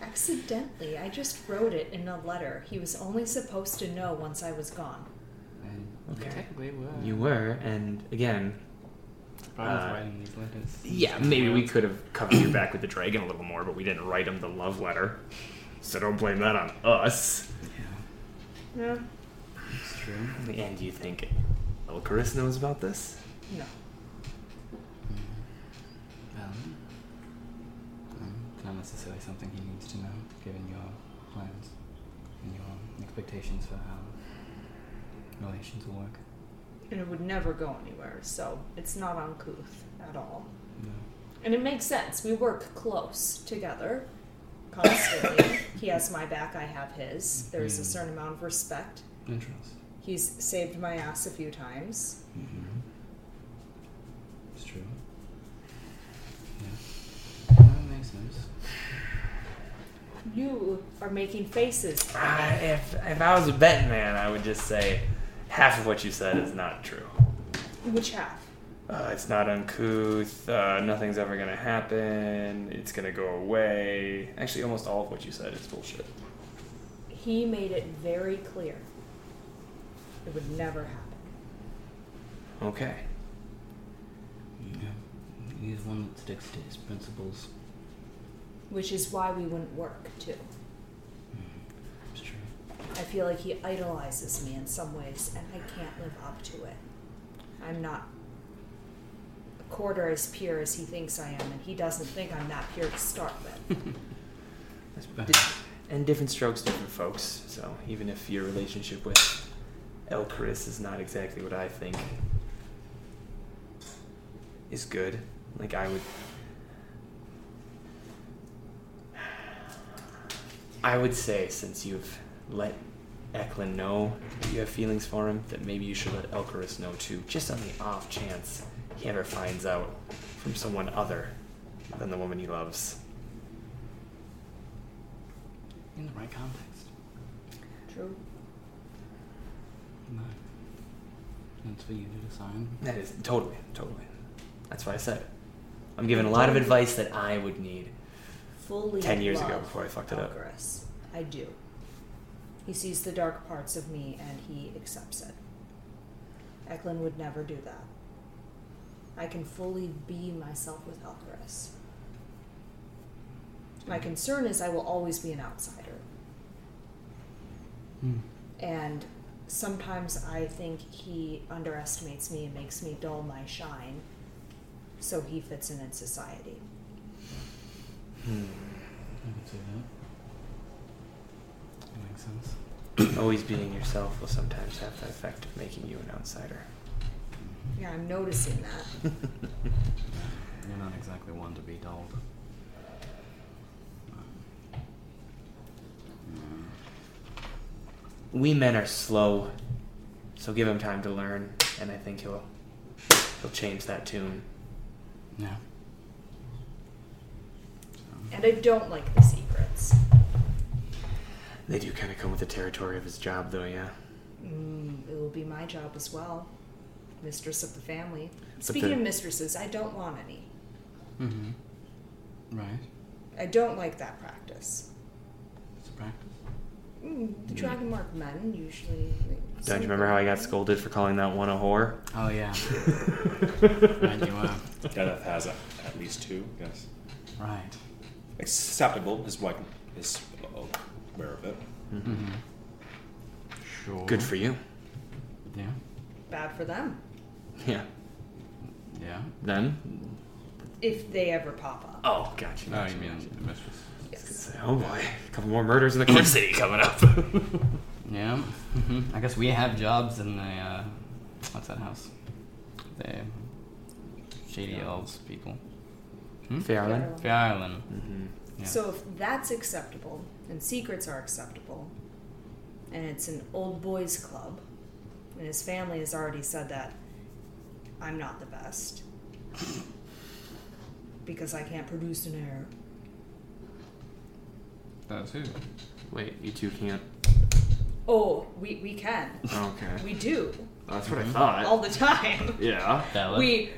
Accidentally. I just wrote it in a letter. He was only supposed to know once I was gone. And you Okay. technically were. You were, and again, Problem with uh, writing these letters. yeah, maybe we could have covered your back with the dragon a little more, but we didn't write him the love letter. So don't blame that on us. Yeah, Yeah. it's true. And do you think Elkaris knows about this? No. Um, it's not necessarily something he needs to know, given your plans and your expectations for how relations will work. And it would never go anywhere, so it's not uncouth at all. No. And it makes sense. We work close together constantly. he has my back, I have his. There's a Mhm. certain amount of respect. Interest. He's saved my ass a few times. Mm-hmm. It's true. Yeah. That makes sense. You are making faces. Uh, if, if I was a betting man, I would just say half of what you said is not true. Which half? Uh, it's not uncouth. Uh, nothing's ever gonna happen. It's gonna go away. Actually, almost all of what you said is bullshit. He made it very clear. It would never happen. Okay. Yeah. He's one that sticks to his principles. Which is why we wouldn't work, too. Mm-hmm. It's true. I feel like he idolizes me in some ways, and I can't live up to it. I'm not a quarter as pure as he thinks I am, and he doesn't think I'm that pure to start with. That's But- di- and different strokes, different folks. So even if your relationship with Elkaris is not exactly what I think is good, like I would, I would say since you've let Eklund know that you have feelings for him, that maybe you should let Elkaris know too, just on the off chance he ever finds out from someone other than the woman he loves. In the right context. True. No. That's for you to decide. That is totally, totally. That's why I said it. I'm giving a lot of advice that I would need. Fully 10 years ago before I fucked it up. Elkaris. I do. He sees the dark parts of me and he accepts it. Eklund would never do that. I can fully be myself with Elkaris. My concern is I will always be an outsider. Hmm. And sometimes I think he underestimates me and makes me dull my shine so he fits in in society. Hmm. I can see that. That makes sense. Always being yourself will sometimes have the effect of making you an outsider. Yeah, I'm noticing that. You're not exactly one to be dulled. We men are slow, so give him time to learn, and I think he'll he'll change that tune. Yeah. And I don't like the secrets. They do kind of come with the territory of his job, though, yeah. Mm, it will be my job as well. mistress of the family. Speaking the- of mistresses, I don't want any. Mm-hmm. Right. I don't like that practice. It's a practice. Mm, the dragon mark men usually. Don't you remember how I got scolded for calling that one a whore? Oh yeah. right, you are. Deneth has a, at least two, yes. Right. Acceptable. His wife is aware of it. Mm-hmm. Sure. Good for you. Yeah. Bad for them Yeah. Yeah. Then. if they ever pop up. Oh, gotcha. Oh, gotcha, you mean gotcha. the mistress? Yes. Oh boy, a couple more murders in the Cliff City coming up. Yeah. Mm-hmm. I guess we have jobs in the uh, what's that house? The shady elves people. Phiarlan. Fair Island. Mm-hmm. Yeah. So if that's acceptable and secrets are acceptable, and it's an old boys club, and his family has already said that I'm not the best because I can't produce an heir. That's who. Wait, you two can't. Oh, we, we can. Okay. We do. That's what I thought. All the time. yeah. Bella. We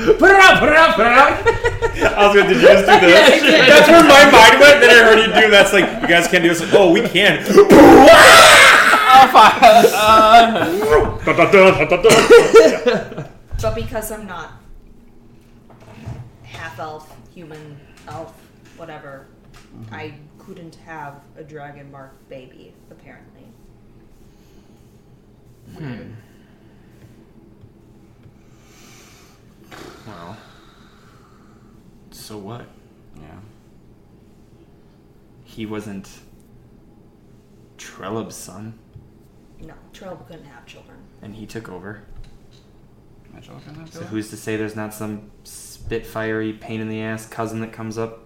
Put it out, put it out, put it out. I was gonna, did you just do this? That's where my mind went. Then I heard you do that. It's like, you guys can't do this. Like, oh, we can. but because I'm not half elf, human, elf, whatever, I couldn't have a dragon mark baby, apparently. Hmm. Well. So what? Yeah. He wasn't Trellub's son, No, Trell couldn't have children. and he took over. Am I joking? that So Bill? who's to say there's not some spitfirey, pain in the ass cousin that comes up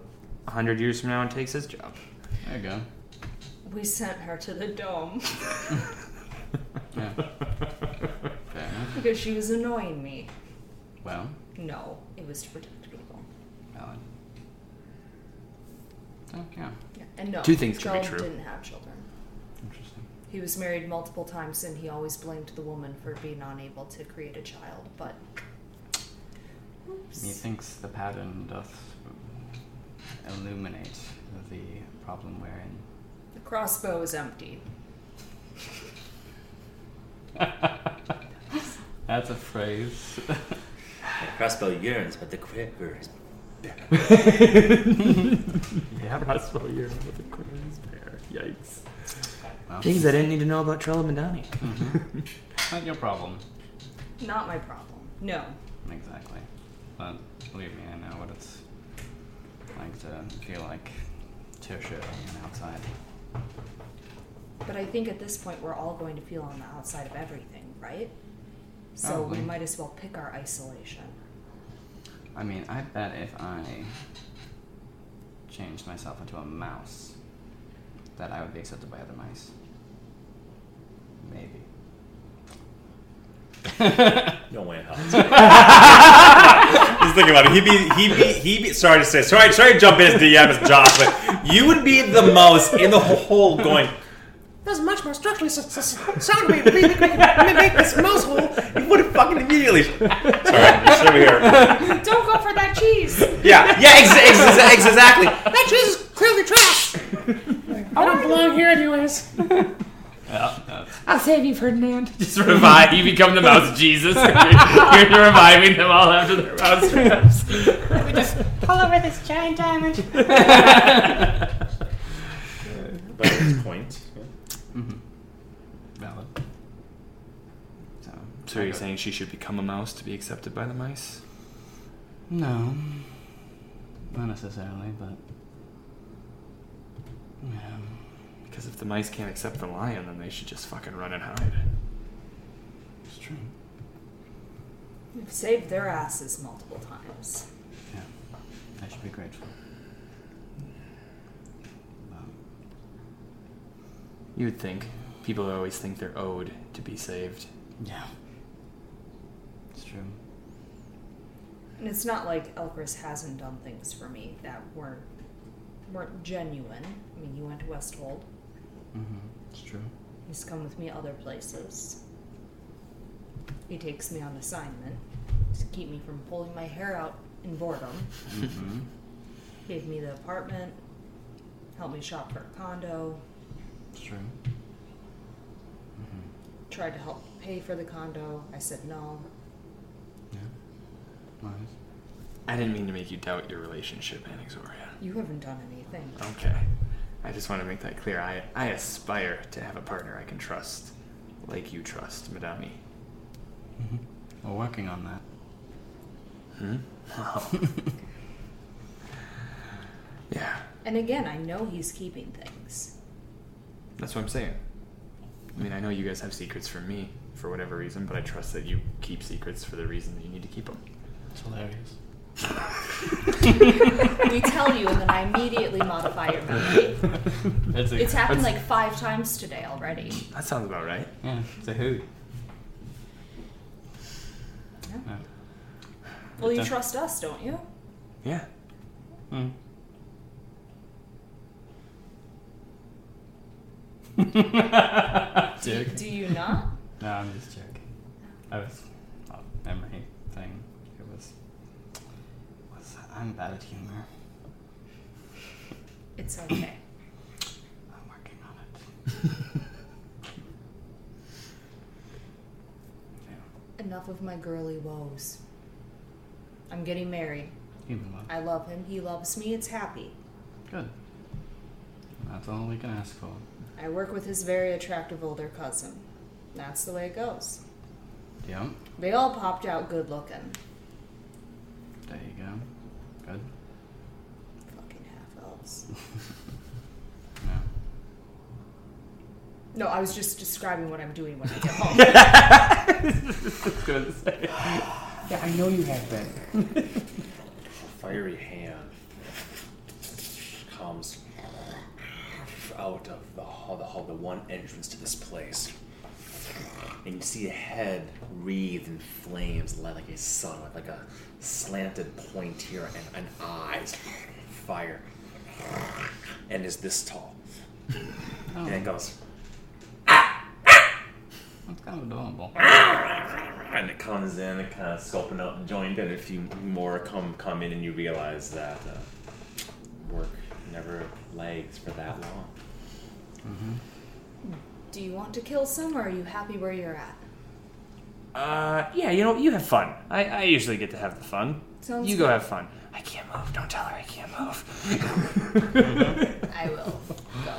a hundred years from now and takes his job? There you go. We sent her to the dome Yeah. Fair enough. because she was annoying me. Well, No, it was to protect people. valid. Oh, yeah. Yeah. And no, Two things can be Trell true. didn't have children. Interesting. He was married multiple times and he always blamed the woman for being unable to create a child, but. Oops. Methinks the pattern doth illuminate the problem wherein. The crossbow is empty. That's a phrase. The crossbow yearns, but the quiver is yeah, that's what you're with the Queen's bear. Yikes. Well, Things I didn't need to know about Trellub and Donnie. not your problem. Not my problem. No. Exactly. But believe me, I know what it's like to feel like tertiary and outside. But I think at this point we're all going to feel on the outside of everything, right? So Probably. we might as well pick our isolation. I mean, I bet if I changed myself into a mouse, that I would be accepted by other mice. Maybe. no way in. Just think about it. He'd be, he'd be, he'd be. Sorry to say. Sorry, sorry to jump in as DM as Josh, but you would be the mouse in the hole going. That's much more structurally s- s- sound way. Make, make, make this mouse hole. You would have fucking immediately. Sorry, just over here. Don't go for that cheese! Yeah, yeah, ex- ex- ex- exactly. That cheese is clearly trash. I don't belong here, anyways. Yeah, that's I'll save you, Ferdinand. Just revive. You become the mouse Jesus. you're, you're reviving them all after their mouse traps. Pull over this giant diamond. But at this point, mm-hmm. valid. So, So you're saying she should become a mouse to be accepted by the mice? No, not necessarily, but yeah, Because if the mice can't accept the lion, then they should just fucking run and hide. it's true. We've saved their asses multiple times. Yeah, I should be grateful. Um, You would think. People always think they're owed to be saved. yeah, it's true. And it's not like Elkaris hasn't done things for me that weren't weren't genuine. I mean, you went to Westhold. Mm-hmm. It's true. He's come with me other places. He takes me on assignment to keep me from pulling my hair out in boredom. Mm-hmm. Gave me the apartment, helped me shop for a condo, It's true. tried to help pay for the condo. I said no. Yeah. I didn't mean to make you doubt your relationship, Anaxoria. You haven't done anything. Okay. I just want to make that clear. I, I aspire to have a partner I can trust, like you trust, Madame. Mm-hmm. We're working on that. Hmm? Wow. yeah, And again, I know he's keeping things. that's what I'm saying. I mean, I know you guys have secrets from me for whatever reason, but I trust that you keep secrets for the reason that you need to keep them. It's hilarious. we tell you, and then I immediately modify your memory. That's a, It's happened That's- like five times today already. That sounds about right. yeah, it's a hoot. Yeah. Yeah. Well, you trust us, don't you? Yeah. Mm. Joke. Do you not? No, I'm just joking. I was a memory thing. It was. was I'm bad at humor. It's okay. I'm working on it. yeah. Enough of my girly woes. I'm getting married. I love him. He loves me. It's happy. Good. That's all we can ask for. I work with his very attractive older cousin. That's the way it goes. Yep. They all popped out good looking. There you go. Good. Fucking half elves. Yeah. No, I was just describing what I'm doing when I get home. Good to say. Yeah, I know you have been. fiery hand comes out of the hall, the hall, the one entrance to this place. And you see a head wreathed in flames like a sun, like a slanted point here and, and eyes, fire. And is this tall. And it goes, That's kind of adorable. and it comes in and kind of scoping out and joined in. A few more come come in, and you realize that uh, work never lags for that long. Do you want to kill some, or are you happy where you're at? Uh, yeah, you know, you have fun. I, I usually get to have the fun. Sounds you go good. have fun. I can't move. Don't tell her I can't move. I will go.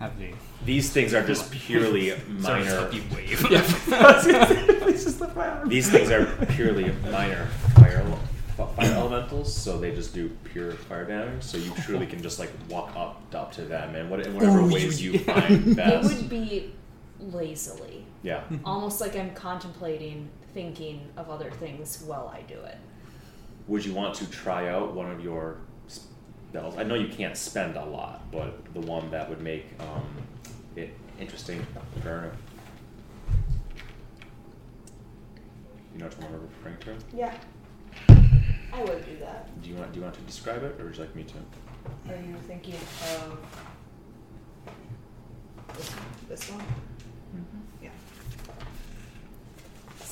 Have the. These things are just purely minor. Wave. Please just lift my arm. These things are purely minor fire fire elementals, so they just do pure fire damage. So you truly can just like walk up up to them and what- in whatever you- ways you find It would be lazily. Yeah. Almost like I'm contemplating, thinking of other things while I do it. Would you want to try out one of your spells? I know you can't spend a lot, but the one that would make um, it interesting, burn. You know which one I'm referring to? Yeah. I would do that. Do you want do you want to describe it, or would you like me to? Are you thinking of this, this one? Yeah.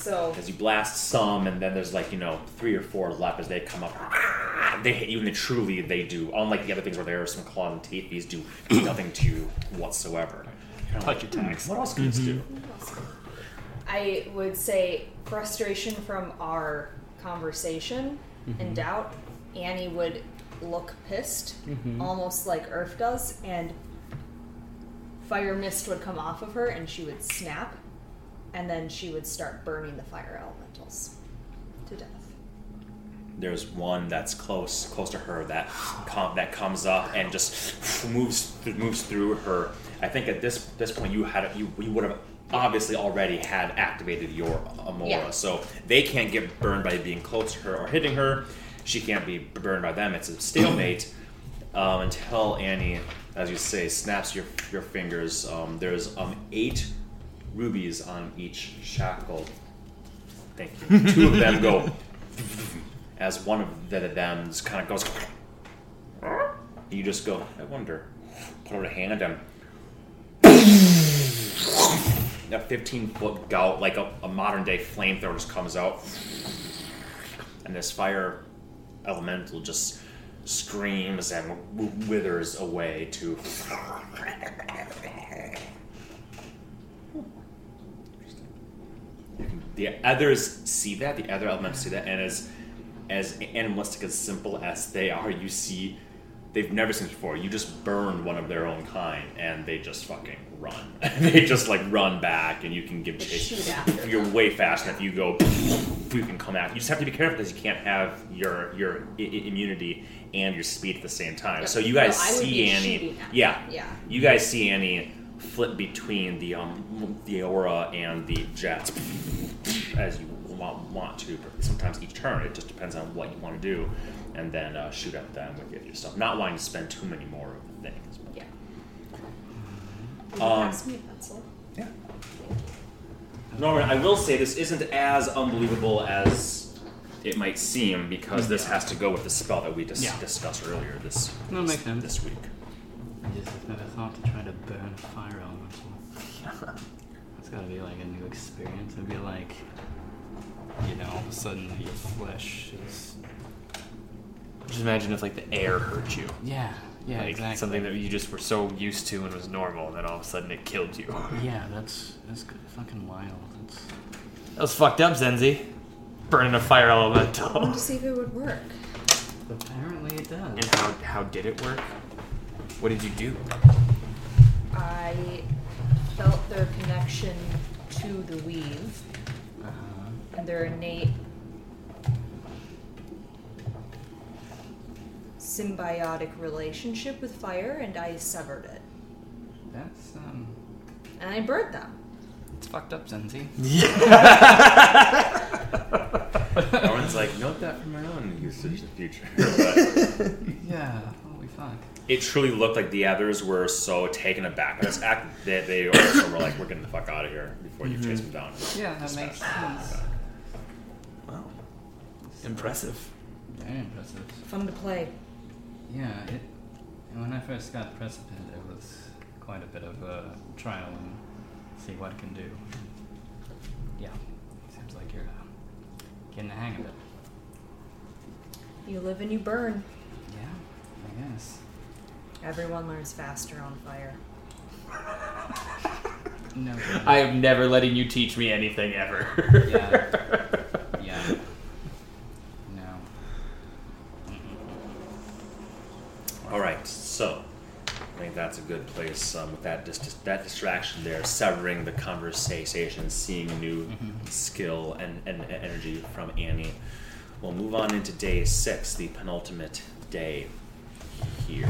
So, As you blast some, and then there's like you know three or four left as they come up. Ah, they hit you, and they truly they do. Unlike the other things where there are some claws and teeth, these do nothing to you whatsoever. Kinda Touch like, attacks. "Hmm, What else can this mm-hmm. do? I would say frustration from our conversation and mm-hmm. doubt. Annie would look pissed, mm-hmm. almost like Earth does, and fire mist would come off of her and she would snap, and then she would start burning the fire elementals to death. There's one that's close, close to her that com- that comes up and just moves moves through her. I think at this this point you had you you would have obviously already had activated your Amora, Yeah. so they can't get burned by being close to her or hitting her. She can't be burned by them. It's a stalemate um, until Annie, as you say, snaps your your fingers. Um, there's um, eight rubies on each shackle. Thank you. Two of them go as one of the, them kind of goes. You just go. I wonder. Put out a hand and a 15 foot gout, like a, a modern day flamethrower, just comes out, and this fire elemental just screams and withers away to. The others see that, the other elementals see that, and as as animalistic as simple as they are, you see they've never seen it before. You just burn one of their own kind, and they just fucking run. they just like run back, and you can give chase. You're way faster. If you go, you can come out. You just have to be careful because you can't have your your I- immunity and your speed at the same time. Yep. So you guys No, see Annie. Yeah, yeah. You guys see Annie flip between the um the aura and the jets as you want, want to. Sometimes each turn, it just depends on what you want to do, and then uh, shoot at them with your stuff. Not wanting to spend too many more of the things. But. Yeah. Will you Um, pass me a pencil? Yeah. Norman, I will say this isn't as unbelievable as it might seem because this has to go with the spell that we dis- Yeah. discussed earlier this That makes sense. this week. I just have never thought to try to burn a fire elemental. It's gotta be like a new experience. It'd be like, you know, all of a sudden your flesh is. Just imagine if like the air hurt you. Yeah, yeah, like exactly. something that you just were so used to and was normal, and then all of a sudden it killed you. Yeah, that's that's good, fucking wild. It's, That was fucked up, Zenzi. Burning a fire elemental. I wanted to see if it would work. apparently it does. And how how did it work? What did you do? I felt their connection to the weave Uh-huh. and their innate symbiotic relationship with fire, and I severed it. That's um, And I burned them. it's fucked up, Zenzi. Norman's like, note that for my own usage in the future. Yeah, holy fuck. It truly looked like the others were so taken aback. This act that they also were like, we're getting the fuck out of here before you chase them down. Yeah, that makes sense. Wow. Impressive. Very impressive. Fun to play. Yeah, it. And when I first got Precipice, it was quite a bit of a trial and see what it can do. Yeah, seems like you're uh, getting the hang of it. You live and you burn. Yeah, I guess. Everyone learns faster on fire. No. I am never letting you teach me anything ever. Yeah. Yeah. No. All right, so I think that's a good place um, with that dis- that distraction there, severing the conversation, seeing a new skill and, and and energy from Annie. We'll move on into day six, the penultimate day here.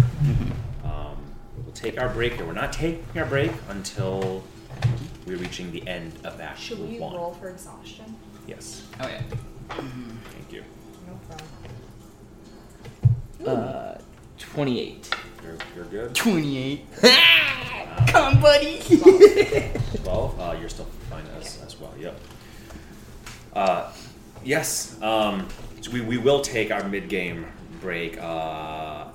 Um, we'll take our break here. We're not taking our break until we're reaching the end of Act Should we One. roll for exhaustion? Yes, Oh yeah. thank you. No problem. uh, 28. You're, you're good. Twenty-eight. Come, buddy. 12 uh, you're still fine as, as well yep uh, yes um, so we, we will take our mid-game break uh,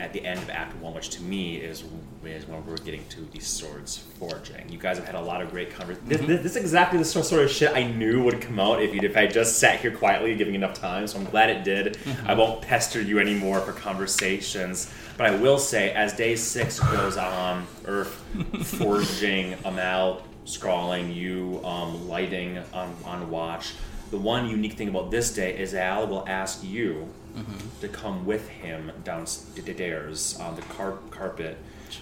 at the end of act one which to me is is when we're getting to the swords forging. You guys have had a lot of great conversations this, this, this is exactly the sort of shit i knew would come out if you if i just sat here quietly giving enough time so i'm glad it did. I won't pester you anymore for conversations. But i will say as day six goes on earth forging amal scrawling you um, lighting on, on watch. The one unique thing about this day is al will ask you to come with him downstairs on the car- carpet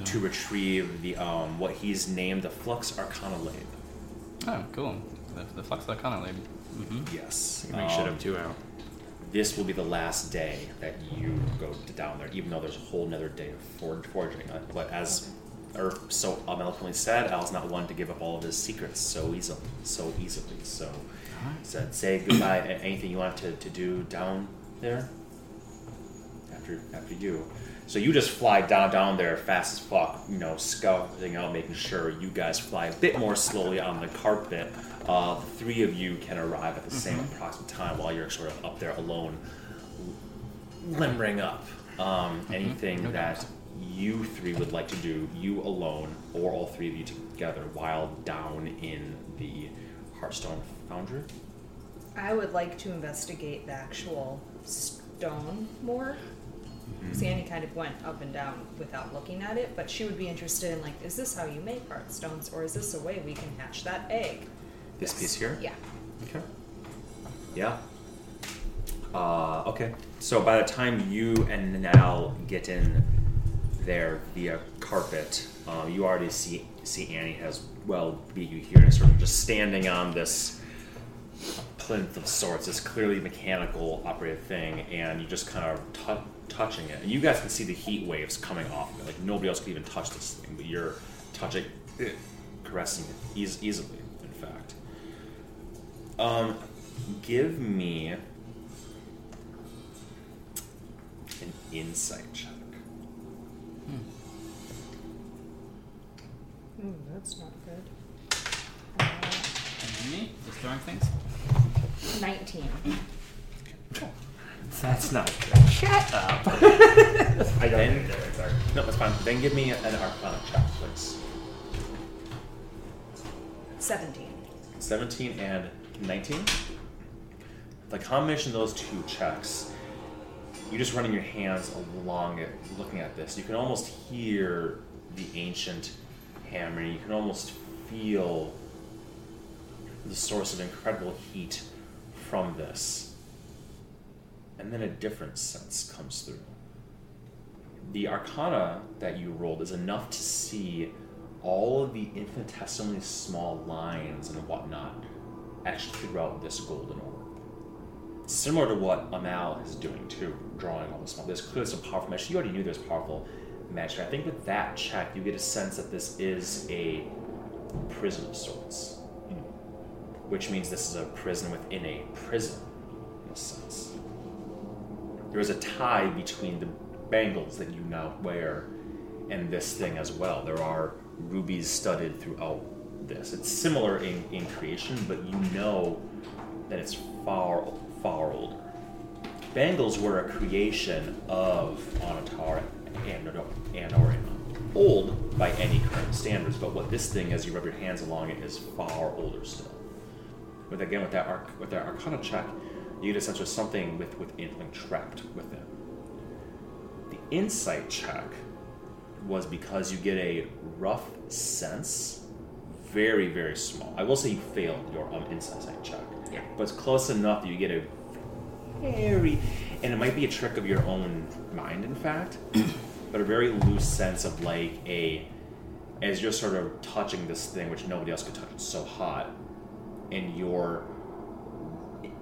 to retrieve the um, what he's named the flux arcana lab Oh, cool. The, the Flux Arcana lady. Mm-hmm. yes Make shit Um, up too, Al. this will be the last day that you go to down there, even though there's a whole nother day of for- forging. Uh, But as Earth so eloquently said, Al's not one to give up all of his secrets so easily. So easily. So said, say goodbye. Anything you want to, to do down there? After after you. So you just fly down down there fast as fuck, you know, scouting out, making sure you guys fly a bit more slowly on the carpet. Uh, the three of you can arrive at the same approximate time while you're sort of up there alone, limbering up. Um, anything No that you three would like to do, you alone or all three of you together, while down in the Hearthstone Foundry. I would like to investigate the actual stone more. Sandy kind of went up and down without looking at it, but she would be interested in like, is this how you make heartstones, or is this a way we can hatch that egg? This piece here? Yeah. Okay. Yeah. Uh, okay. So by the time you and Nal get in there via carpet, uh, you already see see Annie has well beat you here, and sort of just standing on this plinth of sorts, this clearly mechanical operated thing, and you just kind of tou touching it. And you guys can see the heat waves coming off of it. Like nobody else could even touch this thing, but you're touching it, caressing it eas- easily, in fact. Um, give me an insight check. Ooh, that's not good. Uh, And me, just throwing things. 19. That's not good. Shut up. Uh, I then, no, that's fine. Then give me an Arcana check, please. 17. 17 and 19. The combination of those two checks, you're just running your hands along it, looking at this, you can almost hear the ancient hammer. You can almost feel the source of incredible heat from this. And then a different sense comes through. The arcana that you rolled is enough to see all of the infinitesimally small lines and whatnot etched throughout this golden orb. Similar to what Amal is doing too, drawing all the small. There's clearly some powerful magic. You already knew there's powerful magic. I think with that check, you get a sense that this is a prison of sorts, which means this is a prison within a prison, in a sense. There is a tie between the bangles that you now wear and this thing as well. There are rubies studded throughout this. It's similar in, in creation, but you know that it's far, far older. Bangles were a creation of Onatar and, or old by any current standards, but what this thing, as you rub your hands along it, is far older still. But again, with that arc, with that Arcana check, you get a sense of something with with something trapped within. The insight check was because you get a rough sense, very very small. I will say you failed your um, insight check, Yeah. but it's close enough that you get a very, and it might be a trick of your own mind, in fact, but a very loose sense of like a, as you're sort of touching this thing which nobody else could touch. It's so hot, and you're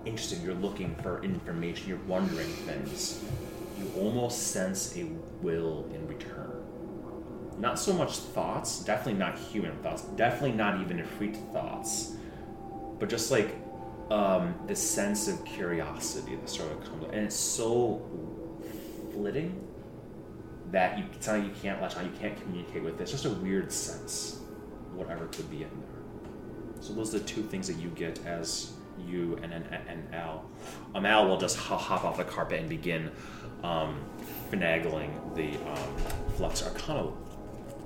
interested. You're looking for information. You're wondering things. You almost sense a will in return. Not so much thoughts, definitely not human thoughts, definitely not even freaked thoughts, but just like um, this sense of curiosity that sort of comes, and it's so flitting that you it's not you can't latch on, you can't communicate with. it. It's just a weird sense, whatever could be in there. So those are the two things that you get as you and and, and Al. Um, Al will just hop off the carpet and begin um, finagling the um, flux arcana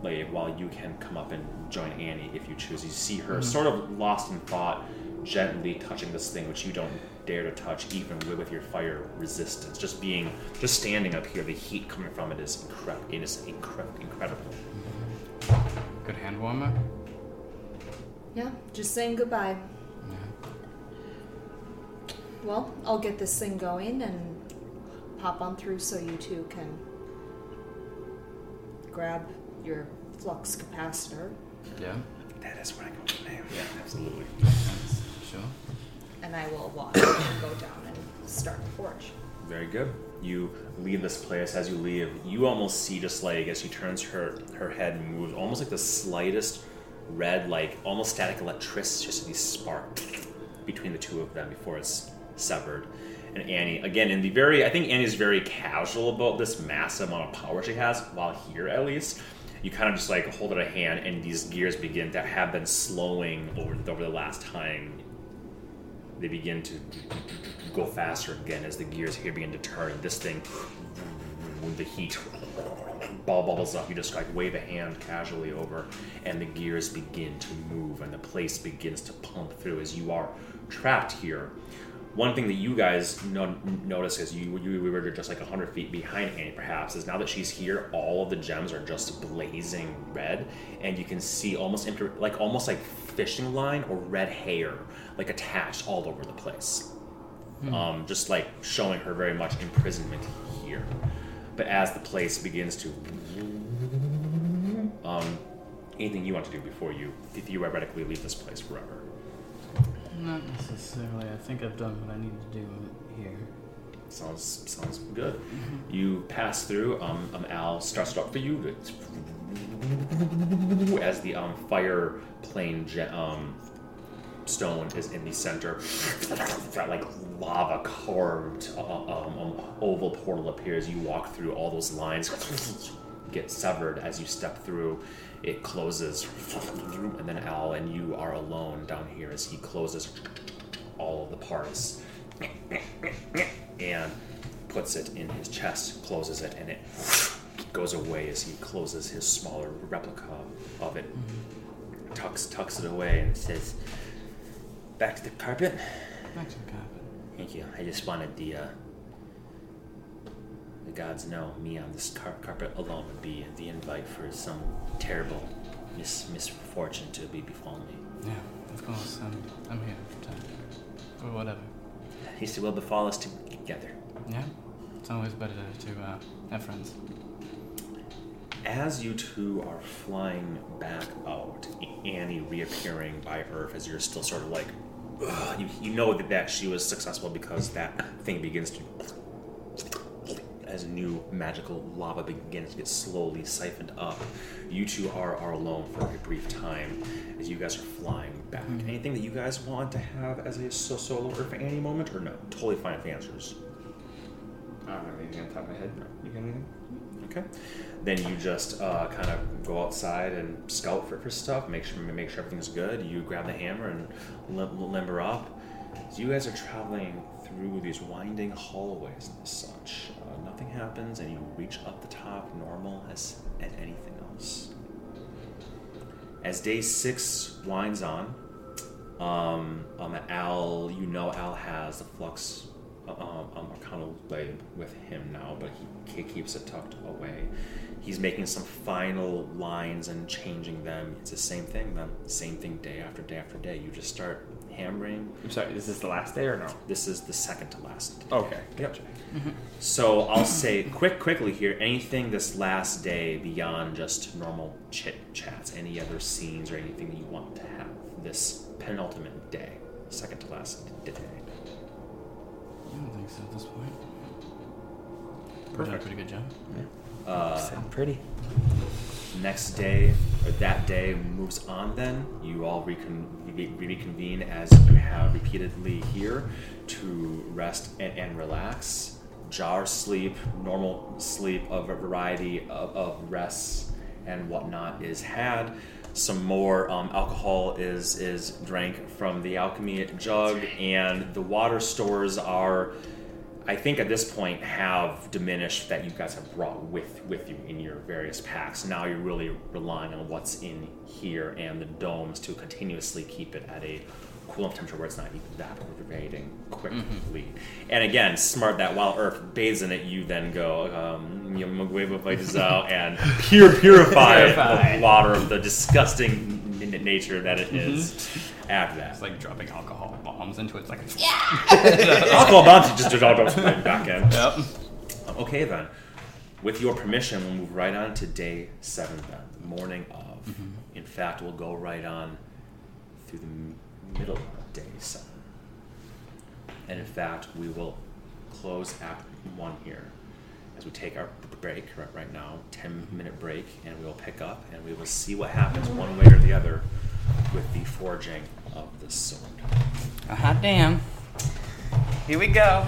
while you can come up and join Annie if you choose. You see her sort of lost in thought, gently touching this thing which you don't dare to touch, even with, with your fire resistance. Just being, just standing up here, the heat coming from it is incredible. It is incre- incredible. Good hand warmer. Yeah, just saying goodbye. Well, I'll get this thing going and pop on through so you two can grab your flux capacitor. Yeah. That is where I go from there. Yeah, absolutely. Thanks. Sure. and I will walk and go down and start the forge. Very good. You leave this place. As you leave, you almost see just like as she turns her her head and moves, almost like the slightest red, like almost static electricity spark between the two of them before it's severed. And Annie, again, in the very, I think Annie's very casual about this massive amount of power she has. While here, at least, you kind of just like hold out a hand, and these gears begin to have been slowing over over the last time they begin to go faster again as the gears here begin to turn. This thing, the heat, ball bubbles up. You just like wave a hand casually over, and the gears begin to move, and the place begins to pump through as you are trapped here. One thing that you guys no- notice as you, you we were just like 100 feet behind Annie, perhaps, is now that she's here, all of the gems are just blazing red, and you can see almost inter- like almost like fishing line or red hair like attached all over the place um, just like showing her very much imprisonment here. But as the place begins to, um, anything you want to do before you if you theoretically leave this place forever? Not necessarily. I think I've done what I need to do here. Sounds sounds good. You pass through. Um, um, Al starts it up for you It's- as the um, fire plane um, stone is in the center. that like lava carved uh, um, um, oval portal appears. You walk through all those lines, get severed as you step through. It closes, and then Al and you are alone down here as he closes all of the parts and puts it in his chest, closes it, and it goes away as he closes his smaller replica of it. Tucks tucks it away and says, "Back to the carpet." Back to the carpet. Thank you. I just wanted the uh, the gods know me on this car- carpet alone would be the invite for some terrible mis- misfortune to be befallen me. Yeah, of course. I'm, I'm here to protect Or whatever. He said, "Will befall us together." Yeah. It's always better to uh, have friends. As you two are flying back out, Annie reappearing by Earth as you're still sort of like, you, you know that, that she was successful because that thing begins to, as new magical lava begins to get slowly siphoned up. You two are, are alone for a brief time as you guys are flying back. Hmm. Anything that you guys want to have as a so- solo for any moment, or no? Totally fine if answers. I don't have anything on top of my head. You got anything? Okay. Then you just uh, kind of go outside and scout for, for stuff. Make sure make sure everything's good. You grab the hammer and lim- limber up. As you guys are traveling through these winding hallways and such, uh, nothing happens, and you reach up the top normal as as anything else. As day six winds on, um, um, Al, you know Al has the flux um, um, Arcana blade with him now, but he keeps it tucked away. He's making some final lines and changing them. It's the same thing, then. Same thing day after day after day. You just start hammering. I'm sorry. this Is this the last day or no? This is the second to last. Okay. Yep. So I'll say quick, quickly here. Anything this last day beyond just normal chit chats? Any other scenes or anything that you want to have this penultimate day, second to last day? I don't think so at this point. We've done a Perfect. pretty good job. Uh, Sound pretty. next day or that day moves on then. You all recon- re- reconvene as you have repeatedly here to rest and, and relax. Jar sleep normal sleep of a variety of, of rests and whatnot is had. Some more um, alcohol is is drank from the alchemy jug and the water stores are I think at this point have diminished that you guys have brought with with you in your various packs. Now you're really relying on what's in here and the domes to continuously keep it at a cool enough temperature where it's not even evaporating quickly. And again, smart that while Earth bathes in it, you then go um, you know, Magweva and pure purify Purify. the water of the disgusting nature that it is after that. It's like dropping alcohol bombs into it. It's like, yeah! Alcohol bombs, you just drop them back in. yep. Okay, then. With your permission, we'll move right on to day seven, then, the morning of. Mm-hmm. In fact, we'll go right on through the m- middle of day seven. And in fact, we will close Act one here as we take our break right, right now, 10 mm-hmm. minute break, and we will pick up and we will see what happens one way or the other with the forging of the sword. Ah, damn. Here we go.